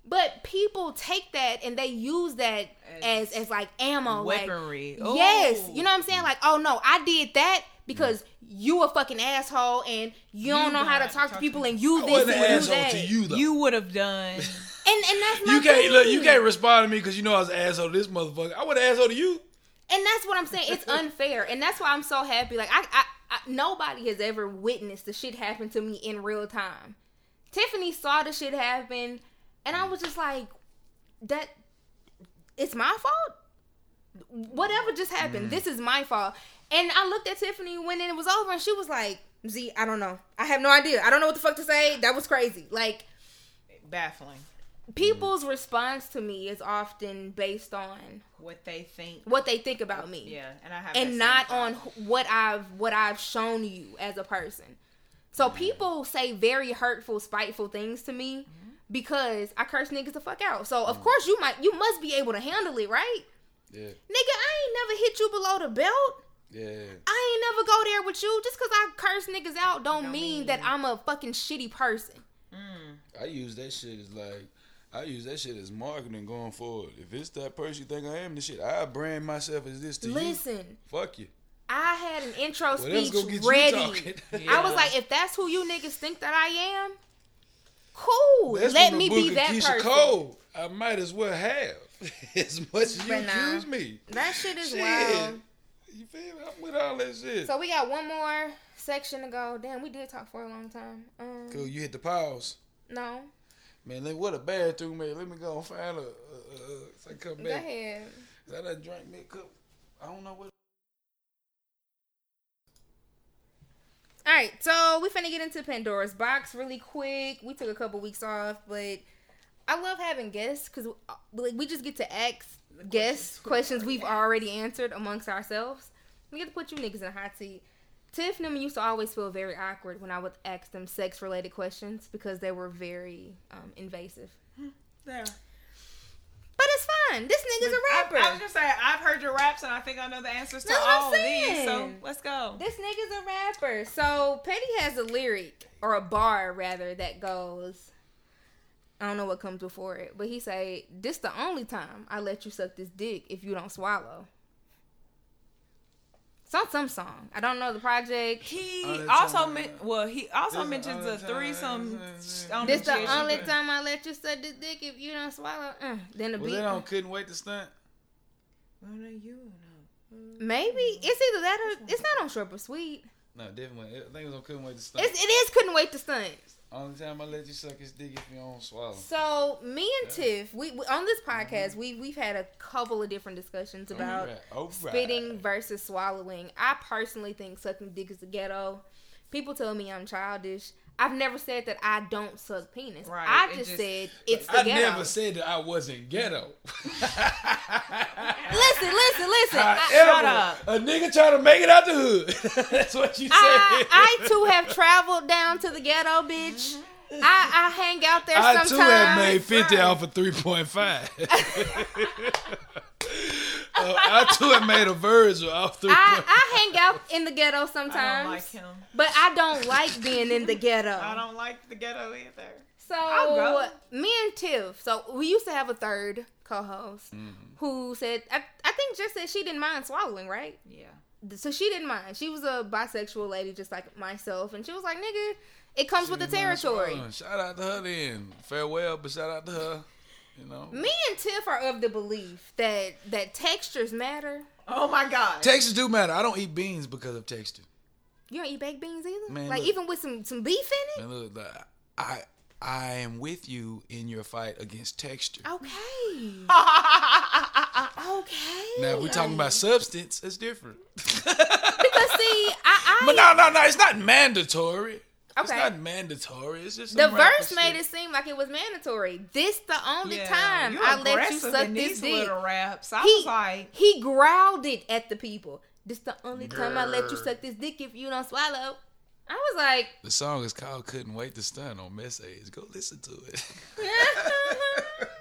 Speaker 2: But people take that and they use that as
Speaker 3: As
Speaker 2: as, like ammo, like,
Speaker 3: Weaponry.
Speaker 2: Yes, you know what I'm saying? Like, oh no, I did that because you a fucking asshole and you don't know how to talk to people
Speaker 3: to-
Speaker 2: and you
Speaker 1: I
Speaker 2: this
Speaker 1: wasn't
Speaker 2: and
Speaker 1: an
Speaker 2: you
Speaker 1: asshole
Speaker 2: that.
Speaker 1: to you though.
Speaker 3: You would have done.
Speaker 2: And and that's my
Speaker 1: You can't look. You can't respond to me because you know I was an asshole to this motherfucker. I would an asshole to you.
Speaker 2: And that's what I'm saying. It's unfair, and that's why I'm so happy. Like I, I, I, nobody has ever witnessed the shit happen to me in real time. Tiffany saw the shit happen, and I was just like, "That, it's my fault. Whatever just happened, mm. this is my fault." And I looked at Tiffany when it was over, and she was like, "Z, I don't know. I have no idea. I don't know what the fuck to say. That was crazy." Like
Speaker 3: Baffling.
Speaker 2: people's response to me is often based on
Speaker 3: What they think.
Speaker 2: what they think about me.
Speaker 3: Yeah, and I have.
Speaker 2: and not on what I've what I've shown you as a person. So people say very hurtful, spiteful things to me mm-hmm. because I curse niggas the fuck out. So of mm. course you might you must be able to handle it, right?
Speaker 1: Yeah,
Speaker 2: Nigga, I ain't never hit you below the belt.
Speaker 1: Yeah.
Speaker 2: I ain't never go there with you. Just cause I curse niggas out don't,
Speaker 3: Don't
Speaker 2: mean,
Speaker 3: mean-
Speaker 2: that I'm a fucking shitty person.
Speaker 3: Mm.
Speaker 1: I use that shit as like. I use that shit as marketing going forward. If it's that person you think I am, the shit I brand myself as this to you.
Speaker 2: Listen,
Speaker 1: Fuck you.
Speaker 2: I had an intro
Speaker 1: What else
Speaker 2: speech
Speaker 1: gonna get you
Speaker 2: ready.
Speaker 1: talking?
Speaker 2: I was like, if that's who you niggas think that I am, cool.
Speaker 1: That's
Speaker 2: Let me be that
Speaker 1: Keyshia
Speaker 2: person.
Speaker 1: Cole. I might as well have as much as you
Speaker 2: But
Speaker 1: accuse me.
Speaker 2: That shit is
Speaker 1: Shit.
Speaker 2: wild.
Speaker 1: You feel me? I'm with all that shit.
Speaker 2: So we got one more section to go. Damn, we did talk for a long time. Um,
Speaker 1: cool. You hit the pause.
Speaker 2: No,
Speaker 1: Man, let, what a bathroom, man. Let me go and find a. Uh, uh, so I come
Speaker 2: go
Speaker 1: back.
Speaker 2: ahead.
Speaker 1: Is that a drink me a cup? I don't know what.
Speaker 2: All right, so we finna get into Pandora's box really quick. We took a couple weeks off, but I love having guests because like we just get to ask guests questions we've already answered amongst ourselves. We get to put you niggas in a hot seat. Tiff and them used to always feel very awkward when I would ask them sex related questions because they were very um, invasive.
Speaker 3: There.
Speaker 2: But it's fine. This nigga's a rapper.
Speaker 3: I, I was just saying, I've heard your raps, and I think I know the answers to
Speaker 2: That's
Speaker 3: all of these. So let's go.
Speaker 2: This nigga's a rapper. So Petty has a lyric or a bar rather that goes. I don't know what comes before it, but he say, "This the only time I let you suck this dick if you don't swallow." It's on some song. I don't know the project.
Speaker 3: He
Speaker 1: Only
Speaker 3: also
Speaker 1: time-
Speaker 3: men- well, he also
Speaker 1: This the
Speaker 3: mentions
Speaker 1: only
Speaker 3: a threesome.
Speaker 1: time-
Speaker 2: This the only
Speaker 3: Br-
Speaker 2: time I let you suck this dick if you don't swallow. Uh, then the
Speaker 1: Was
Speaker 2: beat.
Speaker 1: that on Couldn't Wait to Stunt?
Speaker 3: Well, no, you know.
Speaker 2: Maybe it's either that or it's not on short but sweet.
Speaker 1: No, definitely. I think it was on Couldn't Wait to Stunt.
Speaker 2: It's, it is couldn't wait to stunt.
Speaker 1: Only time I let you suck his dick if you don't swallow.
Speaker 2: So me and
Speaker 1: Yeah.
Speaker 2: Tiff, we, we on this mm-hmm. podcast, we we've had a couple of different discussions oh, about
Speaker 1: Alright, oh, alright.
Speaker 2: spitting versus swallowing. I personally think sucking dick is the ghetto. People tell me I'm childish. I've never said that I don't suck penis.
Speaker 3: Right,
Speaker 2: I just,
Speaker 3: just-
Speaker 2: said it's the
Speaker 1: I
Speaker 2: ghetto.
Speaker 1: never said that I wasn't ghetto.
Speaker 2: listen, listen, listen. I,
Speaker 1: However,
Speaker 3: up.
Speaker 1: a nigga trying to make it out the hood. That's what you said.
Speaker 2: I, I too have traveled down to the ghetto, bitch. Mm-hmm. I, I hang out there
Speaker 1: I
Speaker 2: sometimes.
Speaker 1: too have made 50
Speaker 3: Right.
Speaker 1: off of 3.5. Uh, I too have made a Virgil off 3.5.
Speaker 2: I, I hang out in the ghetto
Speaker 3: I don't
Speaker 2: sometimes,
Speaker 3: like him.
Speaker 2: but I don't like being in the ghetto.
Speaker 3: I don't like the ghetto either.
Speaker 2: So me and Tiff, so we used to have a third co-host
Speaker 1: Mm-hmm.
Speaker 2: who said I, I think just said she didn't mind swallowing, right?
Speaker 3: Yeah.
Speaker 2: So she didn't mind. She was a bisexual lady just like myself, and she was like, "Nigga, it comes with the territory."
Speaker 1: Shout out to her then. Farewell, but shout out to her. You know.
Speaker 2: Me and Tiff are of the belief that that textures matter.
Speaker 3: Oh my god.
Speaker 1: Textures do matter. I don't eat beans because of texture.
Speaker 2: You don't eat baked beans either,
Speaker 1: Man,
Speaker 2: like
Speaker 1: look.
Speaker 2: even with some some beef in it.
Speaker 1: Man, look, like, I I am with you in your fight against texture.
Speaker 2: Okay, okay.
Speaker 1: Now, if we're talking about substance, it's different.
Speaker 2: because see, I,
Speaker 1: But
Speaker 2: I
Speaker 1: no, no, no, it's not mandatory. It's not mandatory. It's just
Speaker 2: the verse made
Speaker 1: shit.
Speaker 2: it seem like it was mandatory. This the only
Speaker 3: Yeah,
Speaker 2: time I let you suck this
Speaker 3: these
Speaker 2: dick.
Speaker 3: little raps. I
Speaker 2: He
Speaker 3: was like,
Speaker 2: he growled it at the people. This the only time I let you suck this dick if you don't swallow. I was like,
Speaker 1: The song is called "Couldn't Wait to Stunt" on Message. Go listen to it.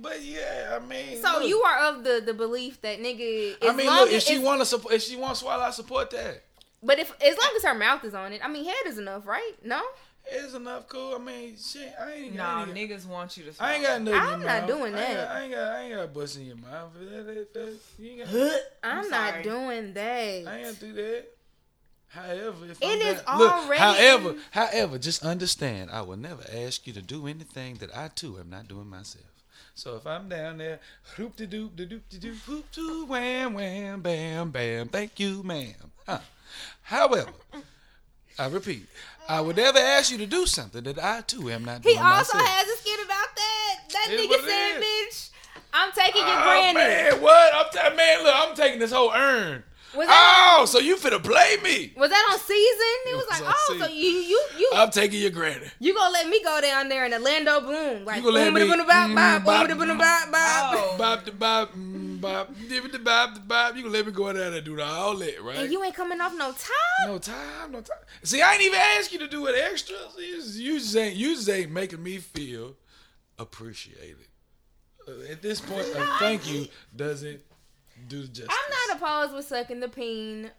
Speaker 1: but yeah, I mean,
Speaker 2: so
Speaker 1: look.
Speaker 2: you are of the the belief that nigga.
Speaker 1: I mean, look, if she want to support, if she want to swallow, I support that.
Speaker 2: But if as long as her mouth is on it, I mean, head is enough, right? No.
Speaker 1: It's enough cool. I mean, shit. I ain't.
Speaker 3: No,
Speaker 1: I ain't,
Speaker 3: niggas want you to.
Speaker 1: I ain't got nothing.
Speaker 2: I'm
Speaker 1: your
Speaker 2: not
Speaker 1: mouth.
Speaker 2: doing
Speaker 1: I ain't
Speaker 2: that.
Speaker 1: got, I ain't got. I ain't got bust in your mouth. That, that, that, you ain't got,
Speaker 2: I'm,
Speaker 3: I'm
Speaker 2: not doing that.
Speaker 1: I ain't got to do that. However, if
Speaker 2: It
Speaker 1: I'm
Speaker 2: is
Speaker 1: down- look,
Speaker 2: already
Speaker 1: however, however, just understand, I will never ask you to do anything that I too am not doing myself. So if I'm down there, hoop de doop de doop de doop hoop doo wham wham bam bam, thank you, ma'am. Huh. However, I repeat, I would never ask you to do something that I too am not
Speaker 2: He
Speaker 1: doing He
Speaker 2: also
Speaker 1: myself.
Speaker 2: has a skit about that. That
Speaker 1: It's
Speaker 2: nigga said, "Bitch, I'm taking your
Speaker 1: Oh,
Speaker 2: granny."
Speaker 1: man, what? I'm ta- man, look, I'm taking this whole urn.
Speaker 2: Was that
Speaker 1: Oh, so you finna play me?
Speaker 2: Was that on season? He was
Speaker 1: was
Speaker 2: like,
Speaker 1: on
Speaker 2: "Oh, so you you you
Speaker 1: I'm taking your granny.
Speaker 2: you gonna let me go down there in Orlando Bloom like
Speaker 1: You gonna let
Speaker 2: boom
Speaker 1: me-
Speaker 2: boom bop
Speaker 1: mm,
Speaker 2: bop
Speaker 1: bop,
Speaker 2: boom boom bop bop."
Speaker 3: Oh.
Speaker 1: Bop the bop, mm, bop, dip the bop the bop. You gonna let me go in there and do the all that, right?
Speaker 2: And you ain't coming off no time.
Speaker 1: no time, no time. See, I ain't even ask you to do it extra. You just, you just ain't, you just ain't making me feel appreciated. Uh, at this point, a thank you doesn't do the justice.
Speaker 2: I'm not opposed with sucking the peen.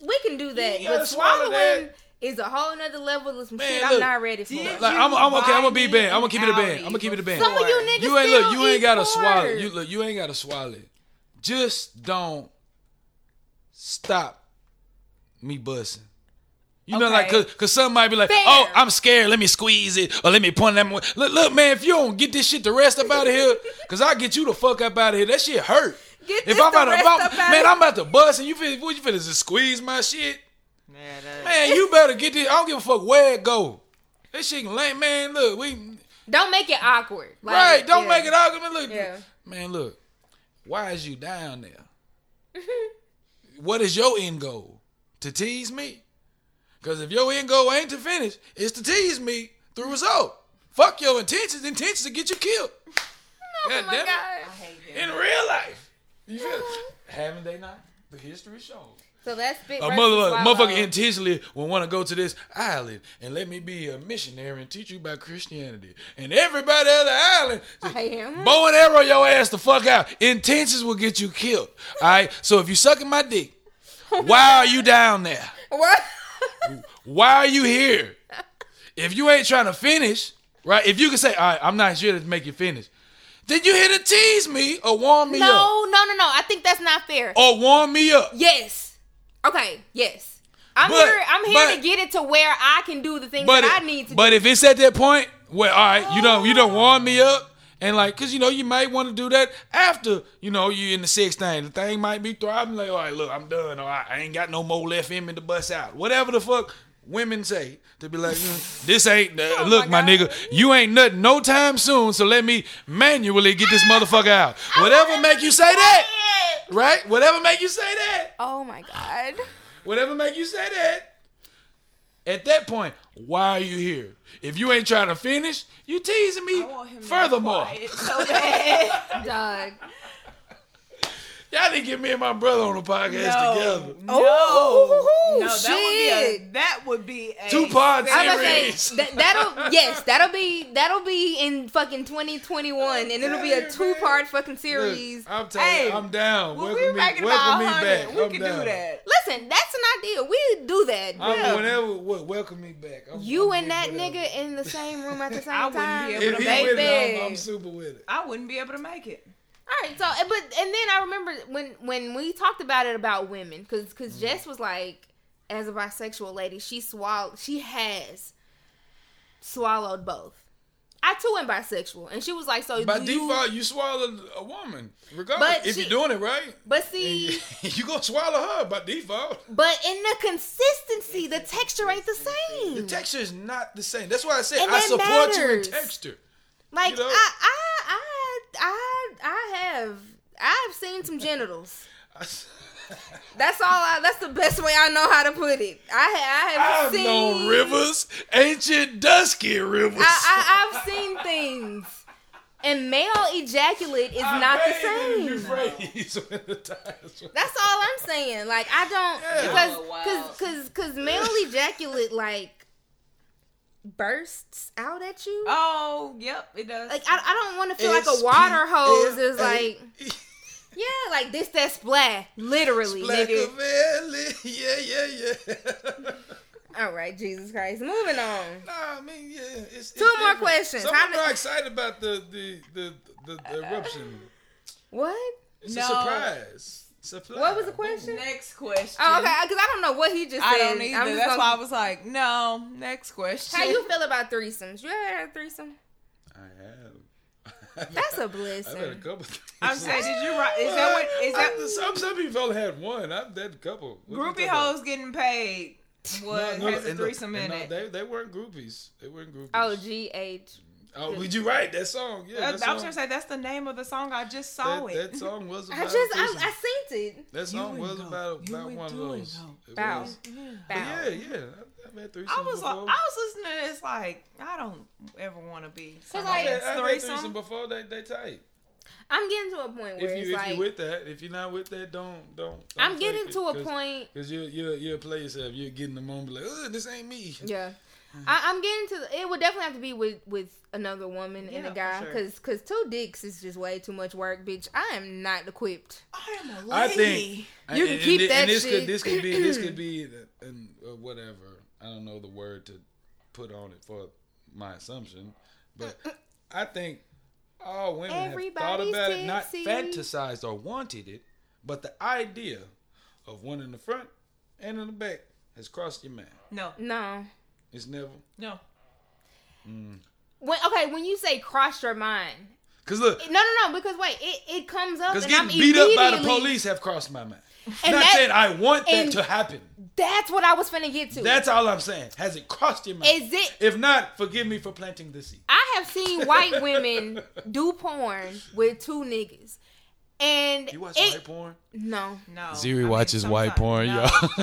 Speaker 2: We can do that,
Speaker 1: You
Speaker 2: but swallowing
Speaker 1: that.
Speaker 2: is a whole nother level of some
Speaker 1: Man,
Speaker 2: shit
Speaker 1: look,
Speaker 2: I'm not ready for.
Speaker 3: did
Speaker 1: Like I'm, I'm okay. I'm gonna be
Speaker 3: me
Speaker 1: bad. I'm gonna
Speaker 3: an
Speaker 1: keep it a band. I'm gonna keep it a band.
Speaker 2: Some of you
Speaker 3: Pork.
Speaker 2: niggas
Speaker 1: You ain't look. You ain't gotta swallow. You look. You ain't gotta swallow it. Just don't stop me busting. You know, like, cause, cause some might be like,
Speaker 2: Fair.
Speaker 1: oh, I'm scared. Let me squeeze it, or let me point that. Look, look, man. If you don't get this shit the rest up out of here, cause I get you the fuck up out of here. That shit hurt.
Speaker 2: Get
Speaker 1: if
Speaker 2: this
Speaker 1: I'm about to,
Speaker 2: rest
Speaker 1: if I'm-
Speaker 2: up
Speaker 1: man, I'm about to bust, and you feel, what you finna just squeeze my shit?
Speaker 3: That,
Speaker 1: Man, you better get this. I don't give a fuck where it go. That shit can lame, man. Look, we
Speaker 2: Don't make it awkward. Like,
Speaker 1: right. Don't
Speaker 2: yeah.
Speaker 1: make it argument. Look,
Speaker 2: Yeah.
Speaker 1: man, look. Why is you down there? what is your end goal? To tease me? Because if your end goal ain't to finish, it's to tease me through result. Fuck your intentions. Intentions to get you killed.
Speaker 2: Oh
Speaker 1: God
Speaker 2: my
Speaker 1: damn it.
Speaker 2: god.
Speaker 3: I hate
Speaker 1: In real life. You feel uh-huh. Haven't they not? The history shows.
Speaker 2: So that's big.
Speaker 1: A
Speaker 2: versus
Speaker 1: mother, motherfucker intentionally will want to go to this island and let me be a missionary and teach you about Christianity. And everybody on the island, just
Speaker 2: I am.
Speaker 1: bow and arrow your ass the fuck out. Intentions will get you killed. All right. So if you sucking my dick, why are you down there?
Speaker 2: What?
Speaker 1: Why are you here? If you ain't trying to finish, right? If you can say, all right, I'm not here to make you finish, then you here to tease me or warm me up.
Speaker 2: no, no, no, no. I think that's not fair.
Speaker 1: Or warm me up.
Speaker 2: Yes. Okay. Yes. I'm
Speaker 1: But-
Speaker 2: here. I'm here
Speaker 1: but-
Speaker 2: to get it to where I can do the things
Speaker 1: but
Speaker 2: that
Speaker 1: it-
Speaker 2: I need to.
Speaker 1: But
Speaker 2: do.
Speaker 1: if it's at that point where all right, you don't you don't warm me up and like, cause you know you might want to do that after you know you're in the sex thing. The thing might be throbbing like, all right, look, I'm done. All right, I ain't got no more left in me to bust out. Whatever the fuck women say to be like, mm, this ain't. Uh, look,
Speaker 2: Oh my
Speaker 1: my, nigga, you ain't nothing no time soon. So let me manually get this motherfucker out. Whatever make you say that, right? Whatever make you say that.
Speaker 2: Oh my god.
Speaker 1: Whatever make you say that. At that point, why are you here? If you ain't trying to finish, you teasing me.
Speaker 3: I want him to be
Speaker 1: Furthermore,
Speaker 3: so bad.
Speaker 2: Dog.
Speaker 1: y'all didn't get me and my brother on the podcast together.
Speaker 3: No,
Speaker 2: Oh,
Speaker 3: no, that would be a
Speaker 2: shit.
Speaker 3: that would be a
Speaker 1: Two part
Speaker 2: I was gonna
Speaker 1: series.
Speaker 2: say that, that'll yes, that'll be that'll be in fucking 2021, and it'll be a two part fucking
Speaker 1: Look,
Speaker 2: series.
Speaker 1: I'm telling
Speaker 3: Hey,
Speaker 1: you, I'm down.
Speaker 3: When
Speaker 1: welcome
Speaker 3: we were
Speaker 1: me, welcome
Speaker 3: about
Speaker 1: me back.
Speaker 3: we
Speaker 1: I'm
Speaker 3: could
Speaker 1: down.
Speaker 3: do that.
Speaker 2: Listen, that's an idea. We do that.
Speaker 1: I'm
Speaker 2: Yeah.
Speaker 1: whenever what, welcome me back. I'm,
Speaker 2: You
Speaker 1: I'm
Speaker 2: and that
Speaker 1: whatever.
Speaker 2: nigga in the same room at the same time.
Speaker 3: I wouldn't be able
Speaker 1: If
Speaker 3: to make
Speaker 1: with it, I'm, I'm super with it.
Speaker 3: I wouldn't be able to make it.
Speaker 2: All right, so but and then I remember when when we talked about it about women because because
Speaker 1: Mm.
Speaker 2: Jess was like, as a bisexual lady, she swallowed, she has swallowed both. I too am bisexual, and she was like, so
Speaker 1: By
Speaker 2: do you-
Speaker 1: default, you swallowed a woman, regardless. If
Speaker 2: she-
Speaker 1: you're doing it right,
Speaker 2: but see,
Speaker 1: you gonna swallow her by default.
Speaker 2: but in the consistency, the texture ain't the same.
Speaker 1: The texture is not the same. That's why I said
Speaker 2: And
Speaker 1: I support you in texture.
Speaker 2: like
Speaker 1: you know?
Speaker 2: I, I, I, I have, I've seen some genitals. That's all. I, that's the best way I know how to put it. I, I have
Speaker 1: I've
Speaker 2: seen
Speaker 1: known rivers, ancient dusky rivers.
Speaker 2: I, I, I've seen things, and male ejaculate is
Speaker 1: I
Speaker 2: not the
Speaker 1: bathed in
Speaker 2: same.
Speaker 1: Euphrates when the tides were-
Speaker 2: That's all I'm saying. Like I don't
Speaker 1: Yeah.
Speaker 2: because
Speaker 3: Oh,
Speaker 2: cause, cause, cause male ejaculate like bursts out at you.
Speaker 3: Oh, yep, it does.
Speaker 2: Like I, I don't want to feel like a water hose
Speaker 1: L
Speaker 2: is like yeah, like this that splat, literally, nigga.
Speaker 1: Splackavelli. Yeah, yeah, yeah.
Speaker 2: All right, Jesus Christ. Moving on.
Speaker 1: Nah, I mean, yeah. It's,
Speaker 2: Two
Speaker 1: it's
Speaker 2: more
Speaker 1: different.
Speaker 2: questions.
Speaker 1: Some
Speaker 2: How
Speaker 1: people
Speaker 2: did-
Speaker 1: are excited about the the the the, the eruption.
Speaker 2: What?
Speaker 1: It's
Speaker 3: No.
Speaker 1: a surprise. Surprise.
Speaker 2: What was the question?
Speaker 3: Next question.
Speaker 2: Oh, okay. Because I don't know what he just
Speaker 3: I
Speaker 2: said.
Speaker 3: don't either. That's
Speaker 2: gonna-
Speaker 3: why I was like, no. Next question.
Speaker 2: How you feel about threesomes? You ever had a threesome?
Speaker 1: I have.
Speaker 2: That's a
Speaker 1: I've had a
Speaker 2: blessing.
Speaker 1: couple.
Speaker 3: I'm saying, did you write? Is that what? Is that
Speaker 1: I- some some people only had one. I've had a couple. What you
Speaker 3: groupie hoes getting paid? What
Speaker 1: No, no,
Speaker 3: has a threesome
Speaker 1: and
Speaker 3: in
Speaker 1: no,
Speaker 3: it?
Speaker 1: They they weren't groupies. They weren't groupies.
Speaker 2: Oh, G H.
Speaker 1: Oh, would you write that song? Yeah, that
Speaker 3: I was
Speaker 1: song,
Speaker 3: gonna say that's the name of the song. I just saw
Speaker 1: that,
Speaker 3: it.
Speaker 1: that song was about
Speaker 2: I just,
Speaker 1: a
Speaker 2: I,
Speaker 1: threesome.
Speaker 2: I seen it.
Speaker 1: That song
Speaker 3: You
Speaker 1: was
Speaker 3: and
Speaker 1: about
Speaker 3: go. You
Speaker 1: about
Speaker 3: and
Speaker 1: one of
Speaker 3: do and
Speaker 1: those.
Speaker 3: go.
Speaker 1: It
Speaker 2: Bow.
Speaker 1: was.
Speaker 3: Yeah.
Speaker 1: But
Speaker 2: Bow.
Speaker 1: yeah, yeah. I've, I've had threesomes
Speaker 3: I was like. I was listening to this like I don't ever want to be
Speaker 2: like,
Speaker 1: I've had,
Speaker 3: somebody's
Speaker 1: I've had
Speaker 3: threesome.
Speaker 1: threesome before. They they tight.
Speaker 2: I'm getting to a point where
Speaker 1: If
Speaker 2: it's
Speaker 1: you if
Speaker 2: like
Speaker 1: you with that, if you're not with that, don't don't. don't
Speaker 2: I'm getting
Speaker 1: it,
Speaker 2: to a
Speaker 1: 'cause-
Speaker 2: point.
Speaker 1: Cause you you you play yourself. You're getting the moment like, oh, this ain't me.
Speaker 2: Yeah, I, I'm getting to. The, it would definitely have to be with with another woman and a
Speaker 3: for
Speaker 2: guy,
Speaker 3: sure.
Speaker 2: cause cause two dicks is just way too much work, bitch. I am not equipped.
Speaker 3: I am a lady.
Speaker 1: I think
Speaker 2: You can
Speaker 1: and,
Speaker 2: keep
Speaker 1: and,
Speaker 2: that
Speaker 1: and this
Speaker 2: shit.
Speaker 1: could this could be this could be and uh, whatever. I don't know the word to put on it for my assumption, but I think all women have thought
Speaker 2: Everybody's
Speaker 1: about it, not fantasized or wanted it, but the idea of one in the front and in the back has crossed your mind.
Speaker 3: no,
Speaker 2: No.
Speaker 1: It's never
Speaker 3: no. Mm.
Speaker 2: When okay, when you say cross your mind,
Speaker 1: because look,
Speaker 2: no, no, no, because wait, it, it comes up
Speaker 1: because
Speaker 2: and I'm
Speaker 1: getting beat up by the police have crossed my mind.
Speaker 2: And
Speaker 1: not
Speaker 2: that-
Speaker 1: saying I want that to happen.
Speaker 2: That's what I was finna get to.
Speaker 1: That's all I'm saying. Has it crossed your mind?
Speaker 2: Is it?
Speaker 1: If not, forgive me for planting the seed.
Speaker 2: I have seen white women do porn with two niggas, and
Speaker 1: You watch
Speaker 2: it,
Speaker 1: white porn?
Speaker 2: No,
Speaker 3: No.
Speaker 1: Ziri
Speaker 3: I mean,
Speaker 1: watches white porn,
Speaker 3: no,
Speaker 1: y'all.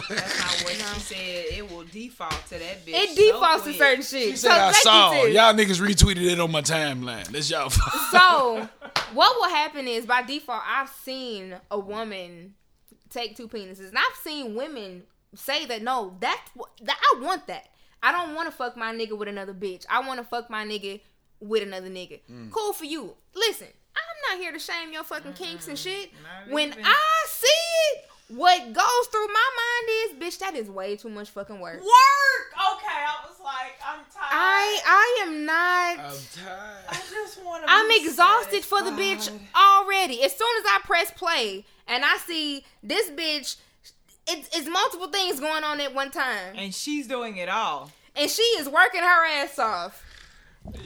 Speaker 3: That's not what she said. It will default to that bitch.
Speaker 2: it
Speaker 3: so
Speaker 2: defaults to certain shit.
Speaker 1: She
Speaker 2: so
Speaker 1: said I saw. Y'all niggas retweeted it on my timeline. That's y'all.
Speaker 2: So, what will happen is by default, I've seen a woman take two penises, and I've seen women say that no, that's what that I want that. I don't want to fuck my nigga with another bitch. I want to fuck my nigga with another nigga.
Speaker 1: Mm.
Speaker 2: Cool for you. Listen, I'm not here to shame your fucking kinks and shit.
Speaker 3: Not
Speaker 2: When
Speaker 3: even.
Speaker 2: I see it, what goes through my mind is, bitch, that is way too much fucking work.
Speaker 3: Work. Okay, I was like, I'm tired.
Speaker 2: I I am not.
Speaker 1: I'm tired.
Speaker 3: I just want to.
Speaker 2: I'm exhausted for the bitch already. As soon as I press play and I see this bitch, it's, it's multiple things going on at one time,
Speaker 3: and she's doing it all.
Speaker 2: and she is working her ass off.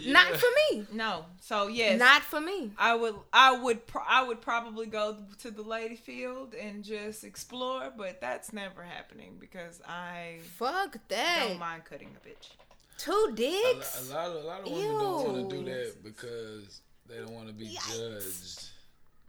Speaker 2: Not for me.
Speaker 3: No, so yes,
Speaker 2: Not for me.
Speaker 3: I would, I would, pro- I would probably go to the lady field and just explore, but that's never happening because I
Speaker 2: Fuck that.
Speaker 3: don't mind cutting a bitch.
Speaker 2: Two
Speaker 1: A, lo-
Speaker 2: dicks.
Speaker 1: a lot of a lot of women don't want to do that because they don't want to be
Speaker 2: Yikes.
Speaker 1: judged.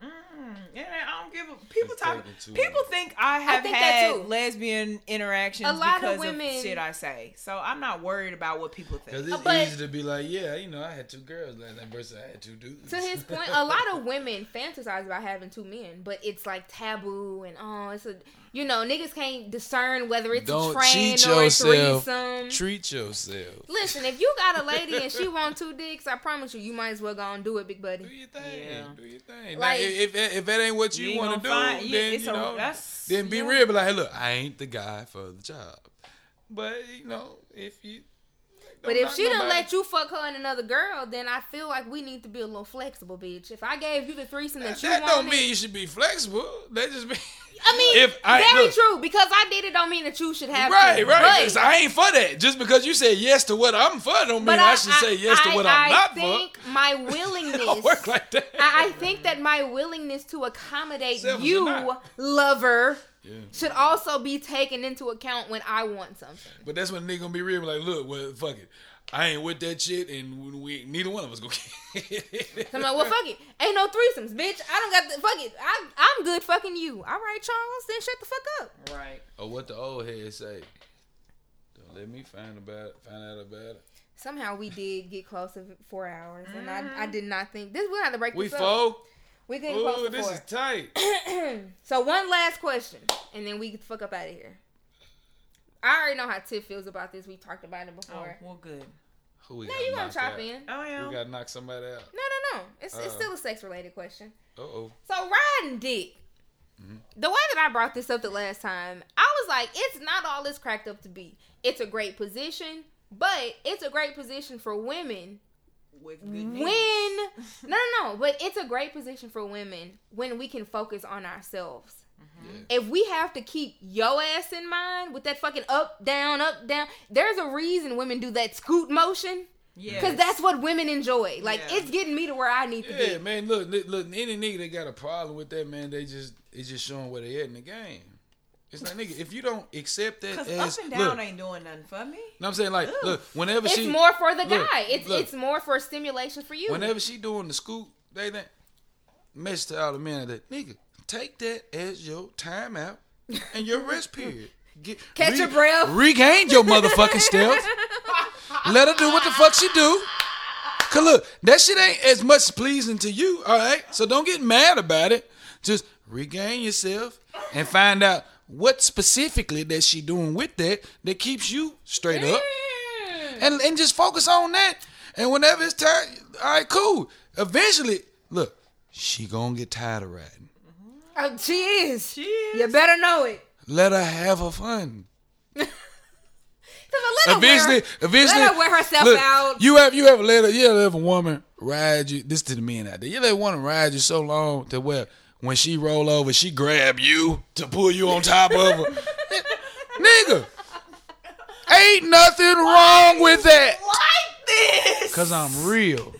Speaker 3: Mm, yeah, I don't give a. People
Speaker 1: It's
Speaker 3: talk. People
Speaker 1: long.
Speaker 3: think I have I
Speaker 2: think that
Speaker 3: had lesbian interactions
Speaker 2: A lot of
Speaker 3: because
Speaker 2: women-
Speaker 3: shit I say. So I'm not worried about what people think.
Speaker 1: Because it's
Speaker 2: But-
Speaker 1: easy to be like, yeah, you know, I had two girls last night versus I had two dudes.
Speaker 2: To his point, a lot of women fantasize about having two men, but it's like taboo and oh, it's a you know niggas can't discern whether it's
Speaker 1: Don't
Speaker 2: a train
Speaker 1: cheat
Speaker 2: or a
Speaker 1: yourself.
Speaker 2: threesome.
Speaker 1: Treat yourself.
Speaker 2: Listen, if you got a lady and she want two dicks, I promise you, you might as well go and do it, big buddy.
Speaker 1: Do your thing.
Speaker 3: Yeah.
Speaker 1: Do your thing.
Speaker 2: Like-
Speaker 1: now, if, if if that ain't what
Speaker 3: You
Speaker 1: you, want to do,
Speaker 3: find- yeah,
Speaker 1: then
Speaker 3: it's
Speaker 1: you
Speaker 3: a-
Speaker 1: know,
Speaker 3: that's-
Speaker 1: then be
Speaker 3: yeah.
Speaker 1: real. Be like, hey, look, I ain't the guy for the job. But you know, if you.
Speaker 2: But if she done
Speaker 1: nobody-
Speaker 2: let you fuck her and another girl, then I feel like we need to be a little flexible, bitch. If I gave you the threesome that,
Speaker 1: that,
Speaker 2: you
Speaker 1: that
Speaker 2: wanted,
Speaker 1: don't mean you should be flexible. That just mean.
Speaker 2: I mean,
Speaker 1: if I
Speaker 2: very
Speaker 1: look,
Speaker 2: true. Because I did it, don't mean that you should have
Speaker 1: Right,
Speaker 2: to.
Speaker 1: right.
Speaker 2: But-
Speaker 1: 'cause I ain't for that. Just because you said yes to what I'm for, don't mean
Speaker 2: But
Speaker 1: I, should say yes to what I'm not for.
Speaker 2: I
Speaker 1: not
Speaker 2: think
Speaker 1: for.
Speaker 2: my willingness.
Speaker 1: don't work like that.
Speaker 2: I, I think that my willingness to accommodate
Speaker 1: Selfish
Speaker 2: you, lover,
Speaker 1: Yeah.
Speaker 2: should also be taken into account when I want something.
Speaker 1: But that's when they gonna be real. Like, look, well, fuck it. I ain't with that shit, and we neither one of us gonna.
Speaker 2: So I'm like, well, fuck it. Ain't no threesomes, bitch. I don't got the fuck it. I, I'm good fucking you. All right, Charles, then shut the fuck up.
Speaker 3: right.
Speaker 1: Or what the old head say? Don't let me find about find out about it.
Speaker 2: Somehow we did get close to four hours, and I, I mm-hmm. did not think this. We had to break
Speaker 1: We
Speaker 2: this up.
Speaker 1: Four.
Speaker 2: We getting close
Speaker 1: Ooh,
Speaker 2: to
Speaker 1: this
Speaker 2: four.
Speaker 1: is tight.
Speaker 2: so one last question, and then we get the fuck up out of here. I already know how Tiff feels about this. We talked about it before.
Speaker 3: Oh,
Speaker 2: before.
Speaker 3: well, good.
Speaker 1: Who we
Speaker 2: no, you gonna
Speaker 1: knock
Speaker 2: chop
Speaker 1: out?
Speaker 2: in?
Speaker 3: Oh yeah.
Speaker 1: We gotta knock somebody out.
Speaker 2: No, no, no. It's, it's
Speaker 1: Uh.
Speaker 2: still a sex related question.
Speaker 1: Uh oh.
Speaker 2: So riding dick.
Speaker 1: Mm-hmm.
Speaker 2: The way that I brought this up the last time, I was like, it's not all it's cracked up to be. It's a great position, but it's a great position for women
Speaker 3: With good
Speaker 2: when
Speaker 3: knees.
Speaker 2: no no no but it's a great position for women when we can focus on ourselves mm-hmm.
Speaker 1: Yeah.
Speaker 2: if we have to keep yo ass in mind with that fucking up down up down there's a reason women do that scoot motion
Speaker 3: yeah,
Speaker 2: because that's what women enjoy like
Speaker 3: Yeah.
Speaker 2: it's getting me to where i need to
Speaker 1: Yeah,
Speaker 2: be
Speaker 1: man. Look, look, look, any nigga that got a problem with that, man, they just it's just showing where they at in the game. It's like nigga, if you don't accept that as
Speaker 3: up and down
Speaker 1: look,
Speaker 3: ain't doing nothing for me.
Speaker 1: know what I'm saying like,
Speaker 3: Ugh.
Speaker 1: look, whenever
Speaker 2: it's
Speaker 1: she
Speaker 2: more for the
Speaker 1: look,
Speaker 2: guy it's
Speaker 1: look.
Speaker 2: it's more for stimulation for you
Speaker 1: whenever she doing the scoop, they think message to all the men of that nigga, take that as your timeout and your rest period. Get,
Speaker 2: Catch your breath.
Speaker 1: Regain your motherfucking stealth. Let her do what the fuck she do. Cause look, that shit ain't as much pleasing to you, all right? So don't get mad about it. Just regain yourself and find out what specifically that she doing with that that keeps you straight up. And and just focus on that. And whenever it's time, all right, cool. Eventually, look, she gonna get tired of riding.
Speaker 2: Oh, she is
Speaker 3: She is.
Speaker 2: you better know it
Speaker 1: Let her have her fun.
Speaker 2: Cause let her
Speaker 1: Eventually,
Speaker 2: wear,
Speaker 1: eventually,
Speaker 2: let her wear herself
Speaker 1: look,
Speaker 2: out
Speaker 1: You have you ever let a you ever let a woman ride you? This to the men out there. You let one ride you so long to where when she roll over, she grab you to pull you on top of her. Nigga, ain't nothing wrong with that.
Speaker 3: Like this.
Speaker 1: Cause I'm real.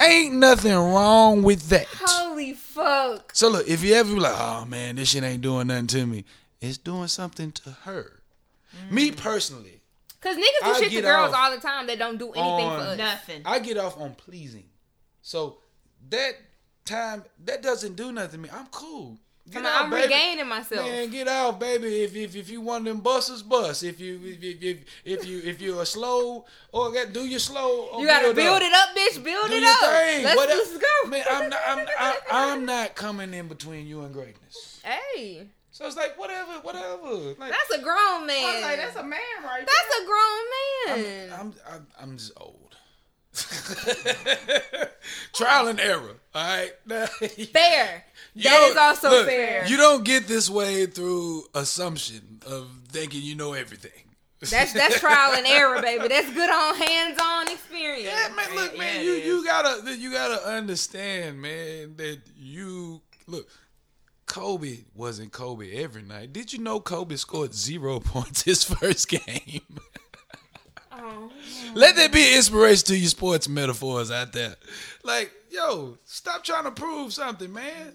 Speaker 1: Ain't nothing wrong with that.
Speaker 2: holy fuck
Speaker 1: So look, if you ever be like, oh man, this shit ain't doing nothing to me, it's doing something to her. Me mm. personally,
Speaker 2: Cause niggas do
Speaker 1: I
Speaker 2: shit to girls all the time that don't do anything
Speaker 1: on-
Speaker 2: for us.
Speaker 3: Nothing.
Speaker 1: I get off on pleasing. So that time that doesn't do nothing to me. I'm cool. Get
Speaker 2: I'm,
Speaker 1: out,
Speaker 2: I'm
Speaker 1: baby.
Speaker 2: regaining myself.
Speaker 1: Man, get out, baby. If if, if you want them buses, bus. If you if if if, if you if you're a slow or got do your slow. Or
Speaker 2: you gotta build
Speaker 1: up.
Speaker 2: it up, bitch. Build
Speaker 1: Do
Speaker 2: it
Speaker 1: your
Speaker 2: up.
Speaker 1: thing.
Speaker 2: Let's
Speaker 1: Whatever-
Speaker 2: just go.
Speaker 1: Man, I'm not, I'm, I'm, I'm not coming in between you and greatness.
Speaker 2: hey,
Speaker 1: So it's like whatever, whatever. Like,
Speaker 2: that's a grown man.
Speaker 3: I was like, that's a man right
Speaker 2: That's a grown man.
Speaker 1: I'm, I'm, I'm just old. Trial and error. All right.
Speaker 2: fair.
Speaker 1: You
Speaker 2: That
Speaker 1: don't-
Speaker 2: also
Speaker 1: look,
Speaker 2: fair.
Speaker 1: You don't get this way through assumption of thinking you know everything.
Speaker 2: That's that's trial and error, baby. That's good on hands-on experience.
Speaker 1: Yeah, man. Look,
Speaker 3: Yeah,
Speaker 1: man.
Speaker 3: it
Speaker 1: you
Speaker 3: is.
Speaker 1: you gotta you gotta understand, man, that you look. Kobe wasn't Kobe every night. Did you know Kobe scored zero points his first game? Let that be inspiration to your sports metaphors out there. Like, yo, stop trying to prove something, man.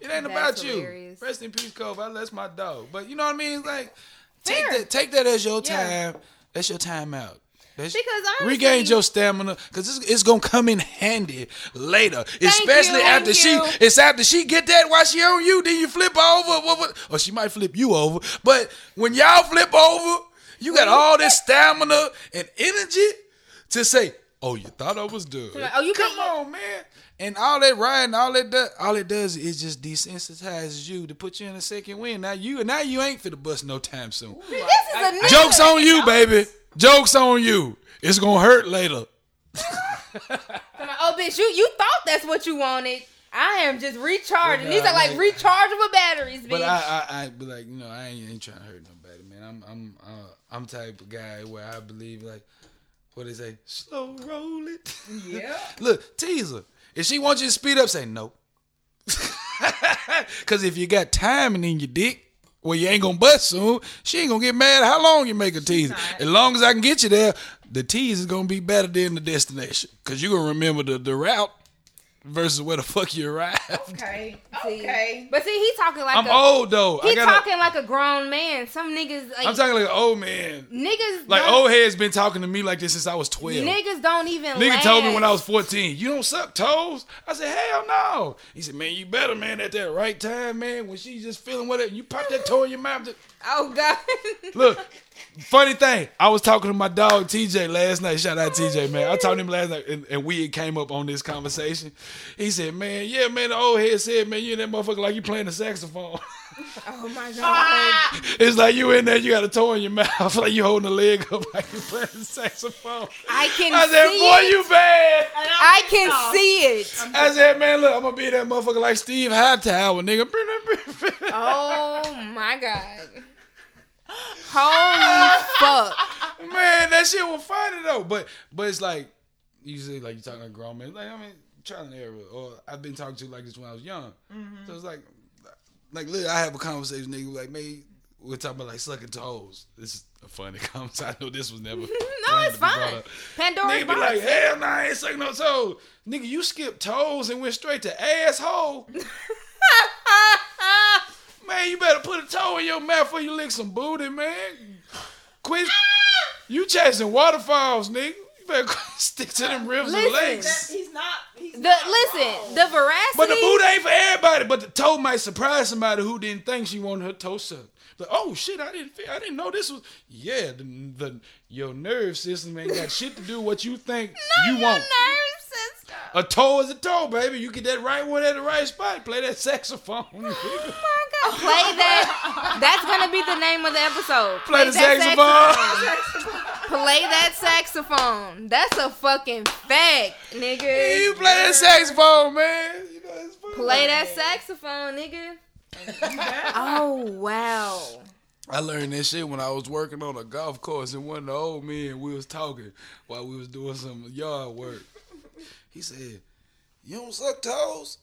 Speaker 1: It ain't about
Speaker 2: That's
Speaker 1: you.
Speaker 2: hilarious.
Speaker 1: Rest in peace, Kobe. I that's my dog. But you know what I mean? Like, take
Speaker 2: Fair.
Speaker 1: that, take that as your
Speaker 2: Yeah.
Speaker 1: time. That's your time out. That's,
Speaker 2: Because honestly-
Speaker 1: regain your stamina because it's, it's gonna come in handy later. Especially
Speaker 2: you,
Speaker 1: after she,
Speaker 2: you.
Speaker 1: it's after she get that while she on you. Then you flip over, what, what, or she might flip you over. But when y'all flip over, you got all this stamina and energy to say, "Oh, you thought I was done."
Speaker 2: Like, oh, you
Speaker 1: come on, man. And all that riding, all that does, all it does is just desensitizes you to put you in a second wind. Now you, now you ain't for the bust no time soon.
Speaker 2: This is a.
Speaker 1: Jokes on you, baby. Jokes on you. It's gonna hurt later.
Speaker 2: Oh, bitch, you you thought that's what you wanted. I am just recharging.
Speaker 1: Well,
Speaker 2: These are uh, like
Speaker 1: man.
Speaker 2: rechargeable batteries, bitch.
Speaker 1: But I, I, I, but like you know, I ain't, ain't trying to hurt nobody, man. I'm, I'm, uh, I'm type of guy where I believe like, what they say, slow roll it.
Speaker 3: Yeah.
Speaker 1: Look, teaser. If she wants you to speed up, say no. Cause if you got timing in your dick, well, you ain't gonna bust soon. She ain't gonna get mad how long you make a teaser. As long as I can get you there, the tease is gonna be better than the destination. Cause you gonna remember the, the route versus where the fuck you arrived.
Speaker 3: Okay. Okay.
Speaker 2: But see, he talking like
Speaker 1: I'm
Speaker 2: a,
Speaker 1: old though.
Speaker 2: He
Speaker 1: I gotta,
Speaker 2: talking like a grown man. Some niggas like
Speaker 1: I'm talking like an old man.
Speaker 2: niggas
Speaker 1: Like
Speaker 2: don't,
Speaker 1: old head's been talking to me like this since I was 12.
Speaker 2: niggas don't even.
Speaker 1: Nigga told me when I was 14, you don't suck toes? I said, hell no. He said, man, you better, man, at that right time, man, when she's just feeling whatever. You pop that toe in your mouth. Just...
Speaker 2: Oh god.
Speaker 1: Look, funny thing, I was talking to my dog TJ last night. Shout out TJ, man. I talked to him last night, and, and we came up on this conversation. He said, man, yeah, man, the old head said, man, you in that motherfucker like you playing the saxophone.
Speaker 2: oh my god.
Speaker 1: it's like you in there, you got a toe in your mouth, like you holding a leg up like you playing the saxophone.
Speaker 2: I can
Speaker 1: I said,
Speaker 2: see
Speaker 1: boy,
Speaker 2: it.
Speaker 1: you bad.
Speaker 2: I can see it.
Speaker 1: I said, man, look, I'm gonna be that motherfucker like Steve Hightower, nigga.
Speaker 2: Oh my god. Holy fuck.
Speaker 1: Man, that shit was funny though. But but it's like usually like you're talking to a grown man. Like I mean, trial and error. Or I've been talking to like this when I was young.
Speaker 3: Mm-hmm.
Speaker 1: So it's like like literally I have a conversation nigga like man we're talking about like sucking toes. This is a funny comment. I know this was never.
Speaker 2: no, it's fine. Pandora.
Speaker 1: Nigga be like, hell no, nah, I ain't sucking no toes. Nigga, you skipped toes and went straight to asshole. Man, you better put a toe in your mouth before you lick some booty, man. Quit. You chasing waterfalls, nigga. You better stick to them rivers and
Speaker 2: Listen.
Speaker 3: That,
Speaker 1: lakes.
Speaker 3: he's not. He's
Speaker 2: the
Speaker 3: not
Speaker 2: listen,
Speaker 3: wrong.
Speaker 2: the veracity.
Speaker 1: But the booty ain't for everybody. But the toe might surprise somebody who didn't think she wanted her toe sucked. Like, oh shit, I didn't, fe- I didn't know this was. Yeah, the, the your nerve system ain't got shit to do what you think you
Speaker 2: Your
Speaker 1: want.
Speaker 2: nerve system.
Speaker 1: A toe is a toe, baby. You get that right one at the right spot. Play that saxophone.
Speaker 2: Oh my god! Play that. That's gonna be the name of the episode.
Speaker 1: Play the
Speaker 2: that
Speaker 1: saxophone.
Speaker 2: Play that saxophone. That's a fucking fact, nigga.
Speaker 1: you play that saxophone, man. You know, it's fun.
Speaker 2: Play that saxophone, nigga. Oh wow.
Speaker 1: I learned that shit when I was working on a golf course and one of the old men we was talking while we was doing some yard work. He said, "You don't suck toes."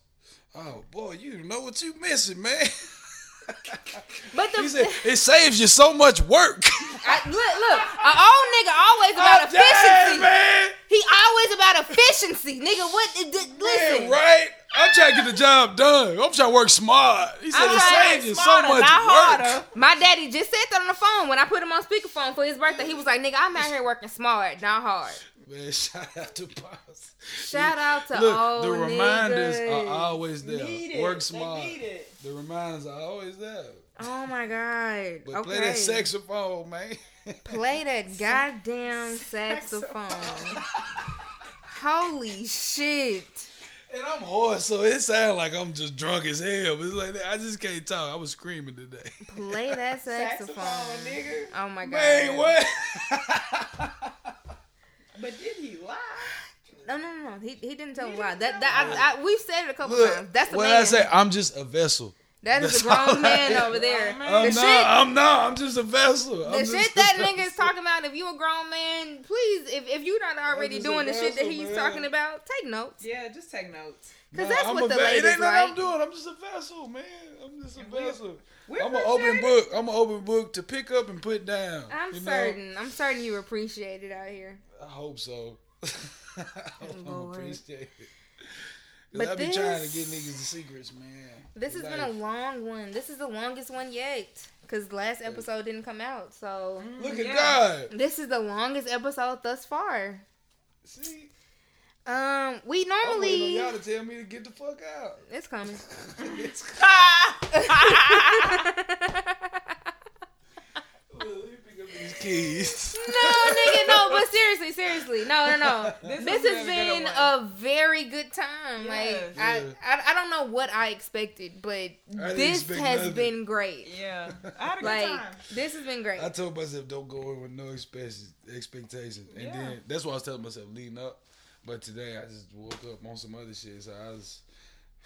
Speaker 1: Oh boy, you know what you missing, man.
Speaker 2: But the
Speaker 1: He said it saves you so much work.
Speaker 2: I, look, look, an old nigga always oh, about
Speaker 1: Oh, damn,
Speaker 2: efficiency.
Speaker 1: man.
Speaker 2: He always about efficiency, nigga. What? d- Listen,
Speaker 1: Man, right? I'm trying to get the job done. I'm trying to work smart. He said
Speaker 3: I'm
Speaker 1: it saves you so much work.
Speaker 3: harder.
Speaker 2: My daddy just said that on the phone when I put him on speakerphone for his birthday. He was like, "Nigga, I'm out here working smart, not hard."
Speaker 1: Man, shout out to Pops.
Speaker 2: Shout out to
Speaker 1: Look,
Speaker 2: old
Speaker 1: the reminders
Speaker 2: niggas.
Speaker 1: are always there.
Speaker 3: Need it.
Speaker 1: Work
Speaker 3: They
Speaker 1: smart.
Speaker 3: need it.
Speaker 1: The reminders are always there.
Speaker 2: Oh my god!
Speaker 1: But
Speaker 2: okay,
Speaker 1: play that saxophone, man.
Speaker 2: Play that goddamn saxophone. Holy shit!
Speaker 1: and I'm hoarse, so it sounds like I'm just drunk as hell. But it's like I just can't talk. I was screaming today.
Speaker 2: Play that saxophone.
Speaker 3: Saxophone, nigga.
Speaker 2: Oh my god!
Speaker 1: Man, what?
Speaker 3: But did he lie?
Speaker 2: No, no, no, no. He, he didn't tell
Speaker 3: He
Speaker 2: me why.
Speaker 3: didn't
Speaker 2: That that I, I, we've said it a couple
Speaker 1: Look,
Speaker 2: times. That's a
Speaker 1: what
Speaker 2: man.
Speaker 1: I say, I'm just a vessel.
Speaker 2: that is
Speaker 1: that's
Speaker 2: a grown
Speaker 1: all I
Speaker 2: man
Speaker 1: am.
Speaker 2: over there.
Speaker 3: Grown.
Speaker 1: I'm
Speaker 2: The
Speaker 1: not.
Speaker 2: shit,
Speaker 1: I'm not. I'm just a vessel.
Speaker 2: the
Speaker 1: I'm
Speaker 2: shit that
Speaker 1: a
Speaker 2: nigga is talking about. If you a grown man, please, if, if you're not already
Speaker 1: just a
Speaker 2: doing the shit that he's
Speaker 1: man.
Speaker 2: talking about, take notes.
Speaker 3: Yeah, just take notes.
Speaker 2: Cause
Speaker 1: Nah,
Speaker 2: that's
Speaker 1: I'm
Speaker 2: what the
Speaker 1: ve-
Speaker 2: ladies
Speaker 1: It ain't nothing
Speaker 2: like.
Speaker 1: I'm doing. I'm just a vessel, man. I'm just a
Speaker 3: we-
Speaker 1: vessel.
Speaker 3: we
Speaker 1: I'm an open book. I'm an open book to pick up and put down.
Speaker 2: I'm
Speaker 1: you know?
Speaker 2: certain. I'm certain you appreciate it out here.
Speaker 1: I hope so. I hope I'm
Speaker 2: Lord.
Speaker 1: appreciate it.
Speaker 2: But
Speaker 1: Cause I be trying to
Speaker 2: this-
Speaker 1: get niggas the secrets, man.
Speaker 2: This has been a long one. This is the longest one yet. Cause last episode didn't come out, so
Speaker 1: Look at
Speaker 3: Yeah.
Speaker 1: God.
Speaker 2: this is the longest episode thus far.
Speaker 1: See,
Speaker 2: Um, we
Speaker 1: I'm on
Speaker 2: normally
Speaker 1: y'all to tell me to get the fuck out.
Speaker 2: it's coming.
Speaker 1: It's- Look, let me pick up these keys.
Speaker 2: no, nigga, no. But seriously, seriously, no, no, no.
Speaker 3: This
Speaker 2: This,
Speaker 3: has
Speaker 2: has
Speaker 3: been a
Speaker 2: been
Speaker 3: good
Speaker 2: a very good time.
Speaker 3: Yes.
Speaker 2: Like
Speaker 1: Yeah.
Speaker 2: I, I, I don't know what I expected, but
Speaker 1: didn't
Speaker 2: this has
Speaker 1: nothing.
Speaker 2: been great.
Speaker 3: yeah, I had a good
Speaker 2: Like
Speaker 3: time.
Speaker 2: this has been great.
Speaker 1: I told myself don't go in with no expectations, expectations, and
Speaker 3: Yeah.
Speaker 1: then that's what I was telling myself leading up. But today I just woke up on some other shit, so I was,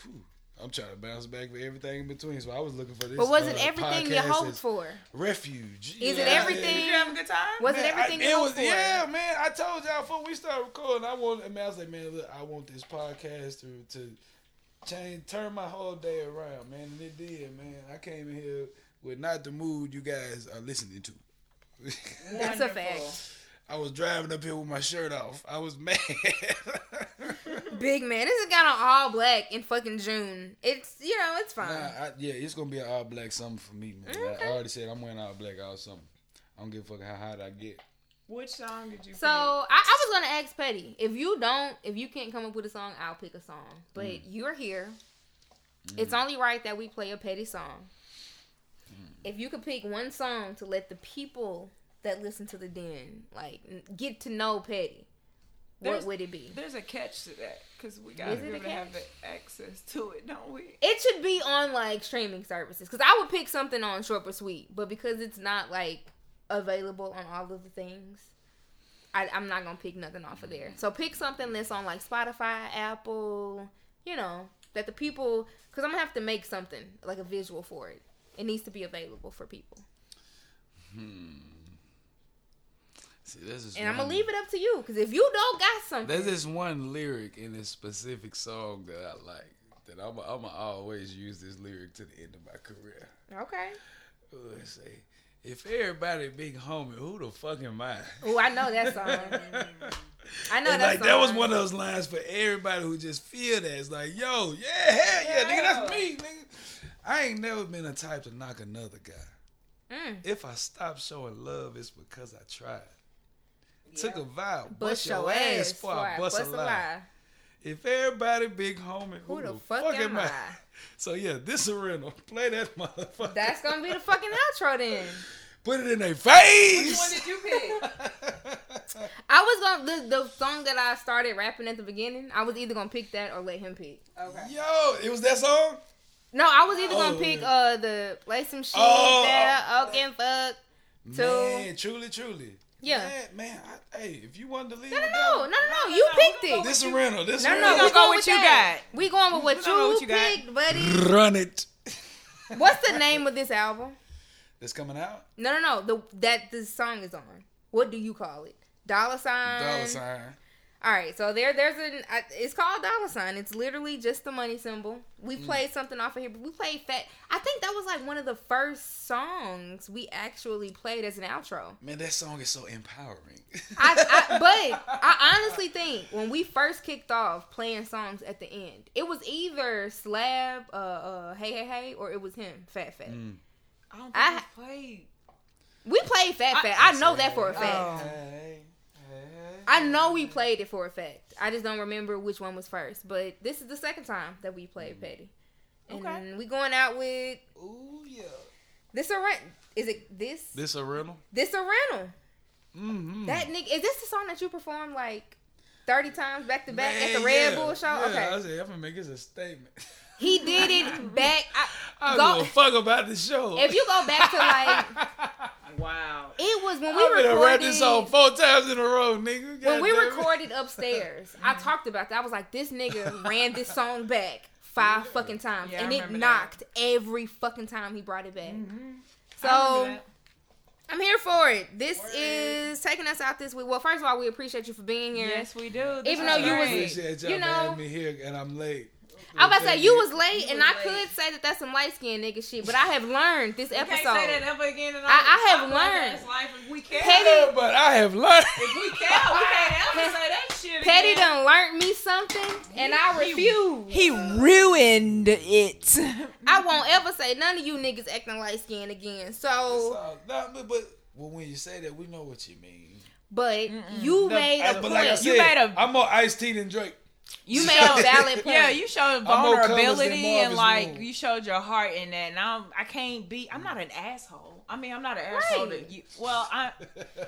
Speaker 1: whew, I'm trying to bounce back for everything in between. So I was looking for this.
Speaker 2: But was
Speaker 1: uh,
Speaker 2: it everything you
Speaker 1: podcast
Speaker 2: hoped for?
Speaker 1: Refuge.
Speaker 2: Is it everything?
Speaker 3: Did you have a good time?
Speaker 2: Was it everything
Speaker 1: I,
Speaker 2: you
Speaker 1: it
Speaker 2: hoped
Speaker 1: was,
Speaker 2: for?
Speaker 1: Yeah, man. I told y'all before we started recording, I want. I, mean, I was like, man, look, I want this podcast to to change, turn my whole day around, man. And it did, man. I came in here with not the mood you guys are listening to.
Speaker 2: That's a fact.
Speaker 1: I was driving up here with my shirt off. I was mad.
Speaker 2: Big man, this is got on all black in fucking June. It's you know it's fine.
Speaker 1: Nah, I, yeah, it's gonna be an all black summer for me, man. I- I already said I'm wearing all black all summer. I don't give a fuck how hot I get.
Speaker 3: Which song did you?
Speaker 2: So I, I was gonna ask Petty if you don't, if you can't come up with a song, I'll pick a song. But
Speaker 1: Mm.
Speaker 2: you're here. It's only right that we play a Petty song.
Speaker 1: Mm.
Speaker 2: If you could pick one song to let the people that listen to the Den like get to know Petty,
Speaker 3: There's-
Speaker 2: what would it be?
Speaker 3: There's a catch to that because we gotta
Speaker 2: it
Speaker 3: be able to have the access to it, don't we?
Speaker 2: It should be on like streaming services because I would pick something on Short but Sweet, but because it's not like available on all of the things, I, I'm not gonna pick nothing off of there. So pick something that's on like Spotify, Apple, you know, that the people because I'm gonna have to make something like a visual for it. It needs to be available for people. Hmm.
Speaker 1: See, that's just
Speaker 2: And I'm gonna leave it up to you, because if you don't got something,
Speaker 1: There's this one lyric in this specific song that I like. That I'm gonna always use this lyric to the end of my career.
Speaker 2: okay.
Speaker 1: It say, if everybody big homie, who the fuck am I?
Speaker 2: Oh, I know that song. I know
Speaker 1: And
Speaker 2: that
Speaker 1: like
Speaker 2: song.
Speaker 1: that was one of those lines for everybody who just feel that. It's like, yo, yeah, hell yeah, nigga, that's me, nigga. I ain't never been the type to knock another guy.
Speaker 2: Mm.
Speaker 1: If I stop showing love, it's because I tried. Took a vow, bust,
Speaker 2: Bust
Speaker 1: your ass before I bust, a lie. If everybody big homie, who,
Speaker 2: Who
Speaker 1: the,
Speaker 2: the fuck am I?
Speaker 1: So yeah, this a rental. Play that motherfucker.
Speaker 2: That's gonna be the fucking outro then.
Speaker 1: Put it in their face.
Speaker 3: Which one did you pick?
Speaker 2: I was gonna the, the song that I started rapping at the beginning. I was either gonna pick that or let him pick.
Speaker 3: Okay.
Speaker 1: Yo, it was that song.
Speaker 2: No, I was either gonna
Speaker 1: Oh,
Speaker 2: pick
Speaker 1: yeah.
Speaker 2: uh the play some shit
Speaker 1: Oh,
Speaker 2: that I can fuck. So-
Speaker 1: Man, truly, truly.
Speaker 2: Yeah.
Speaker 1: Man, man I, hey, if you wanted to leave
Speaker 2: No, no,
Speaker 1: with
Speaker 2: no, no, no,
Speaker 3: No,
Speaker 2: no.
Speaker 3: no,
Speaker 2: You
Speaker 3: no,
Speaker 2: picked it.
Speaker 1: This a rental. This
Speaker 2: No,
Speaker 1: a
Speaker 2: no,
Speaker 1: rental.
Speaker 2: we
Speaker 3: gonna go
Speaker 2: going
Speaker 3: with
Speaker 2: with
Speaker 3: you got.
Speaker 2: We going with what
Speaker 3: We gonna
Speaker 2: you
Speaker 3: with you got.
Speaker 2: picked, buddy.
Speaker 1: Run it.
Speaker 2: What's the name of this album?
Speaker 1: That's coming out.
Speaker 2: No, no, no. The that this song is on. What do you call it? Dollar sign.
Speaker 1: Dollar sign.
Speaker 2: All right, so there, there's an. Uh, it's called dollar sign. It's literally just the money symbol. We
Speaker 1: Mm.
Speaker 2: played something off of here. But we played fat. I think that was like one of the first songs we actually played as an outro.
Speaker 1: Man, that song is so empowering.
Speaker 2: I, I but I honestly think when we first kicked off playing songs at the end, it was either Slab, uh, uh, Hey Hey Hey, or it was him, Fat Fat.
Speaker 1: Mm.
Speaker 3: I don't think
Speaker 2: I-
Speaker 3: we played.
Speaker 2: We played Fat Fat. I, know that for a fact.
Speaker 3: Oh.
Speaker 1: Hey, hey,
Speaker 2: I know we played it for a fact. I just don't remember which one was first. But this is the second time that we played Petty. And
Speaker 3: Okay.
Speaker 2: we going out with
Speaker 1: Ooh yeah.
Speaker 2: this a rent. Is it this?
Speaker 1: This a rental.
Speaker 2: This a rental.
Speaker 1: Mm-hmm.
Speaker 2: That nigga. Is this the song that you performed like thirty times back to back at the Red
Speaker 1: yeah,
Speaker 2: Bull show?
Speaker 1: Yeah,
Speaker 2: okay.
Speaker 1: I said I'm gonna make this a statement.
Speaker 2: He did it back. I,
Speaker 1: I
Speaker 2: Go-
Speaker 1: don't give a fuck about the show.
Speaker 2: if you go back to like,
Speaker 3: Wow.
Speaker 2: it was when we
Speaker 1: I'm gonna
Speaker 2: recorded.
Speaker 1: rap this song four times in a row, nigga.
Speaker 2: when we
Speaker 1: Goddamn it.
Speaker 2: recorded upstairs, I mm-hmm. talked about that. I was like, this nigga ran this song back five fucking times,
Speaker 3: Yeah,
Speaker 2: and it
Speaker 3: remember that.
Speaker 2: knocked every fucking time he brought it back. Mm-hmm. So
Speaker 3: I remember that.
Speaker 2: I'm here for it. This is taking us out this week. Well, first of all, we appreciate you for being here.
Speaker 3: Yes, we do. This
Speaker 2: Even though you was-
Speaker 3: great.
Speaker 1: Y'all
Speaker 2: you
Speaker 1: for
Speaker 2: know-
Speaker 1: me here, and I'm late.
Speaker 2: I was about to say you was late,
Speaker 3: You
Speaker 2: and
Speaker 3: was
Speaker 2: I
Speaker 3: late.
Speaker 2: could say that that's some light skinned nigga shit, but I have learned this
Speaker 3: You can't
Speaker 2: episode.
Speaker 3: say that ever again. In
Speaker 2: I- I have learned.
Speaker 3: podcast Life if we can.
Speaker 2: Petty-
Speaker 1: But I have learned.
Speaker 3: If we can, we can't ever say that shit.
Speaker 2: Petty
Speaker 3: again.
Speaker 2: done learned me something, and I refuse.
Speaker 3: He ruined it.
Speaker 2: I won't ever say none of you niggas acting light skinned again. So,
Speaker 1: So, nah, but, but well, when you say that, we know what you mean.
Speaker 2: but you
Speaker 3: The-
Speaker 2: made a
Speaker 1: but
Speaker 2: point.
Speaker 1: like I said,
Speaker 3: You made a-
Speaker 1: I'm more Ice T than Drake.
Speaker 2: You made a valid point.
Speaker 3: Yeah, you showed
Speaker 1: I'm more colors than
Speaker 3: vulnerability and like you showed your heart in that. And I'm, I can't be. I'm not an asshole. I mean, I'm not an asshole
Speaker 2: Right.
Speaker 3: to you. Well, I.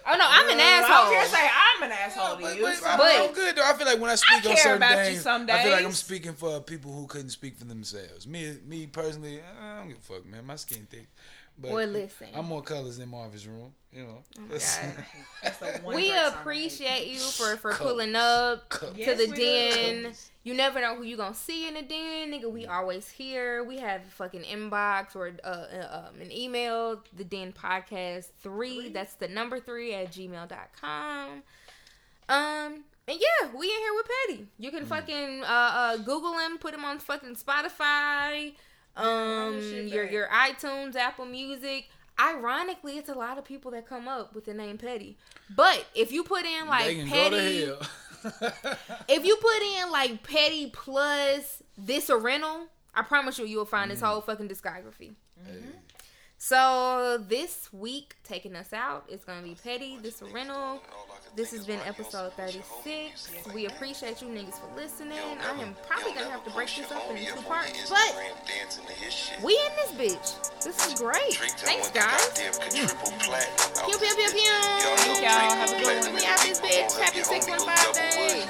Speaker 2: Oh no, I'm an asshole.
Speaker 3: I don't Say I'm an asshole to
Speaker 1: but,
Speaker 3: you.
Speaker 1: but,
Speaker 3: so-
Speaker 1: I'm,
Speaker 2: But-
Speaker 1: I'm good though. I feel like when I speak I on
Speaker 3: care
Speaker 1: certain
Speaker 3: about you
Speaker 1: things,
Speaker 3: some
Speaker 1: I feel like I'm speaking for people who couldn't speak for themselves. Me, me personally, I don't give a fuck, man. My skin thick. But
Speaker 2: Well, listen.
Speaker 1: I'm more colors than Marvin's room. You know. That's-
Speaker 3: That's
Speaker 2: We
Speaker 3: great song I hate.
Speaker 2: appreciate you for for
Speaker 1: Colors.
Speaker 2: pulling up
Speaker 1: Colors.
Speaker 2: to
Speaker 3: Yes,
Speaker 2: the den.
Speaker 1: Colors.
Speaker 2: You never know who you gonna see in the den, nigga. We always here. We have a fucking inbox or uh, uh, um, an email. The den podcast three. That's the number three at gmail.com. Um. And yeah, we in here with Petty. You
Speaker 1: Mm.
Speaker 2: can fucking uh, uh, Google him, put him on fucking Spotify, um, your your iTunes, Apple Music. Ironically, it's a lot of people that come up with the name Petty. But if you put in like Petty,
Speaker 1: go
Speaker 2: if you put in like Petty plus this a rental, I promise you, you will find his
Speaker 1: Mm.
Speaker 2: whole fucking discography.
Speaker 1: Hey.
Speaker 2: So this week, taking us out, it's gonna be Petty, this a rental. This has been episode 36. We appreciate you niggas for listening. I am probably gonna have to break this up into two parts, but we in this bitch. This is great. Thanks, guys. Pew pew pew pew.
Speaker 3: Thank y'all. Have a good one.
Speaker 2: We out this bitch. Happy 615 days.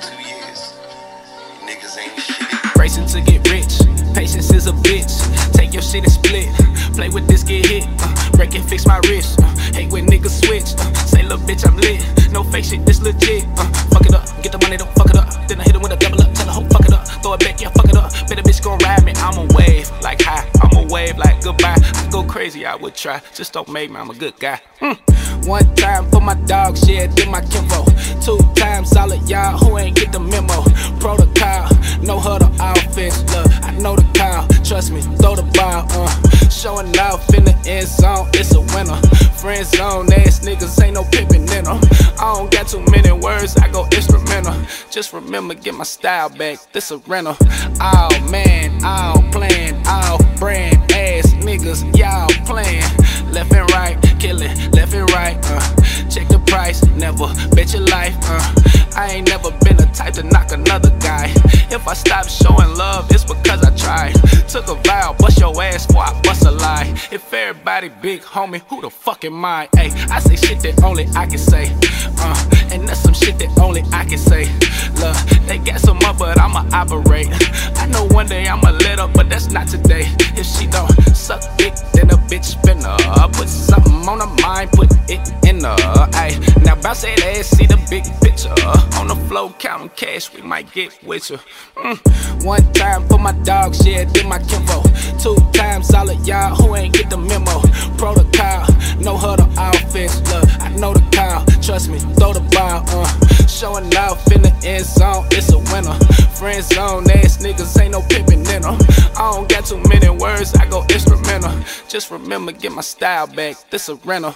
Speaker 4: Niggas.
Speaker 5: Racing to get rich, patience is a bitch. Take your shit and split. Play with this, get hit. Uh, break and fix my wrist. Uh, hate when niggas switch. Uh, say, look, bitch, I'm lit. No fake shit, this legit. Uh, fuck it up, get the money, don't fuck it up. Then I hit him with a double up, tell the hoe, fuck it up. Throw it back, yeah, fuck it up. Bet a bitch gon' ride me, I'm a wave. Like hi, I'm a wave. wave like goodbye. I go crazy, I would try. Just don't make me, I'm a good guy. Mm. One time for my dog shit, then my kinfo. Two times solid, y'all who ain't get the memo. Protocol, no huddle offense. Look, I know the call. Trust me, throw the ball. Uh, showing off in the end zone, it's a winner. Friend zone, ass niggas ain't no pimpin' in them. I don't got too many words, I go instrumental. Just remember, get my style back. This a rental. Oh man, all plan, all brand ass niggas, y'all playing. Left and right, killing, left and right. Uh, check the price, never bet your life. Uh, I ain't never been the type to knock another guy. If I stop showing love, it's because I tried. Took a vow, bust your ass before I bust a lie. If everybody big homie, who the fuck am I? Ay, I say shit that only I can say. Uh, and that's some shit that only I can say. Look, they got some up, but I'ma operate. I know one day I'ma let up, but that's not today. If she don't suck dick, then a bitch spinner. Put something on her mind, put it in her. Ay, now bounce that ass, see the big picture. On the floor, counting cash, we might get you. Mm. One time for my dog shit, then my kinfo. Two times solid, y'all who ain't get the memo. Protocol, no huddle offense. Look, I know the call. Trust me, throw the ball. Uh, showing off in the end zone, it's a winner. Friend zone, ass niggas ain't no pimpin' in them. I don't got too many words, I go instrumental. Just remember, get my style back. This a rental.